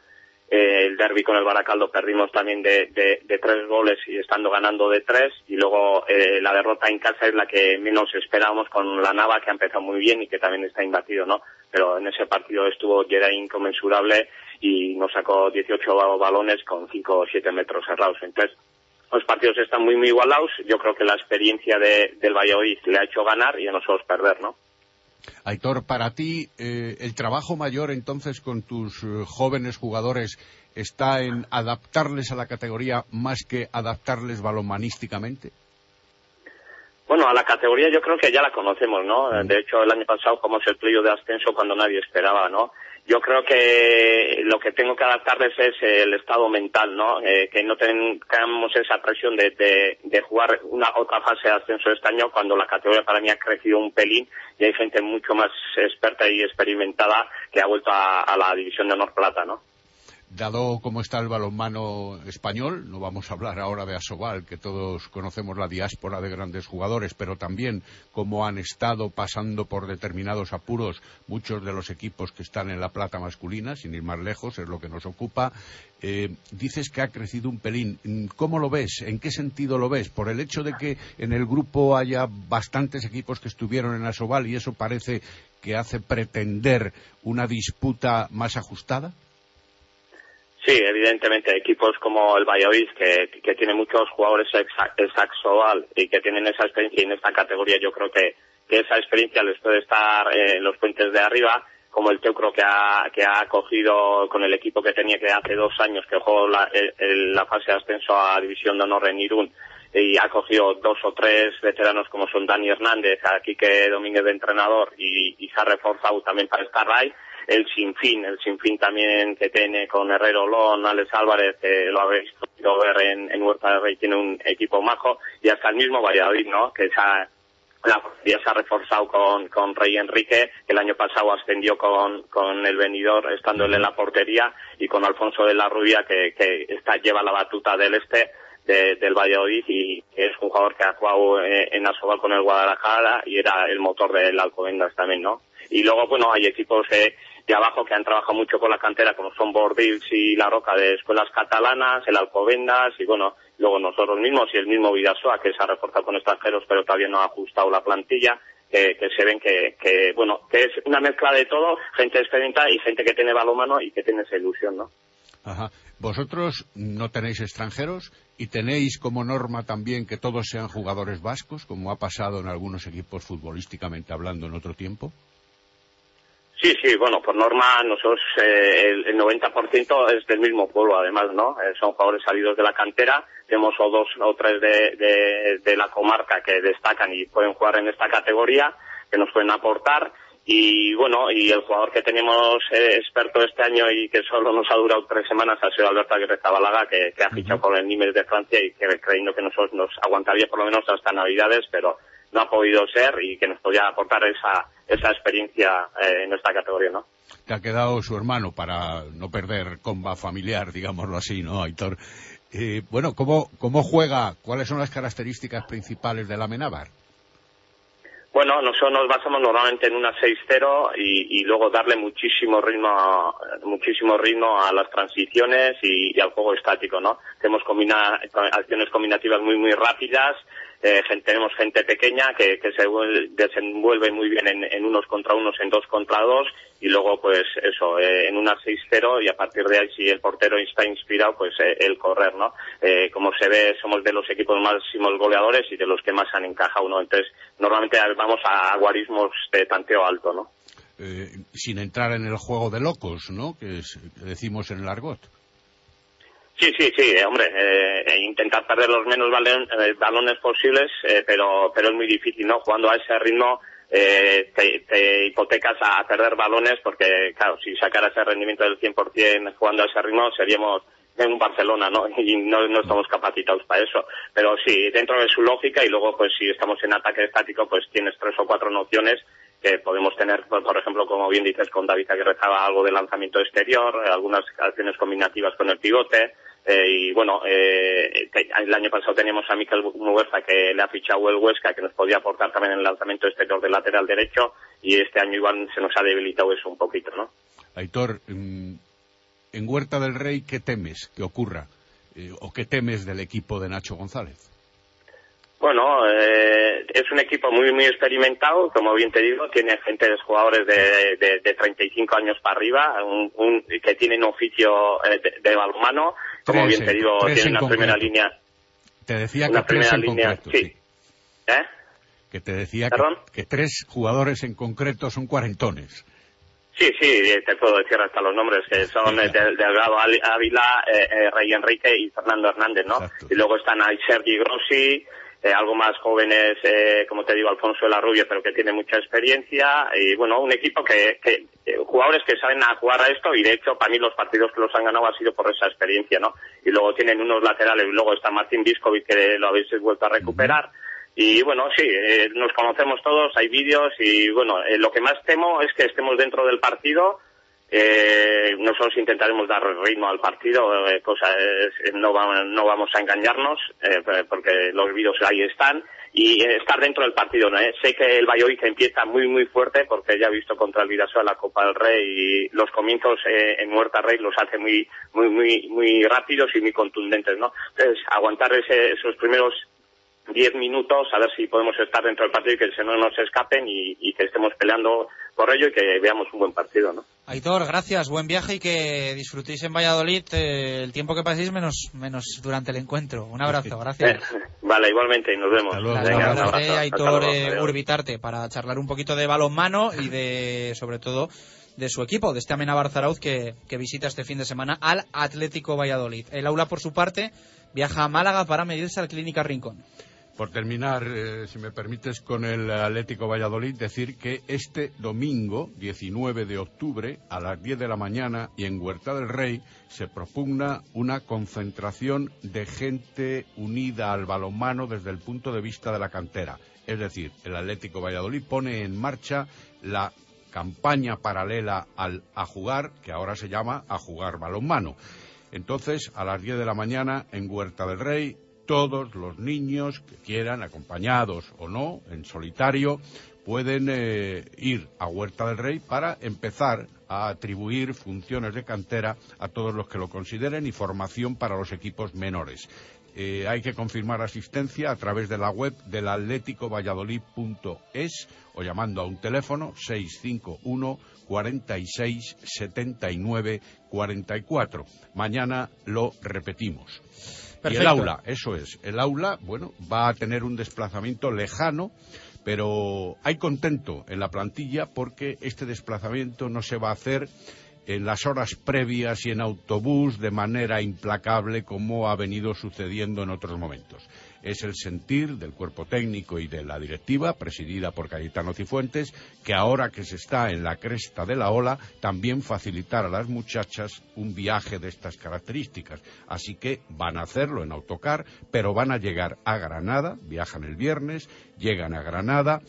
eh, el derby con el Baracaldo perdimos también de, de, de, tres goles y estando ganando de tres y luego eh, la derrota en casa es la que menos esperábamos con la Nava que ha empezado muy bien y que también está imbatido, ¿no? Pero en ese partido estuvo Jedi inconmensurable y nos sacó 18 balones con 5 o 7 metros cerrados. Entonces, los partidos están muy, muy igualados. Yo creo que la experiencia de, del Valladolid le ha hecho ganar y a nosotros perder, ¿no? Aitor, para ti, eh, el trabajo mayor entonces con tus eh, jóvenes jugadores está en adaptarles a la categoría más que adaptarles balomanísticamente. Bueno, a la categoría yo creo que ya la conocemos, ¿no? De hecho, el año pasado jugamos el playo de ascenso cuando nadie esperaba, ¿no? Yo creo que lo que tengo que adaptarles es el estado mental, ¿no? Eh, que no tengamos esa presión de, de, de, jugar una otra fase de ascenso este año cuando la categoría para mí ha crecido un pelín y hay gente mucho más experta y experimentada que ha vuelto a, a la división de honor plata, ¿no? Dado cómo está el balonmano español, no vamos a hablar ahora de Asobal, que todos conocemos la diáspora de grandes jugadores, pero también cómo han estado pasando por determinados apuros muchos de los equipos que están en la plata masculina, sin ir más lejos, es lo que nos ocupa. Eh, dices que ha crecido un pelín. ¿Cómo lo ves? ¿En qué sentido lo ves? ¿Por el hecho de que en el grupo haya bastantes equipos que estuvieron en Asobal y eso parece que hace pretender una disputa más ajustada? Sí, evidentemente, equipos como el Valladolid, que, que tiene muchos jugadores exacoval y que tienen esa experiencia y en esta categoría yo creo que, que esa experiencia les puede estar eh, en los puentes de arriba, como el Teucro que ha, que ha cogido con el equipo que tenía que hace dos años que jugó la, la fase de ascenso a División de Honor en Irún y ha cogido dos o tres veteranos como son Dani Hernández, aquí que Domínguez de entrenador y, y se ha reforzado también para estar ahí el sinfín, el sinfín también que tiene con Herrero Lón, Alex Álvarez, que lo habéis podido ver en, en Huerta de Rey, tiene un equipo majo, y hasta el mismo Valladolid, ¿no? Que esa, la ya se ha reforzado con, con Rey Enrique, que el año pasado ascendió con, con el venidor, estando él en la portería, y con Alfonso de la Rubia, que, que está, lleva la batuta del este, de, del Valladolid y es un jugador que ha jugado eh, en Asobal con el Guadalajara y era el motor del Alcobendas también, ¿no? Y luego, bueno, hay equipos eh, de abajo que han trabajado mucho con la cantera, como son Bordils y La Roca de escuelas catalanas, el Alcobendas y bueno, luego nosotros mismos y el mismo Vidasoa que se ha reforzado con extranjeros pero todavía no ha ajustado la plantilla. que, se ven que, que, bueno, que es una mezcla de todo, gente experimentada y gente que tiene balonmano y que tiene esa ilusión, ¿no? Ajá. Vosotros no tenéis extranjeros y tenéis como norma también que todos sean jugadores vascos, como ha pasado en algunos equipos futbolísticamente hablando en otro tiempo. Sí, sí, bueno, por norma nosotros eh, el, el 90% es del mismo pueblo, además, ¿no? Eh, son jugadores salidos de la cantera, tenemos o dos o tres de, de, de la comarca que destacan y pueden jugar en esta categoría, que nos pueden aportar. Y bueno, y el jugador que tenemos eh, experto este año y que solo nos ha durado tres semanas ha sido Alberto Aguirre Zabalaga, que, que ha fichado por el Nimes de Francia y que creyendo que nosotros nos aguantaría por lo menos hasta Navidades, pero no ha podido ser y que nos podía aportar esa, esa experiencia eh, en esta categoría, ¿no? Te ha quedado su hermano para no perder comba familiar, digámoslo así, ¿no, Aitor? Eh, bueno, ¿cómo, ¿cómo juega? ¿Cuáles son las características principales de la Menábar? Bueno, nosotros nos basamos normalmente en una 6-0 y, y, luego darle muchísimo ritmo, muchísimo ritmo a las transiciones y, y al juego estático, ¿no? Tenemos combina, acciones combinativas muy, muy rápidas, eh, tenemos gente pequeña que, que se desenvuelve muy bien en, unos contra unos, en dos contra dos, y luego pues eso, eh, en una 6-0 y a partir de ahí si el portero está inspirado, pues eh, el correr, ¿no? Eh, como se ve, somos de los equipos máximos goleadores y de los que más han encajado, ¿no? Entonces, normalmente vamos a guarismos de tanteo alto, ¿no? Sin entrar en el juego de locos, ¿no? Que, que decimos en el argot. Sí, sí, sí, eh, hombre, eh, intentar perder los menos eh, balones posibles, eh, pero, pero es muy difícil, ¿no? Jugando a ese ritmo eh, te, te, hipotecas a perder balones porque, claro, si sacara ese rendimiento del 100% jugando a ese ritmo seríamos en un Barcelona, ¿no? Y no, no estamos capacitados para eso. Pero sí, dentro de su lógica y luego, pues si estamos en ataque estático, pues tienes tres o cuatro nociones que podemos tener, por ejemplo, como bien dices, con David rezaba algo de lanzamiento exterior, algunas acciones combinativas con el pivote, eh, y bueno, eh, el año pasado teníamos a Miquel Muguerza que le ha fichado el Huesca, que nos podía aportar también en el lanzamiento exterior del lateral derecho, y este año igual se nos ha debilitado eso un poquito, ¿no? Aitor, en Huerta del Rey, ¿qué temes que ocurra? Eh, ¿O qué temes del equipo de Nacho González? Bueno, eh, es un equipo muy muy experimentado, como bien te digo, tiene gente, jugadores de, de, de 35 años para arriba, un, un, que tienen oficio eh, de, de balonmano, como tres, bien te digo, tienen una concreto. primera línea. Te decía una que tres en línea, concreto, sí. sí. ¿Eh? Que te decía que, tres jugadores en concreto son cuarentones. Sí, sí, te puedo decir hasta los nombres, que son eh, Del- Delgado Ávila, eh, eh, Rey Enrique y Fernando Hernández, ¿no? Y luego están ahí Sergi Grossi, eh, algo más jóvenes, eh, como te digo, Alfonso de la Rubia, pero que tiene mucha experiencia, y bueno, un equipo que, que eh, jugadores que saben a jugar a esto, y de hecho, para mí los partidos que los han ganado ha sido por esa experiencia, ¿no? Y luego tienen unos laterales, y luego está Martín Viscovic, que lo habéis vuelto a recuperar, y bueno, sí, eh, nos conocemos todos, hay vídeos y bueno, eh, lo que más temo es que estemos dentro del partido. Eh, nosotros intentaremos dar ritmo al partido, eh, cosa no, va- no vamos a engañarnos, eh, porque los vídeos ahí están, y eh, estar dentro del partido. ¿no? Eh, Sé que el Valladolid empieza muy, muy fuerte, porque ya he visto contra el Vidasoa la Copa del Rey, y los comienzos eh, en Muerta Rey los hace muy, muy, muy, muy rápidos y muy contundentes, ¿no? Entonces, aguantar ese, esos primeros 10 minutos a ver si podemos estar dentro del partido y que se no nos escapen y que estemos peleando por ello y que veamos un buen partido, ¿no? Aitor, gracias, buen viaje y que disfrutéis en Valladolid eh, el tiempo que paséis menos, menos durante el encuentro. Un abrazo, gracias. Eh, vale, igualmente, y nos vemos. Venga, Hasta Aitor eh. Urbitarte para charlar un poquito de balonmano y de, sobre todo, de su equipo, de este Amenábar Zarauz que, que visita este fin de semana al Atlético Valladolid. El aula, por su parte, viaja a Málaga para medirse al Clínica Rincón. Por terminar, eh, si me permites, con el Atlético Valladolid, decir que este domingo, 19 de octubre, a las 10 de la mañana, y en Huerta del Rey, se propugna una concentración de gente unida al balonmano desde el punto de vista de la cantera. Es decir, el Atlético Valladolid pone en marcha la campaña paralela al a jugar, que ahora se llama a jugar balonmano. Entonces, a las 10 de la mañana, en Huerta del Rey, todos los niños que quieran, acompañados o no, en solitario, pueden eh, ir a Huerta del Rey para empezar a atribuir funciones de cantera a todos los que lo consideren y formación para los equipos menores. Eh, hay que confirmar asistencia a través de la web del atléticovalladolid.es o llamando a un teléfono 651 46 79 44. Mañana lo repetimos. Y el aula, eso es. El aula, bueno, va a tener un desplazamiento lejano, pero hay contento en la plantilla porque este desplazamiento no se va a hacer en las horas previas y en autobús de manera implacable como ha venido sucediendo en otros momentos. Es el sentir del cuerpo técnico y de la directiva, presidida por Cayetano Cifuentes, que ahora que se está en la cresta de la ola, también facilitar a las muchachas un viaje de estas características. Así que van a hacerlo en autocar, pero van a llegar a Granada, viajan el viernes, llegan a Granada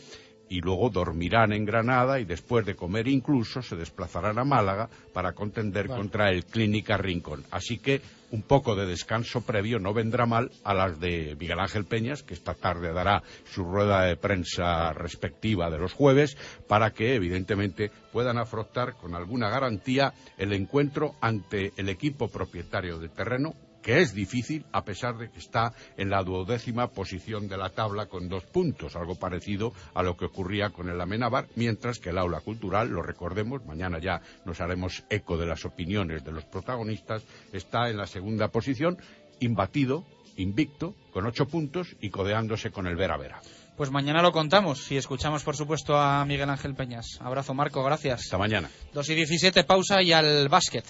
y luego dormirán en Granada y después de comer incluso se desplazarán a Málaga para contender contra el Clínica Rincón. Así que un poco de descanso previo no vendrá mal a las de Miguel Ángel Peñas, que esta tarde dará su rueda de prensa respectiva de los jueves, para que evidentemente puedan afrontar con alguna garantía el encuentro ante el equipo propietario del terreno, que es difícil a pesar de que está en la duodécima posición de la tabla con dos puntos, algo parecido a lo que ocurría con el Amenabar, mientras que el aula cultural, lo recordemos, mañana ya nos haremos eco de las opiniones de los protagonistas, está en la segunda posición, imbatido, invicto, con ocho puntos y codeándose con el Vera Vera. Pues mañana lo contamos y escuchamos, por supuesto, a Miguel Ángel Peñas. Abrazo, Marco, gracias. Hasta mañana. 2 y 17, pausa y al básquet.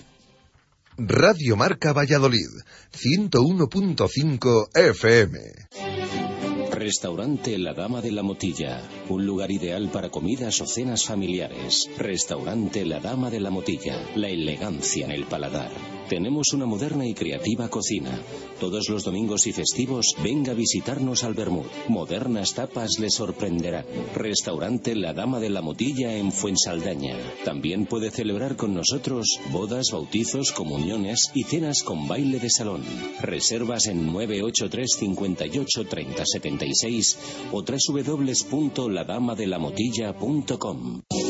Radio Marca Valladolid, 101.5 FM. Restaurante La Dama de la Motilla, un lugar ideal para comidas o cenas familiares. Restaurante La Dama de la Motilla, la elegancia en el paladar. Tenemos una moderna y creativa cocina. Todos los domingos y festivos venga a visitarnos al Bermud. Modernas tapas le sorprenderán. Restaurante La Dama de la Motilla en Fuensaldaña. También puede celebrar con nosotros bodas, bautizos, comuniones y cenas con baile de salón. Reservas en 983 58 30 76 o www.ladamadelamotilla.com.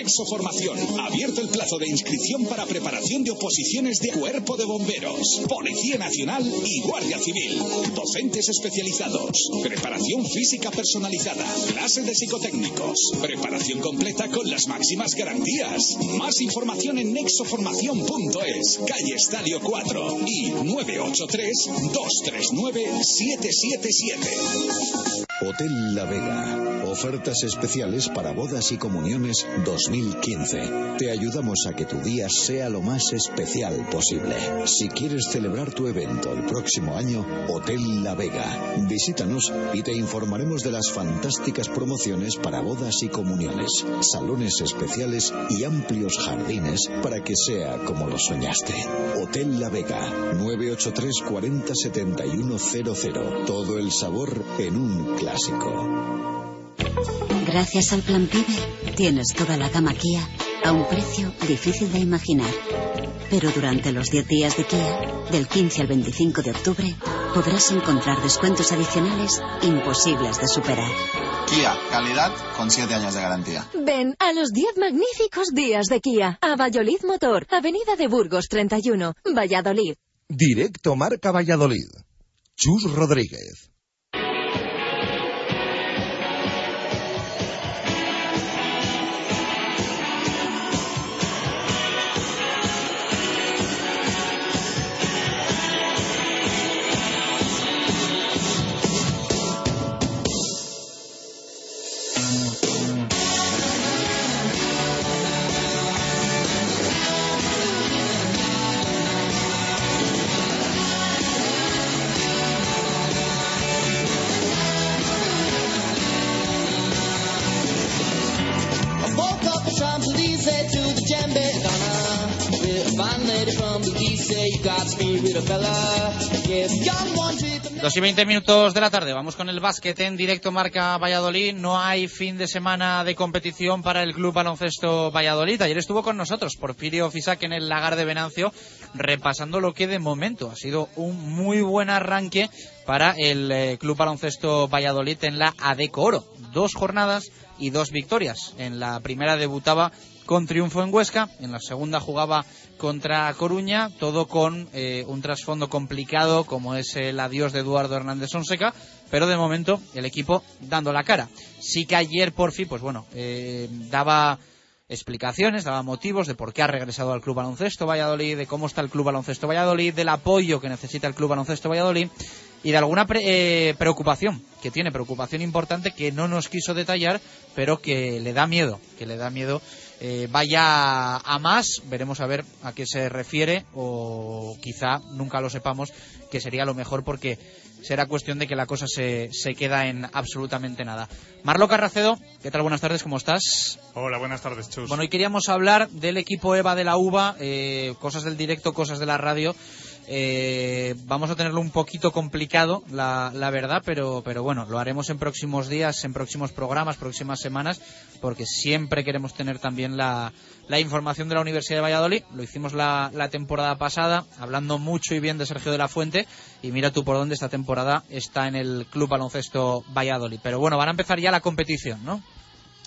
Nexo Formación. Abierto el plazo de inscripción para preparación de oposiciones de cuerpo de bomberos, Policía Nacional y Guardia Civil. Docentes especializados. Preparación física personalizada. Clase de psicotécnicos. Preparación completa con las máximas garantías. Más información en nexoformación.es. Calle Estadio 4 y 983-239-777. Hotel La Vega. Ofertas especiales para bodas y comuniones 2015. Te ayudamos a que tu día sea lo más especial posible. Si quieres celebrar tu evento el próximo año, Hotel La Vega. Visítanos y te informaremos de las fantásticas promociones para bodas y comuniones, salones especiales y amplios jardines para que sea como lo soñaste. Hotel La Vega. 983 40 71 00. Todo el sabor en un clásico. Gracias al Plan PIBE tienes toda la gama Kia a un precio difícil de imaginar. Pero durante los 10 días de Kia, del 15 al 25 de octubre, podrás encontrar descuentos adicionales imposibles de superar. Kia, calidad con 7 años de garantía. Ven a los 10 magníficos días de Kia. A Valladolid Motor, Avenida de Burgos 31, Valladolid. Directo Marca Valladolid. Chus Rodríguez. 2 y 20 minutos de la tarde, vamos con el básquet en directo Marca Valladolid. No hay fin de semana de competición para el Club Baloncesto Valladolid. Ayer estuvo con nosotros Porfirio Fisac en el lagar de Venancio, repasando lo que de momento ha sido un muy buen arranque para el eh, Club Baloncesto Valladolid en la Adeco Oro. Dos jornadas y dos victorias. En la primera debutaba con triunfo en Huesca, en la segunda jugaba contra Coruña, todo con eh, un trasfondo complicado como es el adiós de Eduardo Hernández Onseca, pero de momento el equipo dando la cara. Sí que ayer por fin, pues bueno, eh, daba explicaciones, daba motivos de por qué ha regresado al Club Baloncesto Valladolid, de cómo está el Club Baloncesto Valladolid, del apoyo que necesita el Club Baloncesto Valladolid y de alguna eh, preocupación, que tiene preocupación importante que no nos quiso detallar, pero que le da miedo, que le da miedo eh, vaya a más, veremos a ver a qué se refiere o quizá nunca lo sepamos, que sería lo mejor porque será cuestión de que la cosa se, se queda en absolutamente nada. Marlo Carracedo, ¿qué tal? Buenas tardes, ¿cómo estás? Hola, buenas tardes, Chus. Bueno, hoy queríamos hablar del equipo EVA de la UVA, eh, cosas del directo, cosas de la radio. Eh, vamos a tenerlo un poquito complicado, la, la verdad, pero, pero bueno, lo haremos en próximos días, en próximos programas, próximas semanas, porque siempre queremos tener también la, la información de la Universidad de Valladolid. Lo hicimos la, la temporada pasada, hablando mucho y bien de Sergio de la Fuente, y mira tú por dónde esta temporada está en el Club Baloncesto Valladolid. Pero bueno, van a empezar ya la competición, ¿no?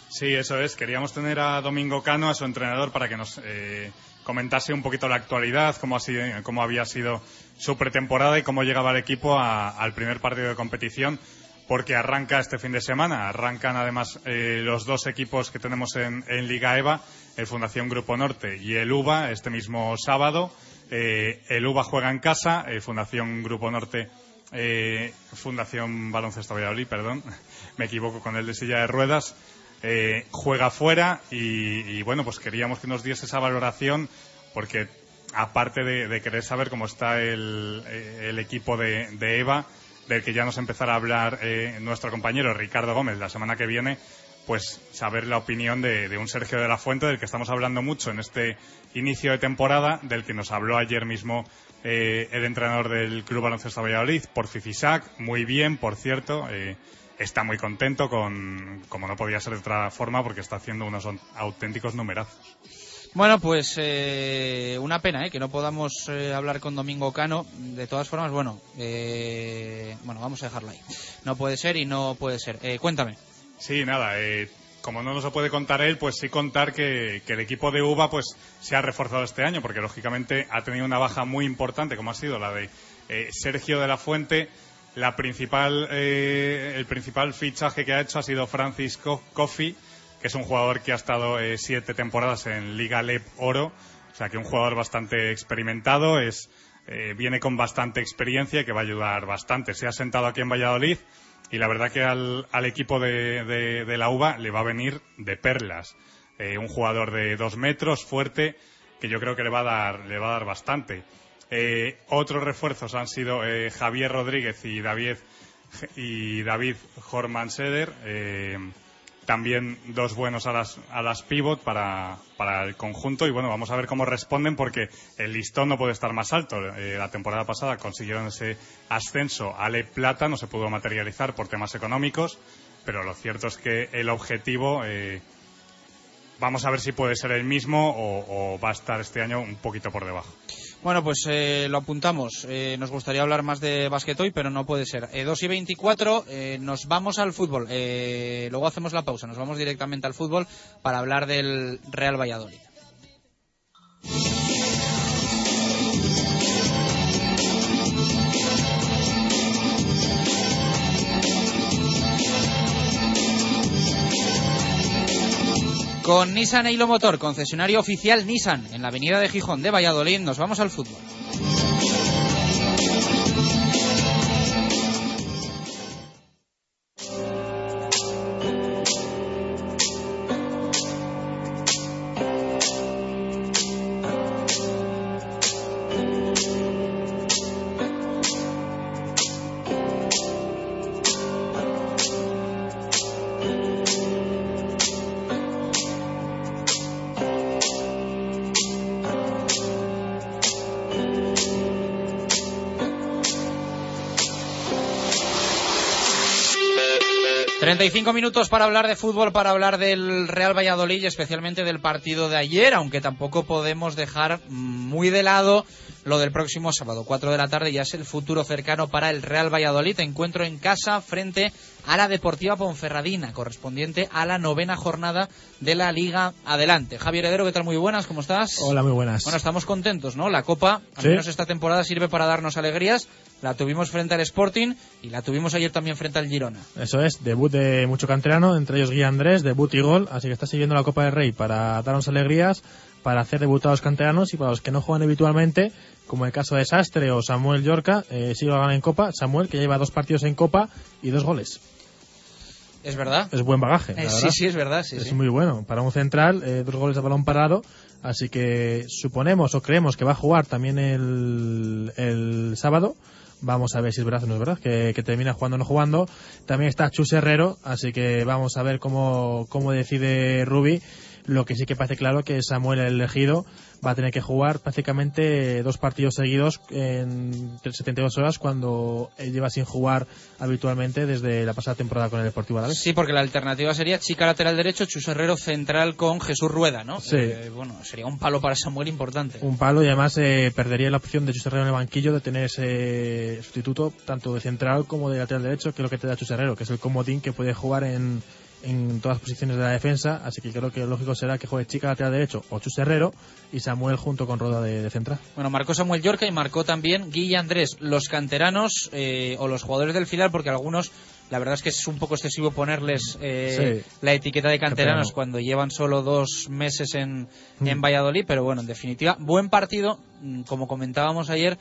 Sí, eso es. Queríamos tener a Domingo Cano, a su entrenador, para que nos eh, comentase un poquito la actualidad, cómo, ha sido, cómo había sido su pretemporada y cómo llegaba el equipo al primer partido de competición, porque arranca este fin de semana. Arrancan además eh, los dos equipos que tenemos en, en Liga EVA, el Fundación Grupo Norte y el UBA, este mismo sábado. Eh, el UBA juega en casa, el Fundación Grupo Norte eh, Fundación Baloncesto Valladolid, perdón, me equivoco con el de silla de ruedas, eh, juega fuera y, bueno, pues queríamos que nos diese esa valoración porque aparte de, querer saber cómo está el, eh, el equipo de, de EVA, del que ya nos empezará a hablar eh, nuestro compañero Ricardo Gómez la semana que viene, pues saber la opinión de, de un Sergio de la Fuente del que estamos hablando mucho en este inicio de temporada, del que nos habló ayer mismo eh, el entrenador del Club Baloncesto Valladolid, por Fifisac, muy bien, por cierto, eh, está muy contento con, como no podía ser de otra forma, porque está haciendo unos auténticos numerazos. Bueno, pues eh, una pena ¿eh? que no podamos eh, hablar con Domingo Cano. De todas formas, bueno, eh, bueno, vamos a dejarlo ahí. No puede ser y no puede ser. Eh, cuéntame. Sí, nada, como no nos lo puede contar él, pues sí contar que, que el equipo de UBA pues se ha reforzado este año, porque lógicamente ha tenido una baja muy importante, como ha sido la de Sergio de la Fuente. La principal, eh, el principal fichaje que ha hecho ha sido Francis Co- Coffey, que es un jugador que ha estado eh, siete temporadas en Liga LEP Oro, o sea que un jugador bastante experimentado, es, eh, viene con bastante experiencia y que va a ayudar bastante. Se ha sentado aquí en Valladolid y la verdad que al, equipo de, de- la UBA le va a venir de perlas. Un jugador de dos metros, fuerte, que yo creo que le va a dar, le va a dar bastante. Eh, otros refuerzos han sido eh, Javier Rodríguez y David, y David Horman-Seder. eh, también dos buenos a las, a para, el conjunto y bueno, vamos a ver cómo responden porque el listón no puede estar más alto. La temporada pasada consiguieron ese ascenso a Le Plata, no se pudo materializar por temas económicos, pero lo cierto es que el objetivo, vamos a ver si puede ser el mismo o va a estar este año un poquito por debajo. Bueno, pues eh, lo apuntamos. Eh, nos gustaría hablar más de básquet hoy, pero no puede ser. Eh, 2 y 24, eh, nos vamos al fútbol. Eh, luego hacemos la pausa, nos vamos directamente al fútbol para hablar del Real Valladolid. Con Nissan Eilo Motor, concesionario oficial Nissan en la avenida de Gijón de Valladolid, nos vamos al fútbol. Treinta y cinco minutos para hablar de fútbol, para hablar del Real Valladolid y especialmente del partido de ayer, aunque tampoco podemos dejar muy de lado lo del próximo sábado, 4 de la tarde, ya es el futuro cercano para el Real Valladolid. Encuentro en casa frente a la Deportiva Ponferradina, correspondiente a la novena jornada de la Liga Adelante. Javier Heredero, ¿qué tal? Muy buenas, ¿cómo estás? Hola, muy buenas. Bueno, estamos contentos, ¿no? La Copa, al Sí. menos esta temporada, sirve para darnos alegrías. La tuvimos frente al Sporting y la tuvimos ayer también frente al Girona. Eso es, debut de mucho canterano, entre ellos Guía Andrés, debut y gol, así que está siguiendo la Copa del Rey para darnos alegrías, para hacer debutar a los canteranos y para los que no juegan habitualmente, como el caso de Sastre o Samuel Yorca, eh, sí lo ganan en Copa. Samuel, que lleva dos partidos en Copa y dos goles. ¿Es verdad? Es buen bagaje. Eh, sí, sí, es verdad, sí, es sí. muy bueno. Para un central, eh, dos goles de balón parado. Así que suponemos o creemos que va a jugar también el, el sábado. Vamos a ver si es verdad o no es verdad, que, que termina jugando o no jugando. También está Chus Herrero, así que vamos a ver cómo, cómo decide Rubi. Lo que sí que parece claro que Samuel el elegido va a tener que jugar prácticamente dos partidos seguidos en 72 horas cuando él lleva sin jugar habitualmente desde la pasada temporada con el Deportivo Alavés. Sí, porque la alternativa sería Chica lateral derecho, Chus Herrero central con Jesús Rueda, ¿no? Sí. Eh, bueno, sería un palo para Samuel importante. un palo y además eh, perdería la opción de Chus Herrero en el banquillo de tener ese sustituto tanto de central como de lateral derecho que es lo que te da Chus Herrero que es el comodín que puede jugar en, en todas las posiciones de la defensa así que creo que lo lógico será que juegue Chica lateral derecho o Chus Herrero y Samuel junto con Roda de, de central Bueno, marcó Samuel Yorca y marcó también Guille Andrés. Los canteranos eh, o los jugadores del filial, porque algunos, la verdad es que es un poco excesivo ponerles eh, Sí. la etiqueta de canteranos Canterano. cuando llevan solo dos meses en, Mm. en Valladolid, pero bueno, en definitiva, buen partido, mm, como comentábamos ayer.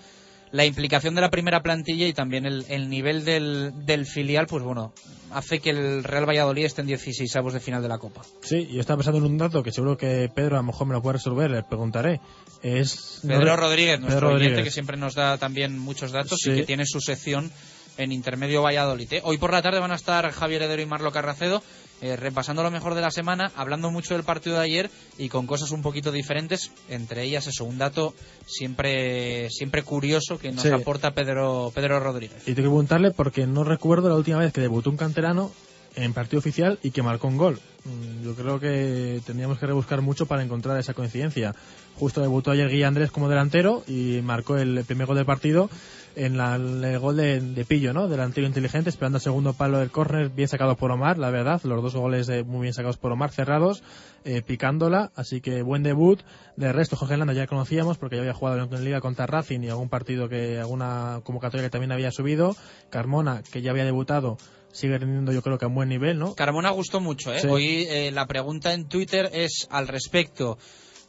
La implicación de la primera plantilla y también el, el nivel del, del filial, pues bueno, hace que el Real Valladolid esté en 16 avos de final de la Copa. sí yo estaba pensando en un dato que seguro que Pedro a lo mejor me lo puede resolver le preguntaré es Pedro Rodríguez, nuestro Pedro oyente, Rodríguez. que siempre nos da también muchos datos y que tiene su sección en Intermedio Valladolid. ¿eh? Hoy por la tarde van a estar Javier Hedero y Marlo Carracedo eh, repasando lo mejor de la semana, hablando mucho del partido de ayer y con cosas un poquito diferentes, entre ellas eso, un dato siempre siempre curioso que nos Sí. aporta Pedro, Pedro Rodríguez. Y tengo que preguntarle porque no recuerdo la última vez que debutó un canterano en partido oficial y que marcó un gol. Mm, Yo creo que tendríamos que rebuscar mucho para encontrar esa coincidencia. Justo debutó ayer Guilla Andrés como delantero y marcó el primer gol del partido en la- el gol de, de Pillo, ¿no? Delantero inteligente, esperando el segundo palo del córner, bien sacado por Omar, la verdad. Los dos goles eh, muy bien sacados por Omar, cerrados, eh, picándola. Así que buen debut. De resto, Jorge Landa ya conocíamos porque ya había jugado en Liga contra Racing y algún partido que, alguna convocatoria que también había subido. Carmona, que ya había debutado, sigue rindiendo yo creo que a un buen nivel, ¿no? Carmona gustó mucho. ¿eh? Sí. Hoy eh, la pregunta en Twitter es al respecto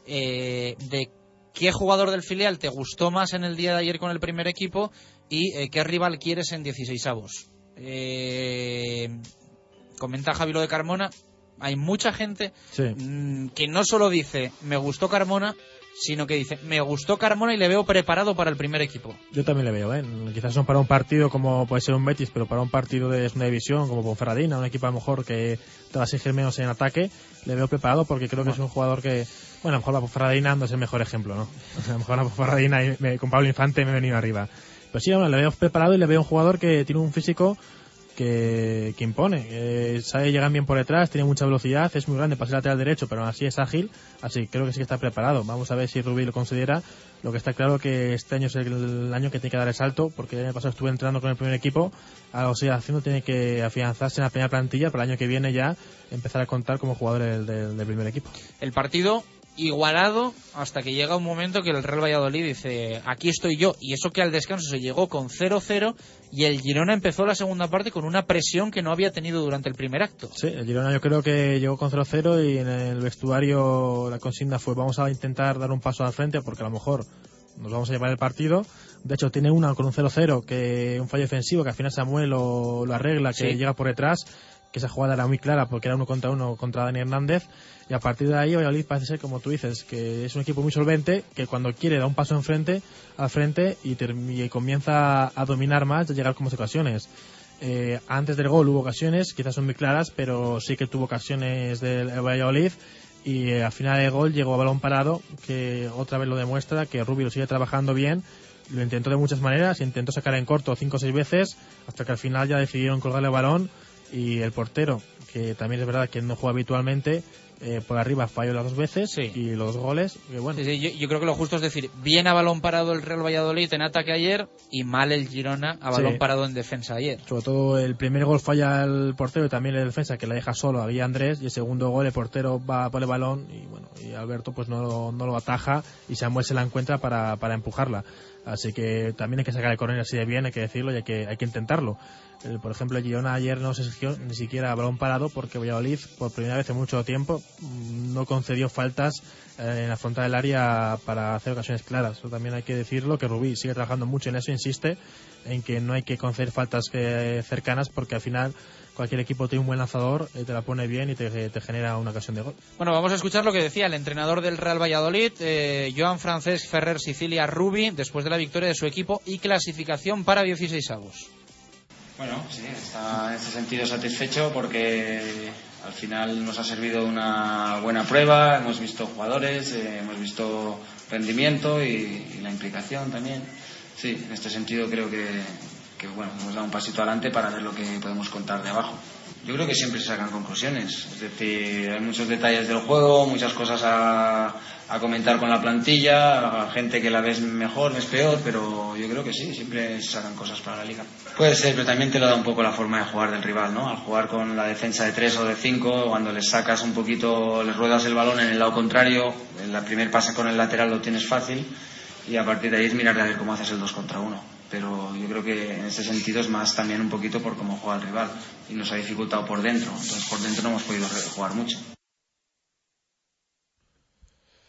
eh, de qué jugador del filial te gustó más en el día de ayer con el primer equipo y eh, qué rival quieres en 16 avos. Eh, comenta Javi lo de Carmona. Hay mucha gente Sí. mm, que no solo dice me gustó Carmona, sino que dice me gustó Carmona y le veo preparado para el primer equipo. Yo también le veo, ¿eh? Quizás no para un partido como puede ser un Betis, pero para un partido de segunda división, como Ponferradina, un equipo a lo mejor que te va a exigir menos en ataque, le veo preparado porque creo que es un jugador que, bueno, a lo mejor la Ponferradina no es el mejor ejemplo, ¿no? A lo mejor la Ponferradina con Pablo Infante me he venido arriba. Pero sí, bueno, le veo preparado y le veo un jugador que tiene un físico que, que impone. Eh, sabe llegar bien por detrás, tiene mucha velocidad, es muy grande para ser lateral derecho, pero aún así es ágil, así creo que sí que está preparado. Vamos a ver si Rubí lo considera. Lo que está claro que este año es el año que tiene que dar el salto, porque el año pasado estuve entrenando con el primer equipo, algo sigue haciendo, tiene que afianzarse en la primera plantilla para el año que viene ya empezar a contar como jugador del, del- del primer equipo. El partido igualado hasta que llega un momento que el Real Valladolid dice aquí estoy yo y eso que al descanso se llegó con 0-0 y el Girona empezó la segunda parte con una presión que no había tenido durante el primer acto. Sí, el Girona yo creo que llegó con 0-0 y en el vestuario la consigna fue vamos a intentar dar un paso al frente porque a lo mejor nos vamos a llevar el partido. De hecho, tiene una con un 0-0, que un fallo defensivo que al final Samuel lo, lo arregla, que Sí. llega por detrás, que esa jugada era muy clara porque era uno contra uno contra Dani Hernández. Y a partir de ahí, Valladolid parece ser, como tú dices, que es un equipo muy solvente, que cuando quiere da un paso enfrente, al frente y, y comienza a dominar más, a llegar con más ocasiones. Eh, antes del gol hubo ocasiones, quizás son muy claras, pero sí que tuvo ocasiones del el Valladolid. Y eh, al final del gol llegó a balón parado, que otra vez lo demuestra, que Rubio lo sigue trabajando bien. Lo intentó de muchas maneras, intentó sacar en corto cinco o seis veces, hasta que al final ya decidieron colgarle el balón. Y el portero, que también es verdad que no juega habitualmente, eh, por arriba falló las dos veces y los dos goles, que bueno. Sí, sí, yo, yo creo que lo justo es decir, bien a balón parado el Real Valladolid en ataque ayer y mal el Girona a balón parado en defensa ayer. Sobre todo el primer gol falla el portero y también el defensa que la deja solo a Villa Andrés y el segundo gol el portero va por el balón y bueno y Alberto pues no, lo- no lo ataja y Samuel se la encuentra para, para empujarla. Así que también hay que sacar el córner así de bien, hay que decirlo y hay que, hay que intentarlo. Por ejemplo, Girona ayer no se exigió ni siquiera balón parado porque Valladolid, por primera vez en mucho tiempo, no concedió faltas eh, en la frontal del área para hacer ocasiones claras. También hay que decirlo, que Rubí sigue trabajando mucho en eso, insiste en que no hay que conceder faltas eh, cercanas porque al final cualquier equipo tiene un buen lanzador, eh, te la pone bien y te, genera una ocasión de gol. Bueno, vamos a escuchar lo que decía el entrenador del Real Valladolid, eh, Joan Francesc Ferrer Sicilia Rubi, después de la victoria de su equipo y clasificación para 16 avos. Bueno, sí, está en ese sentido satisfecho porque al final nos ha servido una buena prueba, hemos visto jugadores, eh, hemos visto rendimiento y, la implicación también. Sí, en este sentido creo que, que, bueno, hemos dado un pasito adelante para ver lo que podemos contar de abajo. Yo creo que siempre se sacan conclusiones, es decir, hay muchos detalles del juego, muchas cosas a, a comentar con la plantilla, a gente que la ves mejor, ves peor, pero yo creo que sí, siempre sacan cosas para la liga. Puede ser, pero también te lo da un poco la forma de jugar del rival, ¿no? Al jugar con la defensa de tres o de cinco, cuando les sacas un poquito, les ruedas el balón en el lado contrario, en la primer pase con el lateral lo tienes fácil y a partir de ahí es mirar a ver cómo haces el dos contra uno. Pero yo creo que en ese sentido es más también un poquito por cómo juega el rival y nos ha dificultado por dentro. Entonces por dentro no hemos podido jugar mucho.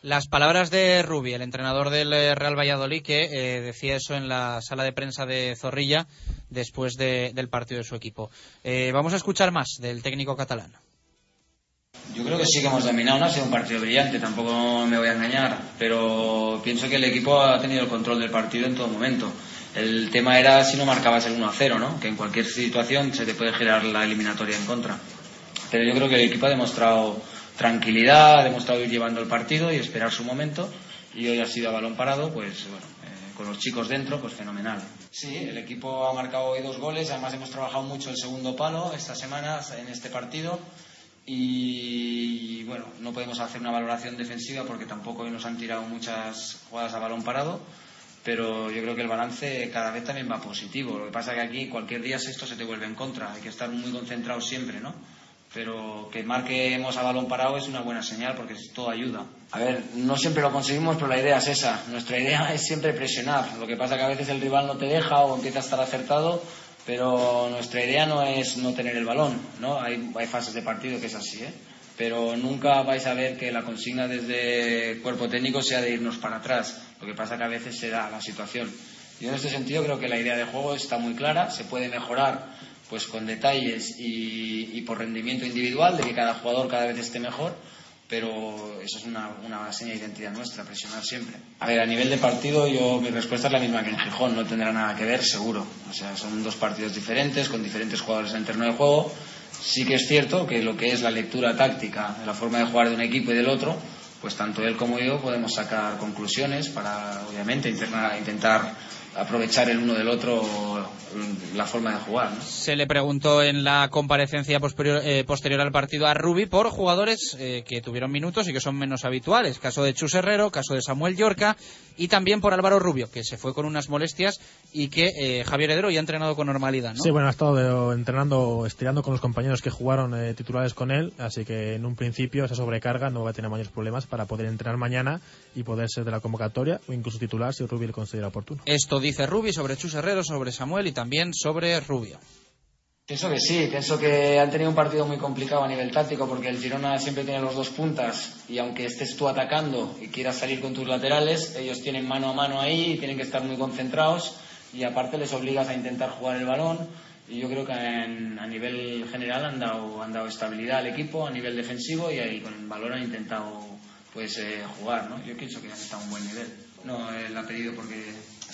Las palabras de Rubi, el entrenador del eh, Real Valladolid, que eh, decía eso en la sala de prensa de Zorrilla después de- del partido de su equipo. Eh, vamos a escuchar más del técnico catalán. Yo creo que sí que hemos dominado, no ha sido un partido brillante, tampoco me voy a engañar, pero pienso que el equipo ha tenido el control del partido en todo momento. El tema era si no marcabas el 1 a 0, ¿no? Que en cualquier situación se te puede girar la eliminatoria en contra. Pero yo creo que el equipo ha demostrado tranquilidad, ha demostrado ir llevando el partido y esperar su momento. Y hoy ha sido a balón parado, pues bueno, eh, con los chicos dentro, pues fenomenal. Sí, el equipo ha marcado hoy dos goles, además hemos trabajado mucho el segundo palo esta semana en este partido y bueno, no podemos hacer una valoración defensiva porque tampoco hoy nos han tirado muchas jugadas a balón parado, pero yo creo que el balance cada vez también va positivo. Lo que pasa es que aquí cualquier día esto se te vuelve en contra, hay que estar muy concentrados siempre, ¿no? Pero que marquemos a balón parado es una buena señal porque todo ayuda. A ver, no siempre lo conseguimos, pero la idea es esa. Nuestra idea es siempre presionar. Lo que pasa que a veces el rival no te deja o empieza a estar acertado, pero nuestra idea no es no tener el balón, ¿no? Hay, fases de partido que es así, ¿eh? Pero nunca vais a ver que la consigna desde cuerpo técnico sea de irnos para atrás. Lo que pasa que a veces se da la situación. Yo en este sentido creo que la idea de juego está muy clara, se puede mejorar pues con detalles y, por rendimiento individual, de que cada jugador cada vez esté mejor, pero eso es una, una seña de identidad nuestra, presionar siempre. A ver, a nivel de partido, yo mi respuesta es la misma que en Gijón, no tendrá nada que ver, seguro. O sea, son dos partidos diferentes, con diferentes jugadores en el terreno de juego. Sí que es cierto que lo que es la lectura táctica, la forma de jugar de un equipo y del otro, pues tanto él como yo podemos sacar conclusiones para, obviamente, intentar aprovechar el uno del otro la forma de jugar. ¿no? Se le preguntó en la comparecencia posterior, eh, posterior al partido a Rubi por jugadores eh, que tuvieron minutos y que son menos habituales. Caso de Chus Herrero, caso de Samuel Yorca y también por Álvaro Rubio, que se fue con unas molestias y que eh, Javier Heredero ya ha entrenado con normalidad. ¿no? Sí, bueno, ha estado de- entrenando, estirando con los compañeros que jugaron eh, titulares con él, así que en un principio esa sobrecarga no va a tener mayores problemas para poder entrenar mañana y poder ser de la convocatoria o incluso titular si Rubio lo considera oportuno. Esto dice Rubi sobre Chus Herrero, sobre Samuel y también sobre Rubio. Pienso que sí, pienso que han tenido un partido muy complicado a nivel táctico porque el Girona siempre tiene los dos puntas y aunque estés tú atacando y quieras salir con tus laterales, ellos tienen mano a mano ahí y tienen que estar muy concentrados y aparte les obligas a intentar jugar el balón y yo creo que a nivel general han dado, estabilidad al equipo a nivel defensivo y ahí con el balón han intentado pues eh, jugar, ¿no? Yo pienso que han estado a un buen nivel. No, él ha pedido porque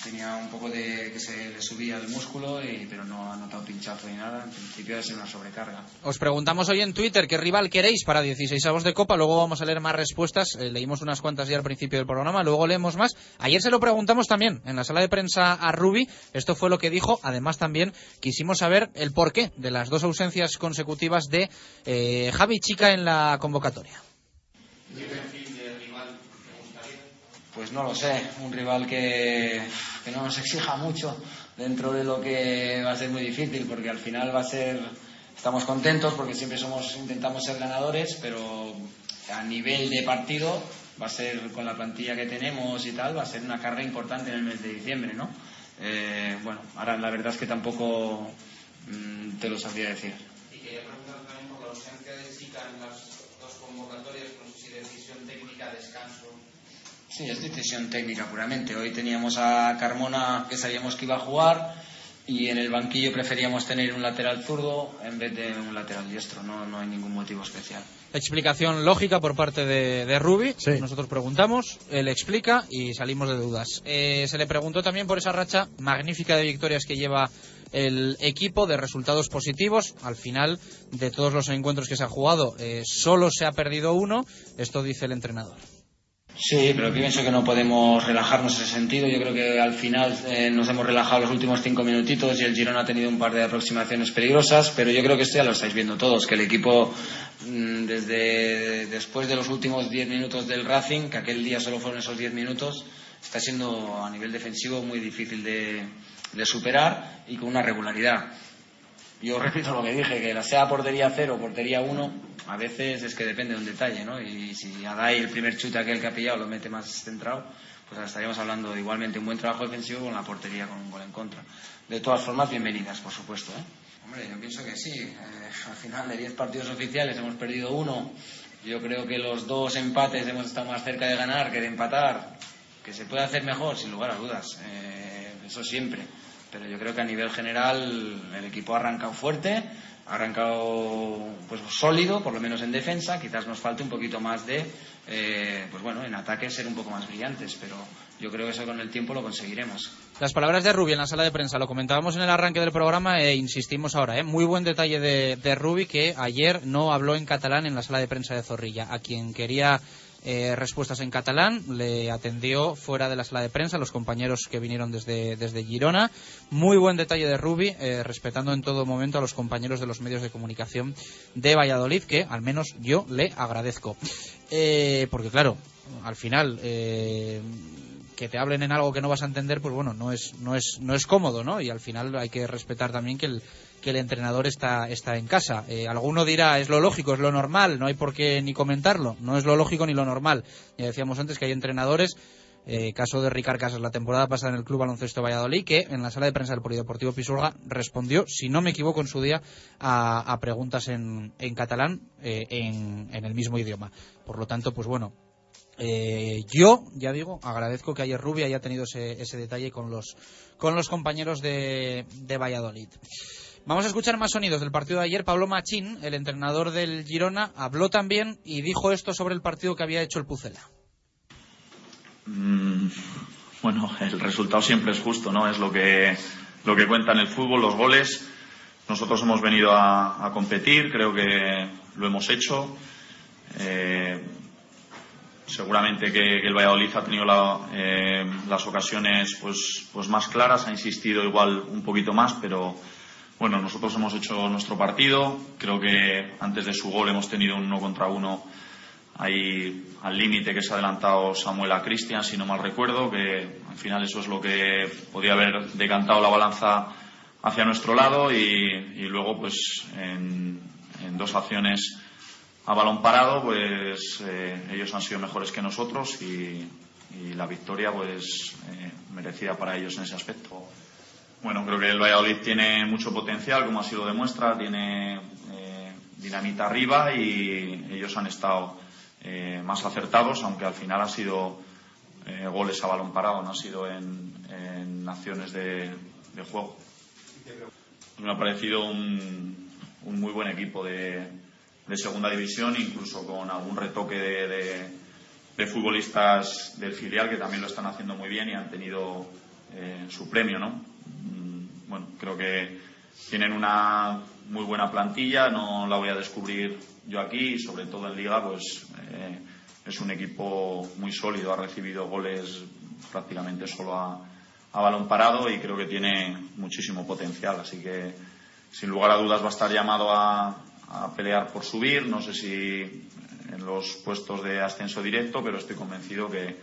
tenía un poco de que se le subía el músculo, y, pero no ha notado pinchazo ni nada. En principio es una sobrecarga. Os preguntamos hoy en Twitter qué rival queréis para 16 avos de Copa. Luego vamos a leer más respuestas. Eh, leímos unas cuantas ya al principio del programa, luego leemos más. Ayer se lo preguntamos también en la sala de prensa a Rubi. Esto fue lo que dijo. Además, también quisimos saber el porqué de las dos ausencias consecutivas de eh, Javi Chica en la convocatoria. Pues no lo sé, un rival que, que no nos exija mucho dentro de lo que va a ser muy difícil, porque al final va a ser, estamos contentos porque siempre somos, intentamos ser ganadores, pero a nivel de partido va a ser con la plantilla que tenemos y tal, va a ser una carga importante en el mes de diciembre, ¿no? Eh, bueno, ahora la verdad es que tampoco mm, te lo sabría decir. Y quería preguntar también por la ausencia de Chica en las dos convocatorias, no sé si decisión técnica, descanso. Sí, es decisión técnica puramente. Hoy teníamos a Carmona que sabíamos que iba a jugar y en el banquillo preferíamos tener un lateral zurdo en vez de un lateral diestro. No, no hay ningún motivo especial. Explicación lógica por parte de, de Rubi. Nosotros preguntamos, él explica y salimos de dudas. Eh, se le preguntó también por esa racha magnífica de victorias que lleva el equipo, de resultados positivos. Al final de todos los encuentros que se ha jugado, eh, solo se ha perdido uno. Esto dice el entrenador. Sí, pero pienso que no podemos relajarnos en ese sentido. Yo creo que al final eh, nos hemos relajado los últimos cinco minutitos y el Girona ha tenido un par de aproximaciones peligrosas, pero yo creo que esto ya lo estáis viendo todos, que el equipo mm, desde después de los últimos diez minutos del Racing, que aquel día solo fueron esos diez minutos, está siendo a nivel defensivo muy difícil de, de superar y con una regularidad. Yo repito lo que dije, que sea portería cero o portería uno, a veces es que depende de un detalle, ¿no? Y si Adai el primer chute aquel que ha pillado lo mete más centrado, pues estaríamos hablando de igualmente un buen trabajo defensivo con la portería con un gol en contra. De todas formas, bienvenidas, por supuesto, ¿eh? Hombre, yo pienso que sí. Eh, al final de 10 partidos oficiales hemos perdido uno. Yo creo que los dos empates hemos estado más cerca de ganar que de empatar. Que se puede hacer mejor, sin lugar a dudas. Eh, eso siempre pero yo creo que a nivel general el equipo ha arrancado fuerte, ha arrancado pues sólido, por lo menos en defensa. Quizás nos falte un poquito más de, eh, pues bueno, en ataque ser un poco más brillantes, pero yo creo que eso con el tiempo lo conseguiremos. Las palabras de Rubi en la sala de prensa, lo comentábamos en el arranque del programa e insistimos ahora. ¿eh? Muy buen detalle de, de Rubi que ayer no habló en catalán en la sala de prensa de Zorrilla. A quien quería eh, respuestas en catalán. Le atendió fuera de la sala de prensa los compañeros que vinieron desde, desde Girona. Muy buen detalle de Rubi, eh, respetando en todo momento a los compañeros de los medios de comunicación de Valladolid, que al menos yo le agradezco. Eh, porque claro, al final que te hablen en algo que no vas a entender, pues bueno, no es, no es, no es cómodo, ¿no? Y al final hay que respetar también que el, que el entrenador está, está en casa. Eh, alguno dirá, es lo lógico, es lo normal, no hay por qué ni comentarlo, no es lo lógico ni lo normal. Ya decíamos antes que hay entrenadores, eh, caso de Ricard Casas la temporada pasada en el Club Baloncesto Valladolid, que en la sala de prensa del Polideportivo Pisurga respondió, si no me equivoco en su día, a, preguntas en, en catalán eh, en, en el mismo idioma. Por lo tanto, pues bueno, yo, ya digo, agradezco que ayer Rubia haya tenido ese, ese detalle con los, con los compañeros de Valladolid. Vamos a escuchar más sonidos del partido de ayer. Pablo Machín, el entrenador del Girona, habló también y dijo esto sobre el partido que había hecho el Pucela. Mm, bueno, el resultado siempre es justo, ¿no? Es lo que, lo que cuenta en el fútbol, los goles. Nosotros hemos venido a, competir, creo que lo hemos hecho. Eh, seguramente que, el Valladolid ha tenido eh, las ocasiones pues, pues más claras, ha insistido igual un poquito más, pero bueno, nosotros hemos hecho nuestro partido. Creo que antes de su gol hemos tenido un uno contra uno ahí al límite que se ha adelantado Samuel a Cristian, si no mal recuerdo, que al final eso es lo que podía haber decantado la balanza hacia nuestro lado y, luego pues en, dos acciones a balón parado pues eh, ellos han sido mejores que nosotros y, la victoria pues eh, merecida para ellos en ese aspecto. Bueno, creo que el Valladolid tiene mucho potencial, como ha sido demuestra, tiene eh, dinamita arriba y ellos han estado eh, más acertados, aunque al final ha sido eh, goles a balón parado, no ha sido en, acciones de, juego. Me ha parecido un, muy buen equipo de, segunda división, incluso con algún retoque de, futbolistas del filial que también lo están haciendo muy bien y han tenido su premio, ¿no? Bueno, creo que tienen una muy buena plantilla, no la voy a descubrir yo aquí, sobre todo en Liga, pues eh, es un equipo muy sólido, ha recibido goles prácticamente solo a, balón parado y creo que tiene muchísimo potencial, así que sin lugar a dudas va a estar llamado a, pelear por subir, no sé si en los puestos de ascenso directo, pero estoy convencido que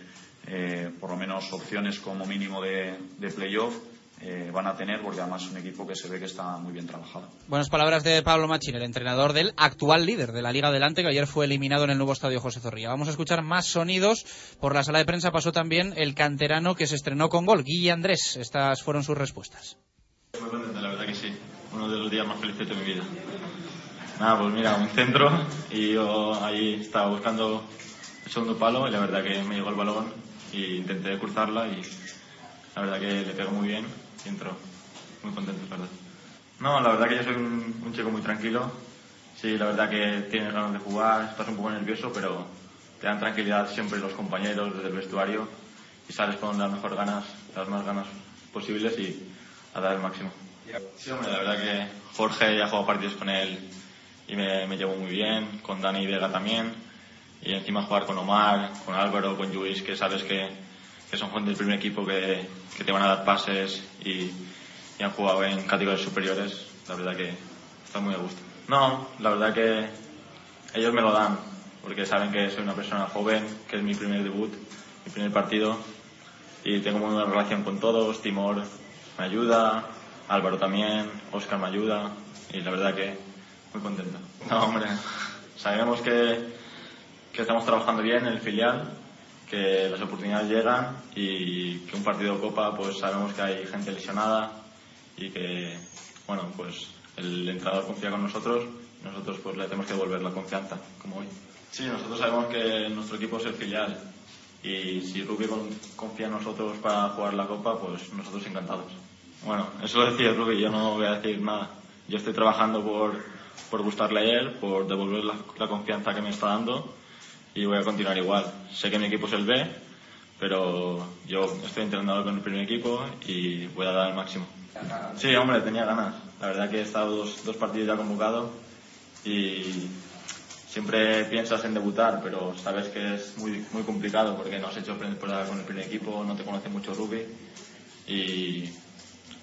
eh, por lo menos opciones como mínimo de, de playoff eh, van a tener, porque además es un equipo que se ve que está muy bien trabajado. Buenas palabras de Pablo Machín, el entrenador del actual líder de la Liga Adelante, que ayer fue eliminado en el nuevo estadio José Zorrilla. Vamos a escuchar más sonidos. Por la sala de prensa pasó también el canterano que se estrenó con gol, Guille Andrés. Estas fueron sus respuestas. Muy contento, la verdad que sí. Uno de los días más felices de mi vida. Nada, pues mira, un centro y yo ahí estaba buscando el segundo palo y la verdad que me llegó el balón y intenté cruzarla y la verdad que le pegó muy bien y entró. Muy contento, la verdad. No, la verdad que yo soy un, un chico muy tranquilo. Sí, la verdad que tienes ganas de jugar, estás un poco nervioso, pero te dan tranquilidad siempre los compañeros desde el vestuario y sales con las mejores ganas, las más ganas posibles y a dar el máximo. Sí, hombre, la verdad que Jorge ya jugado partidos con él y me, me llevo muy bien, con Dani Vega también, y encima jugar con Omar, con Álvaro, con Luis, que sabes que, que son gente del primer equipo que, que te van a dar pases y, y han jugado en categorías superiores, la verdad que está muy a gusto. No, la verdad que ellos me lo dan, porque saben que soy una persona joven, que es mi primer debut, mi primer partido, y tengo muy buena relación con todos, Timor me ayuda, Álvaro también, Oscar me ayuda, y la verdad que muy contento. No, hombre, sabemos que, que estamos trabajando bien en el filial, que las oportunidades llegan y que un partido de Copa, pues sabemos que hay gente lesionada y que, bueno, pues el entrenador confía con nosotros, nosotros pues le tenemos que devolver la confianza, como hoy. Sí, nosotros sabemos que nuestro equipo es el filial y si Rubi con- confía en nosotros para jugar la Copa, pues nosotros encantados. Bueno, eso lo decía Rubi, yo no voy a decir nada. Yo estoy trabajando por, por gustarle a él, por devolver la, la confianza que me está dando y voy a continuar igual. Sé que mi equipo es el B, pero yo estoy entrenando con el primer equipo y voy a dar el máximo. Sí, hombre, tenía ganas. La verdad que he estado dos, dos partidos ya convocado y siempre piensas en debutar, pero sabes que es muy, muy complicado porque no has hecho pretemporada con el primer equipo, no te conoce mucho Rubi y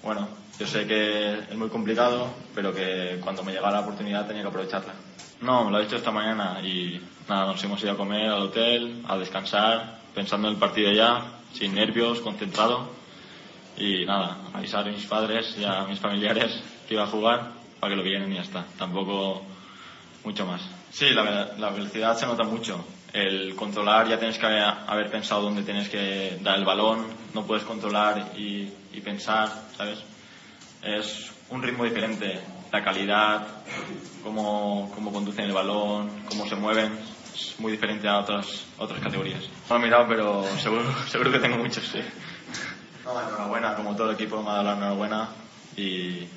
bueno, yo sé que es muy complicado, pero que cuando me llegaba la oportunidad tenía que aprovecharla. No, lo he dicho esta mañana y nada, nos hemos ido a comer al hotel, a descansar, pensando en el partido ya, sin nervios, concentrado y nada, avisar a mis padres y a mis familiares que iba a jugar para que lo vieran y ya está. Tampoco mucho más. Sí, la, velocidad se nota mucho. El controlar ya tienes que haber, haber pensado dónde tienes que dar el balón, no puedes controlar y, y pensar, ¿sabes? Es un ritmo diferente. La calidad, cómo, cómo conducen el balón, cómo se mueven, es muy diferente a otras, otras categorías. No lo he mirado, pero seguro, seguro que tengo muchos, sí. No, enhorabuena, como todo el equipo me ha dado la enhorabuena y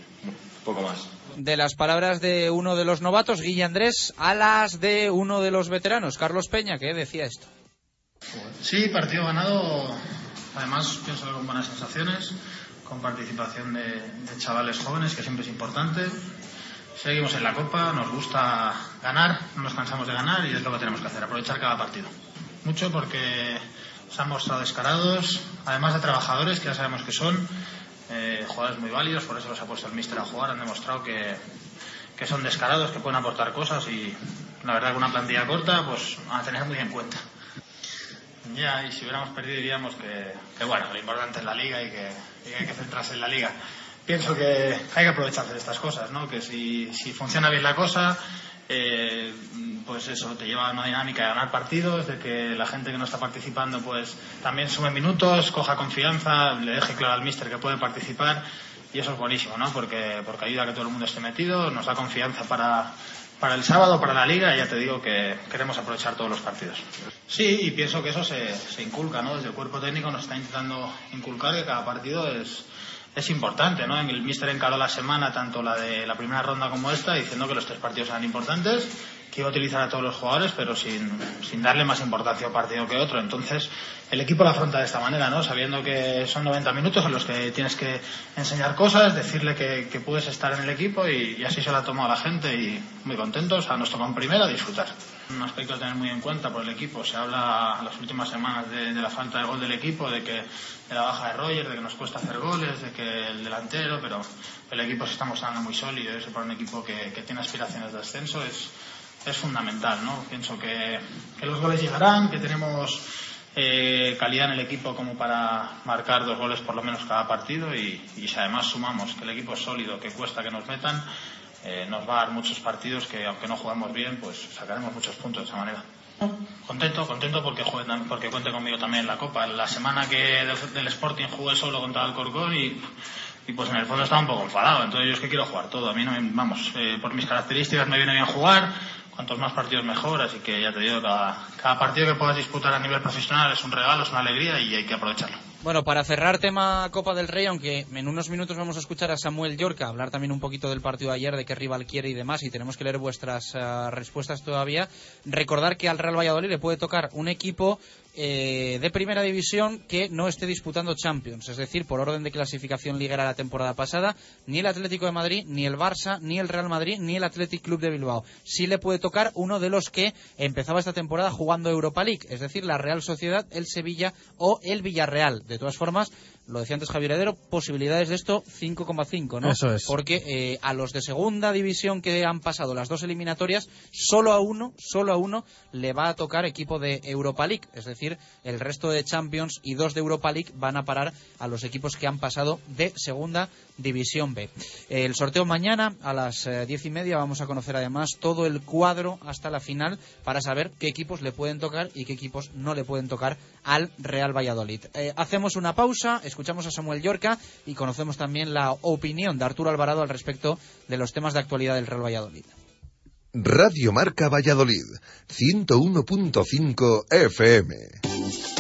poco más. De las palabras de uno de los novatos, Guille Andrés, a las de uno de los veteranos, Carlos Peña, que decía esto. Sí, partido ganado. Además, pienso que con buenas sensaciones, con participación de, de chavales jóvenes, que siempre es importante. Seguimos en la Copa, nos gusta ganar, no nos cansamos de ganar y es lo que tenemos que hacer, aprovechar cada partido. Mucho porque se han mostrado descarados, además de trabajadores que ya sabemos que son, eh, jugadores muy válidos, por eso los ha puesto el míster a jugar, han demostrado que, que son descarados, que pueden aportar cosas y la verdad que una plantilla corta, pues a tener muy en cuenta. Ya, y si hubiéramos perdido diríamos que, bueno, lo importante es la liga y que hay que centrarse en la liga. Pienso que hay que aprovecharse de estas cosas, ¿no? Que si, si funciona bien la cosa, eh, pues eso te lleva a una dinámica de ganar partidos, de que la gente que no está participando pues también sume minutos, coja confianza, le deje claro al míster que puede participar y eso es buenísimo, ¿no? Porque, porque ayuda a que todo el mundo esté metido, nos da confianza para, para el sábado, para la liga, y ya te digo que queremos aprovechar todos los partidos. Sí, y pienso que eso se, se inculca, ¿no? Desde el cuerpo técnico nos está intentando inculcar que cada partido es, es importante, ¿no? El míster encaró la semana, tanto la de la primera ronda como esta, diciendo que los tres partidos eran importantes, que iba a utilizar a todos los jugadores, pero sin, sin darle más importancia a un partido que otro. Entonces, el equipo lo afronta de esta manera, ¿no? Sabiendo que son 90 minutos en los que tienes que enseñar cosas, decirle que, puedes estar en el equipo y, así se lo ha tomado la gente y muy contentos. A nos toca en primera a disfrutar. Un aspecto a tener muy en cuenta por el equipo. Se habla las últimas semanas de, de la falta de gol del equipo, de que de la baja de Roger, de que nos cuesta hacer goles, de que el delantero, pero el equipo se está mostrando muy sólido. Eso para un equipo que, que tiene aspiraciones de ascenso es, es fundamental, ¿no? Pienso que, que los goles llegarán, que tenemos eh, calidad en el equipo como para marcar dos goles por lo menos cada partido y, y si además sumamos que el equipo es sólido, que cuesta que nos metan, eh, nos va a dar muchos partidos que aunque no juguemos bien, pues sacaremos muchos puntos de esa manera. Contento, contento porque, juegue- porque cuente conmigo también en la Copa. La semana que del, del Sporting jugué solo contra el Corcón y, y pues en el fondo estaba un poco enfadado. Entonces yo es que quiero jugar todo. A mí no me, vamos, eh, por mis características me viene bien jugar. Cuantos más partidos mejor. Así que ya te digo, cada, cada partido que puedas disputar a nivel profesional es un regalo, es una alegría y hay que aprovecharlo. Bueno, para cerrar tema Copa del Rey, aunque en unos minutos vamos a escuchar a Samuel Yorca hablar también un poquito del partido de ayer, de qué rival quiere y demás, y tenemos que leer vuestras eh, respuestas todavía, recordar que al Real Valladolid le puede tocar un equipo eh, de primera división que no esté disputando Champions, es decir, por orden de clasificación liguera la temporada pasada, ni el Atlético de Madrid, ni el Barça, ni el Real Madrid, ni el Athletic Club de Bilbao. Sí le puede tocar uno de los que empezaba esta temporada jugando Europa League, es decir, la Real Sociedad, el Sevilla o el Villarreal. De todas formas, lo decía antes Javier Heredero, posibilidades de esto 5,5, ¿no? Eso es. Porque eh, a los de segunda división que han pasado las dos eliminatorias, solo a uno, solo a uno le va a tocar equipo de Europa League. Es decir, el resto de Champions y dos de Europa League van a parar a los equipos que han pasado de segunda división B. El sorteo mañana a las eh, diez y media vamos a conocer además todo el cuadro hasta la final para saber qué equipos le pueden tocar y qué equipos no le pueden tocar al Real Valladolid. Eh, hacemos una pausa, escuchamos a Samuel Yorca y conocemos también la opinión de Arturo Alvarado al respecto de los temas de actualidad del Real Valladolid. Radio Marca Valladolid, 101.5 FM.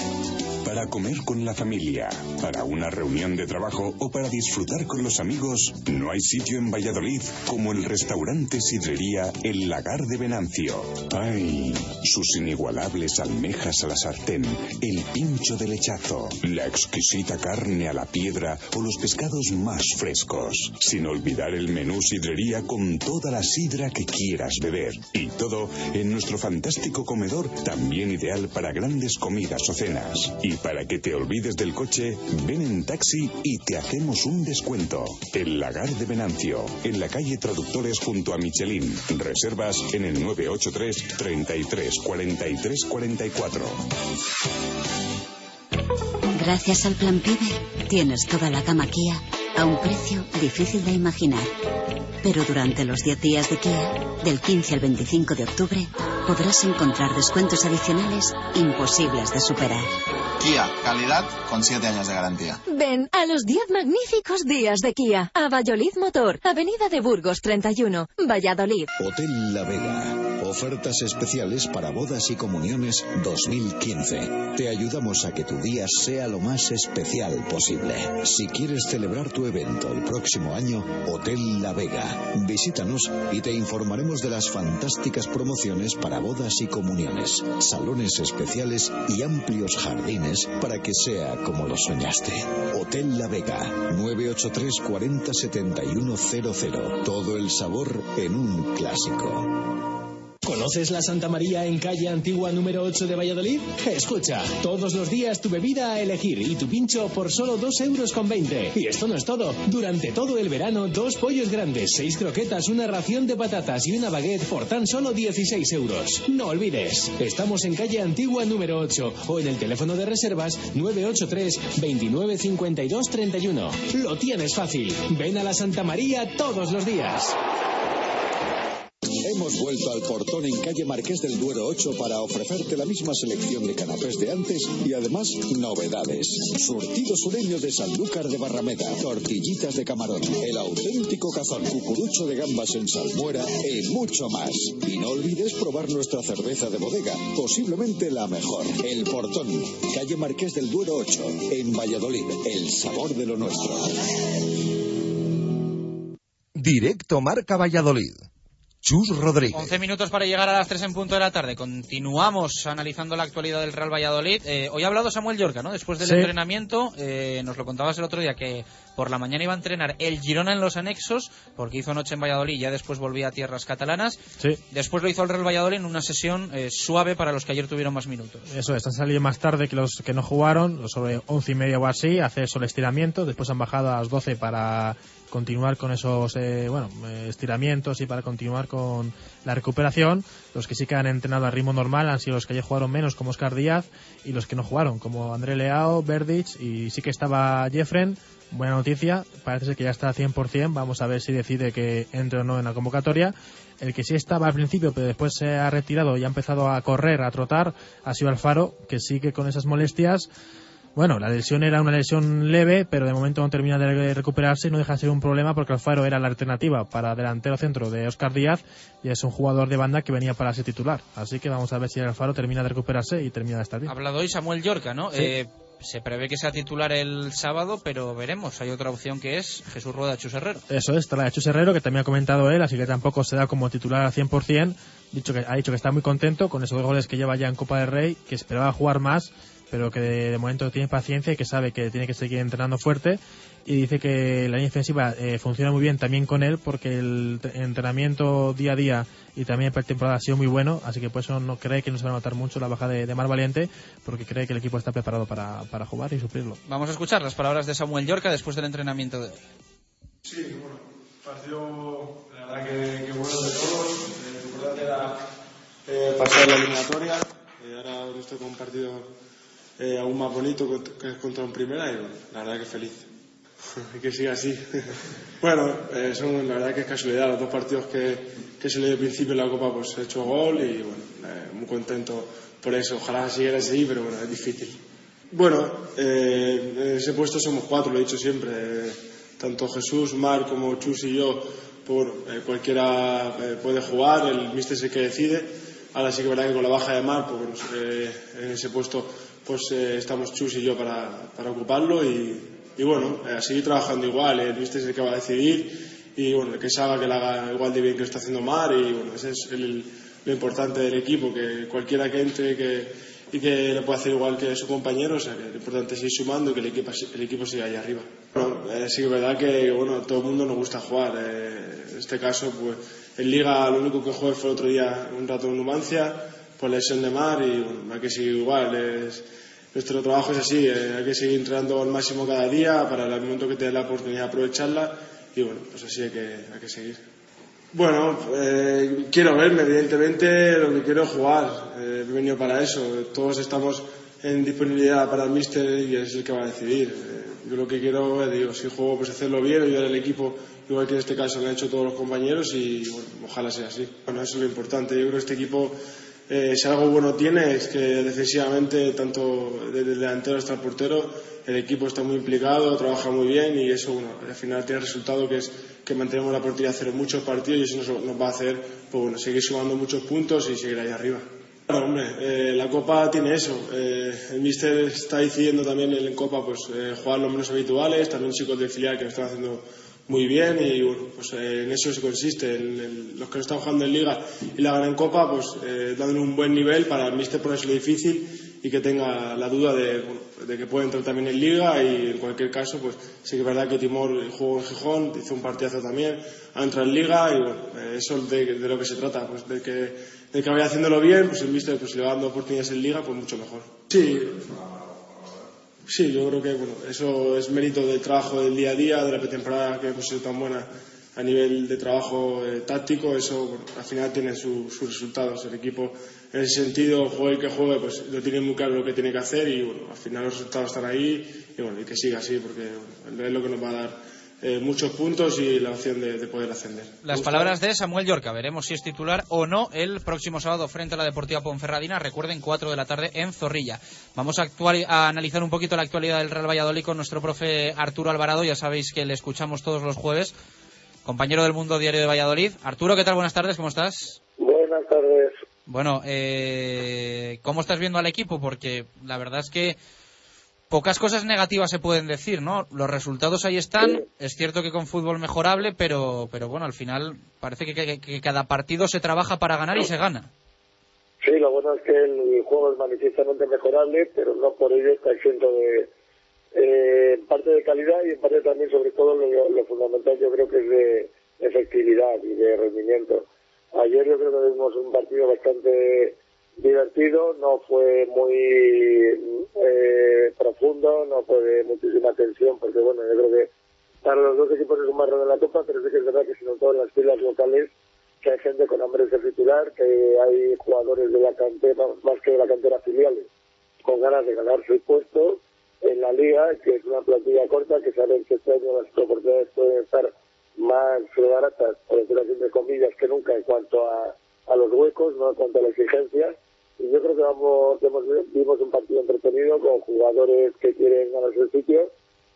Para comer con la familia, para una reunión de trabajo o para disfrutar con los amigos, no hay sitio en Valladolid como el restaurante sidrería El Lagar de Venancio. ¡Ay! Sus inigualables almejas a la sartén, el pincho de lechazo, la exquisita carne a la piedra o los pescados más frescos. Sin olvidar el menú sidrería con toda la sidra que quieras beber. Y todo en nuestro fantástico comedor, también ideal para grandes comidas o cenas. Y para que te olvides del coche, ven en taxi y te hacemos un descuento. El Lagar de Venancio, en la calle Traductores junto a Michelin. Reservas en el 983 33 43 44. Gracias al Plan PIBE tienes toda la gama Kia a un precio difícil de imaginar. Pero durante los 10 días de Kia, del 15 al 25 de octubre, podrás encontrar descuentos adicionales imposibles de superar. Kia, calidad con 7 años de garantía. Ven a los 10 magníficos días de Kia. A Valladolid Motor, Avenida de Burgos 31, Valladolid. Hotel La Vega. Ofertas especiales para bodas y comuniones 2015. Te ayudamos a que tu día sea lo más especial posible. Si quieres celebrar tu evento el próximo año, Hotel La Vega. Visítanos y te informaremos de las fantásticas promociones para bodas y comuniones, salones especiales y amplios jardines para que sea como lo soñaste. Hotel La Vega, 983 40 71 00. Todo el sabor en un clásico. ¿Conoces la Santa María en calle Antigua número 8 de Valladolid? Escucha, todos los días tu bebida a elegir y tu pincho por solo 2 euros con 20. Y esto no es todo. Durante todo el verano, dos pollos grandes, seis croquetas, una ración de patatas y una baguette por tan solo 16 euros. No olvides, estamos en calle Antigua número 8 o en el teléfono de reservas 983 29 52 31. Lo tienes fácil. Ven a la Santa María todos los días. Hemos vuelto al portón en calle Marqués del Duero 8 para ofrecerte la misma selección de canapés de antes y además novedades. Surtido sureño de Sanlúcar de Barrameda, tortillitas de camarón, el auténtico cazón, cucurucho de gambas en salmuera y mucho más. Y no olvides probar nuestra cerveza de bodega, posiblemente la mejor. El portón, calle Marqués del Duero 8, en Valladolid, el sabor de lo nuestro. Directo Marca Valladolid. Chus Rodríguez. 11 minutos para llegar a las 3 en punto de la tarde. Continuamos analizando la actualidad del Real Valladolid. Eh, hoy ha hablado Samuel Yorca, ¿no? Después del Sí. entrenamiento, eh, nos lo contabas el otro día que por la mañana iba a entrenar el Girona en los anexos, porque hizo noche en Valladolid y ya después volvía a tierras catalanas. Sí. Después lo hizo el Real Valladolid en una sesión eh, suave para los que ayer tuvieron más minutos. Eso es, han salido más tarde que los que no jugaron, sobre once y media o así, a hacer solo estiramiento, después han bajado a las 12 para continuar con esos eh, bueno estiramientos y para continuar con la recuperación. Los que sí que han entrenado a ritmo normal han sido los que ya jugaron menos, como Oscar Díaz, y los que no jugaron, como André Leao, Verdich, y sí que estaba Jeffren. Buena noticia, parece ser que ya está al 100%. Vamos a ver si decide que entre o no en la convocatoria. El que sí estaba al principio, pero después se ha retirado y ha empezado a correr, a trotar, ha sido Alfaro, que sigue con esas molestias. Bueno, la lesión era una lesión leve, pero de momento no termina de recuperarse y no deja de ser un problema porque Alfaro era la alternativa para delantero centro de Oscar Díaz y es un jugador de banda que venía para ser titular. Así que vamos a ver si Alfaro termina de recuperarse y termina de estar bien. Ha hablado hoy Samuel Yorca, ¿no? Sí. Eh, se prevé que sea titular el sábado, pero veremos. Hay otra opción que es Jesús Rueda Chus Herrero. Eso es, trae a Chus Herrero, que también ha comentado él, así que tampoco se da como titular al 100%. Dicho que, ha dicho que está muy contento con esos goles que lleva ya en Copa del Rey, que esperaba jugar más, pero que de, de momento tiene paciencia y que sabe que tiene que seguir entrenando fuerte. Y dice que la línea defensiva eh, funciona muy bien también con él, porque el entrenamiento día a día y también pretemporada ha sido muy bueno, así que por eso no cree que no se va a notar mucho la baja de, de Mar Valiente, porque cree que el equipo está preparado para, para jugar y suplirlo. Vamos a escuchar las palabras de Samuel Yorca después del entrenamiento de hoy. Sí, bueno, partido la verdad que, que bueno de todos. Eh, lo importante era eh, pasar la eliminatoria. Eh, ahora toca un partido eh, aún más bonito que contra un primera y bueno, la verdad que feliz. que siga así. bueno, eh, son, la verdad que es casualidad. Los dos partidos que, que se le dio al principio en la Copa pues he hecho gol y bueno, eh, muy contento por eso. Ojalá siguiera así, pero bueno, es difícil. Bueno, eh, en ese puesto somos cuatro, lo he dicho siempre. eh, tanto Jesús, Mar como Chus y yo, por eh, cualquiera eh, puede jugar, el míster es el que decide. Ahora sí que verdad que con la baja de Mar, pues, en ese puesto pues eh, estamos Chus y yo para, para ocuparlo y, y bueno, eh, seguir trabajando igual. El míster es el que va a decidir y bueno, el que salga que lo haga igual de bien que lo está haciendo Mar y bueno, ese es el- lo importante del equipo, que cualquiera que entre que, y que lo pueda hacer igual que su compañero, o sea que lo importante es seguir sumando y que el equipo, el equipo siga ahí arriba. Bueno, eh, sí que es verdad que bueno, todo el mundo nos gusta jugar. eh, en este caso, pues en Liga lo único que jugué fue el otro día un rato en Numancia, por lesión de mar y bueno, hay que seguir igual. es- nuestro trabajo es así, eh, hay que seguir entrenando al máximo cada día para el momento que te dé la oportunidad de aprovecharla y bueno, pues así hay que, hay que seguir. Bueno, eh, quiero verme, evidentemente lo que quiero es jugar, eh, he venido para eso, todos estamos en disponibilidad para el míster y es el que va a decidir. Eh, yo lo que quiero, eh, digo, si juego pues hacerlo bien, ayudar al equipo, igual que en este caso lo han hecho todos los compañeros y bueno, ojalá sea así. Bueno, eso es lo importante, yo creo que este equipo eh, si algo bueno tiene es que defensivamente, tanto desde el delantero hasta el portero, el equipo está muy implicado, trabaja muy bien y eso bueno, al final tiene el resultado que es que mantenemos la portería a cero en muchos partidos y eso nos, nos va a hacer pues, bueno, seguir sumando muchos puntos y seguir ahí arriba. Hombre, eh, la Copa tiene eso. Eh, el míster está decidiendo también en Copa pues, eh, jugar los menos habituales, también chicos del filial que lo están haciendo muy bien y bueno, pues eh, en eso se consiste. En, los que lo están jugando en Liga y la en Copa, pues eh, dando un buen nivel para el míster ponérselo difícil y que tenga la duda de, que puede entrar también en Liga y en cualquier caso, pues sí que es verdad que Timor jugó en Gijón, hizo un partidazo también, ha entrado en Liga y bueno, eh, eso es de, de lo que se trata, pues de que, de que vaya haciéndolo bien, pues el míster pues, le va dando oportunidades en Liga, pues mucho mejor. Sí, Sí, yo creo que bueno, eso es mérito del trabajo del día a día, de la pretemporada que hemos sido tan buena a nivel de trabajo eh, táctico, eso bueno, al final tiene su- sus resultados. El equipo, en ese sentido, juegue que juegue, pues lo tiene muy claro lo que tiene que hacer y bueno, al final los resultados están ahí y bueno, y que siga así, porque bueno, es lo que nos va a dar eh, muchos puntos y la opción de, de poder ascender. Las palabras de Samuel Yorca. Veremos si es titular o no el próximo sábado frente a la Deportiva Ponferradina. Recuerden, 4 de la tarde en Zorrilla. Vamos a, actuali- a analizar un poquito la actualidad del Real Valladolid con nuestro profe Arturo Alvarado. Ya sabéis que le escuchamos todos los jueves. Compañero del Mundo Diario de Valladolid. Arturo, ¿qué tal? Buenas tardes, ¿cómo estás? Buenas tardes. Bueno, eh, ¿cómo estás viendo al equipo? Porque la verdad es que pocas cosas negativas se pueden decir, ¿no? Los resultados ahí están. Es cierto que con fútbol mejorable, pero, pero bueno, al final parece que, cada partido se trabaja para ganar y se gana. Sí, lo bueno es que el juego es manifiestamente mejorable, pero no por ello está exento de eh, en parte de calidad y en parte también, sobre todo, lo fundamental yo creo que es de efectividad y de rendimiento. Ayer yo creo que vimos un partido bastante divertido, no fue muy eh, profundo, no fue de muchísima tensión, porque bueno, yo creo que para los dos equipos es un marrón en la Copa, pero sí que es verdad que se notó en las filas locales que hay gente con hambre de titular, que hay jugadores de la cantera, más que de la cantera filiales, con ganas de ganar su puesto en la liga, que es una plantilla corta, que saben que este año las oportunidades pueden estar más baratas, por decirlo así, entre comillas, que nunca en cuanto a, a los huecos, no en cuanto a la exigencia. Y yo creo que vamos, hemos, vimos un partido entretenido con jugadores que quieren ganarse el sitio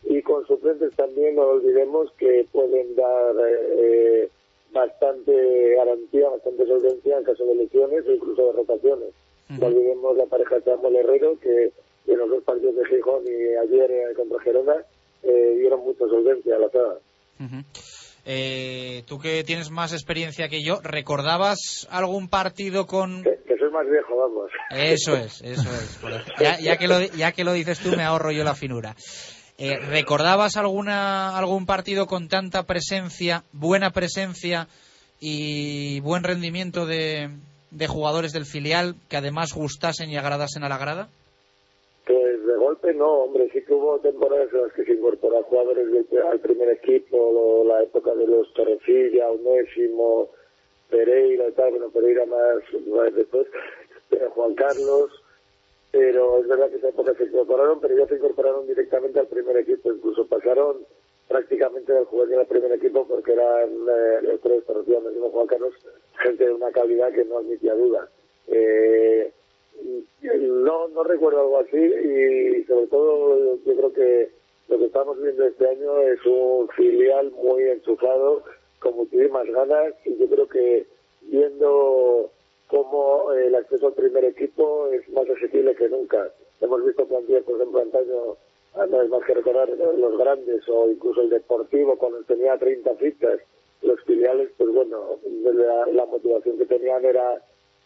y con suplentes también no olvidemos que pueden dar eh, bastante garantía, bastante solvencia en caso de lesiones o incluso de rotaciones. No olvidemos la pareja de Samuel Herrero que en los dos partidos de Gijón y ayer eh, contra Gerona eh, dieron mucha solvencia a la saga. Eh, tú que tienes más experiencia que yo, ¿recordabas algún partido con...? Que, que soy más viejo, vamos. Eso es, eso es. Ya, ya que lo, ya que lo dices tú, me ahorro yo la finura. Eh, ¿Recordabas alguna, algún partido con tanta presencia, buena presencia y buen rendimiento de, de jugadores del filial que además gustasen y agradasen a la grada? Pues de golpe no, hombre, sí que hubo temporadas en las que se incorporaron jugadores del- al primer equipo, la época de los Torrecilla, Onésimo, Pereira y tal, bueno, Pereira más, más después, Juan Carlos, pero es verdad que esa época se incorporaron, pero ya se incorporaron directamente al primer equipo, incluso pasaron prácticamente del juvenil al primer equipo porque eran eh, los tres Onésimo, Juan Carlos, gente de una calidad que no admitía duda. Eh, no, no recuerdo algo así y sobre todo yo creo que lo que estamos viendo este año es un filial muy enchufado, con muchísimas ganas y yo creo que viendo cómo el acceso al primer equipo es más asequible que nunca. Hemos visto plantillas, por ejemplo, antaño, ah, no es más que recordar los grandes o incluso el deportivo cuando tenía 30 fichas, los filiales, pues bueno, la motivación que tenían era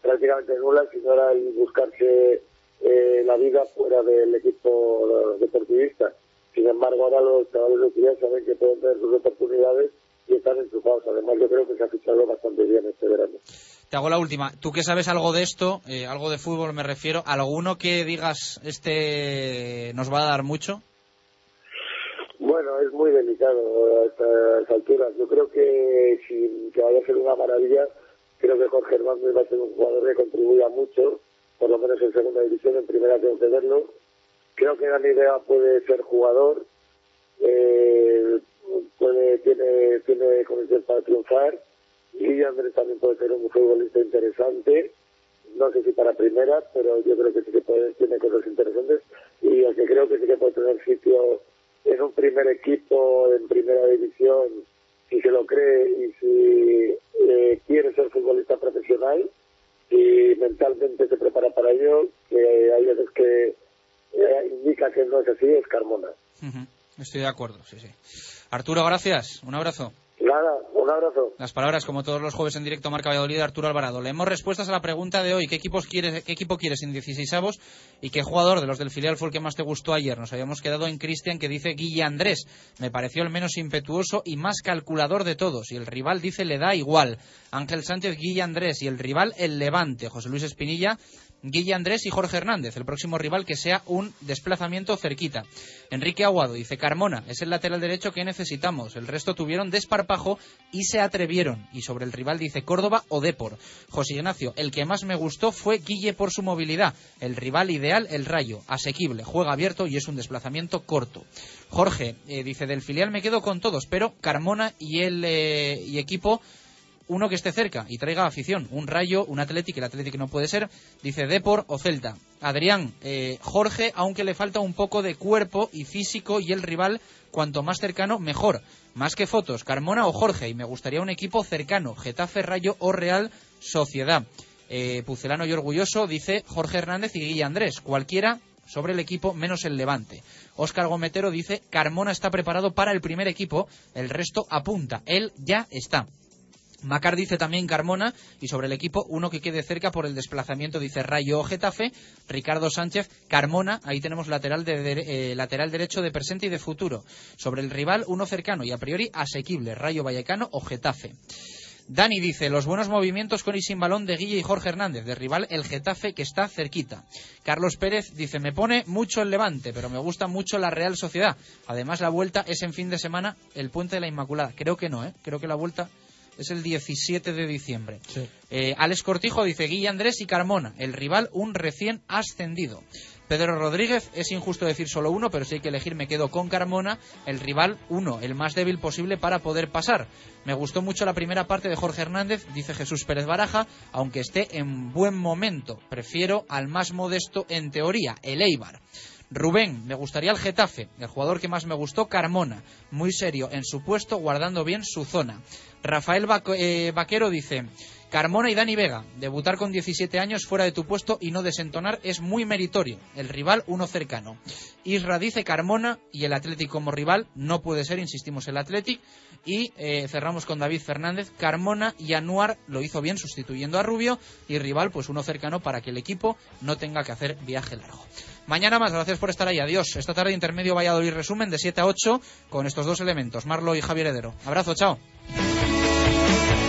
prácticamente nula, sino era el buscarse eh, la vida fuera del equipo eh, deportivista. Sin embargo, ahora los chavales de filial saben que pueden tener sus oportunidades y están enchufados. Además, yo creo que se ha fichado bastante bien este verano. Te hago la última. Tú que sabes algo de esto, eh, algo de fútbol me refiero, ¿alguno que digas este nos va a dar mucho? Bueno, es muy delicado a estas alturas. Yo creo que si que vaya a ser una maravilla, creo que Jorge Hernández va a ser un jugador que contribuya mucho, por lo menos en segunda división, en primera tengo que verlo. Creo que Dani Idea puede ser jugador, eh, puede, tiene, tiene condiciones para triunfar, y Andrés también puede ser un futbolista interesante, no sé si para primera, pero yo creo que sí que puede, tiene cosas interesantes, y el que creo que sí que puede tener sitio en un primer equipo en primera división, si se lo cree y si eh, quiere ser futbolista profesional y mentalmente se prepara para ello, que hay veces que eh, indica que no es así, es Carmona. Ujú, Estoy de acuerdo, sí, sí. Arturo, gracias. Un abrazo. Nada, un abrazo. Las palabras, como todos los jueves en directo, Marca Valladolid Arturo Alvarado. Leemos respuestas a la pregunta de hoy. ¿Qué, equipos quieres, qué equipo quieres en 16 avos? ¿Y qué jugador de los del filial fue el que más te gustó ayer? Nos habíamos quedado en Cristian, que dice Guille Andrés. Me pareció el menos impetuoso y más calculador de todos. Y el rival dice le da igual. Ángel Sánchez, Guille Andrés. Y el rival, el Levante. José Luis Espinilla, Guille Andrés y Jorge Hernández, el próximo rival que sea un desplazamiento cerquita. Enrique Aguado dice Carmona, es el lateral derecho que necesitamos. El resto tuvieron desparpajo y se atrevieron. Y sobre el rival dice Córdoba o Depor. José Ignacio, el que más me gustó fue Guille por su movilidad. El rival ideal, el Rayo, asequible, juega abierto y es un desplazamiento corto. Jorge eh, dice del filial me quedo con todos, pero Carmona y el eh, y equipo uno que esté cerca y traiga afición. Un Rayo, un Atlético, el Atlético no puede ser, dice Depor o Celta. Adrián, eh, Jorge, aunque le falta un poco de cuerpo y físico y el rival, cuanto más cercano, mejor. Más que fotos, Carmona o Jorge, y me gustaría un equipo cercano, Getafe, Rayo o Real Sociedad. Eh, Pucelano y orgulloso, dice Jorge Hernández y Guilla Andrés. Cualquiera sobre el equipo menos el Levante. Óscar Gometero dice Carmona está preparado para el primer equipo, el resto apunta, él ya está. Macar dice también Carmona y sobre el equipo uno que quede cerca por el desplazamiento dice Rayo Getafe, Ricardo Sánchez, Carmona, ahí tenemos lateral, de- eh, lateral derecho de presente y de futuro. Sobre el rival uno cercano y a priori asequible, Rayo Vallecano o Getafe. Dani dice, los buenos movimientos con y sin balón de Guille y Jorge Hernández, de rival el Getafe que está cerquita. Carlos Pérez dice, me pone mucho el Levante, pero me gusta mucho la Real Sociedad. Además, la vuelta es en fin de semana el Puente de la Inmaculada. Creo que no, ¿eh? Creo que la vuelta es el 17 de diciembre. Eh, Alex Cortijo dice Guille Andrés y Carmona, el rival un recién ascendido. Pedro Rodríguez, es injusto decir solo uno, pero si hay que elegir me quedo con Carmona, el rival uno, el más débil posible para poder pasar. Me gustó mucho la primera parte de Jorge Hernández, dice Jesús Pérez Baraja, aunque esté en buen momento. Prefiero al más modesto en teoría, el Eibar. Rubén, me gustaría el Getafe. El jugador que más me gustó, Carmona. Muy serio en su puesto, guardando bien su zona. Rafael eh, Vaquero dice, Carmona y Dani Vega, debutar con 17 años fuera de tu puesto y no desentonar es muy meritorio. El rival, uno cercano. Isra dice Carmona y el Athletic como rival, no puede ser, insistimos, el Athletic. Y eh, cerramos con David Fernández, Carmona y Anuar lo hizo bien sustituyendo a Rubio y rival, pues uno cercano para que el equipo no tenga que hacer viaje largo. Mañana más, gracias por estar ahí, adiós. Esta tarde Intermedio Valladolid resumen de 7 a 8 con estos dos elementos, Marlo y Javier Heredero. Abrazo, chao. Thank you.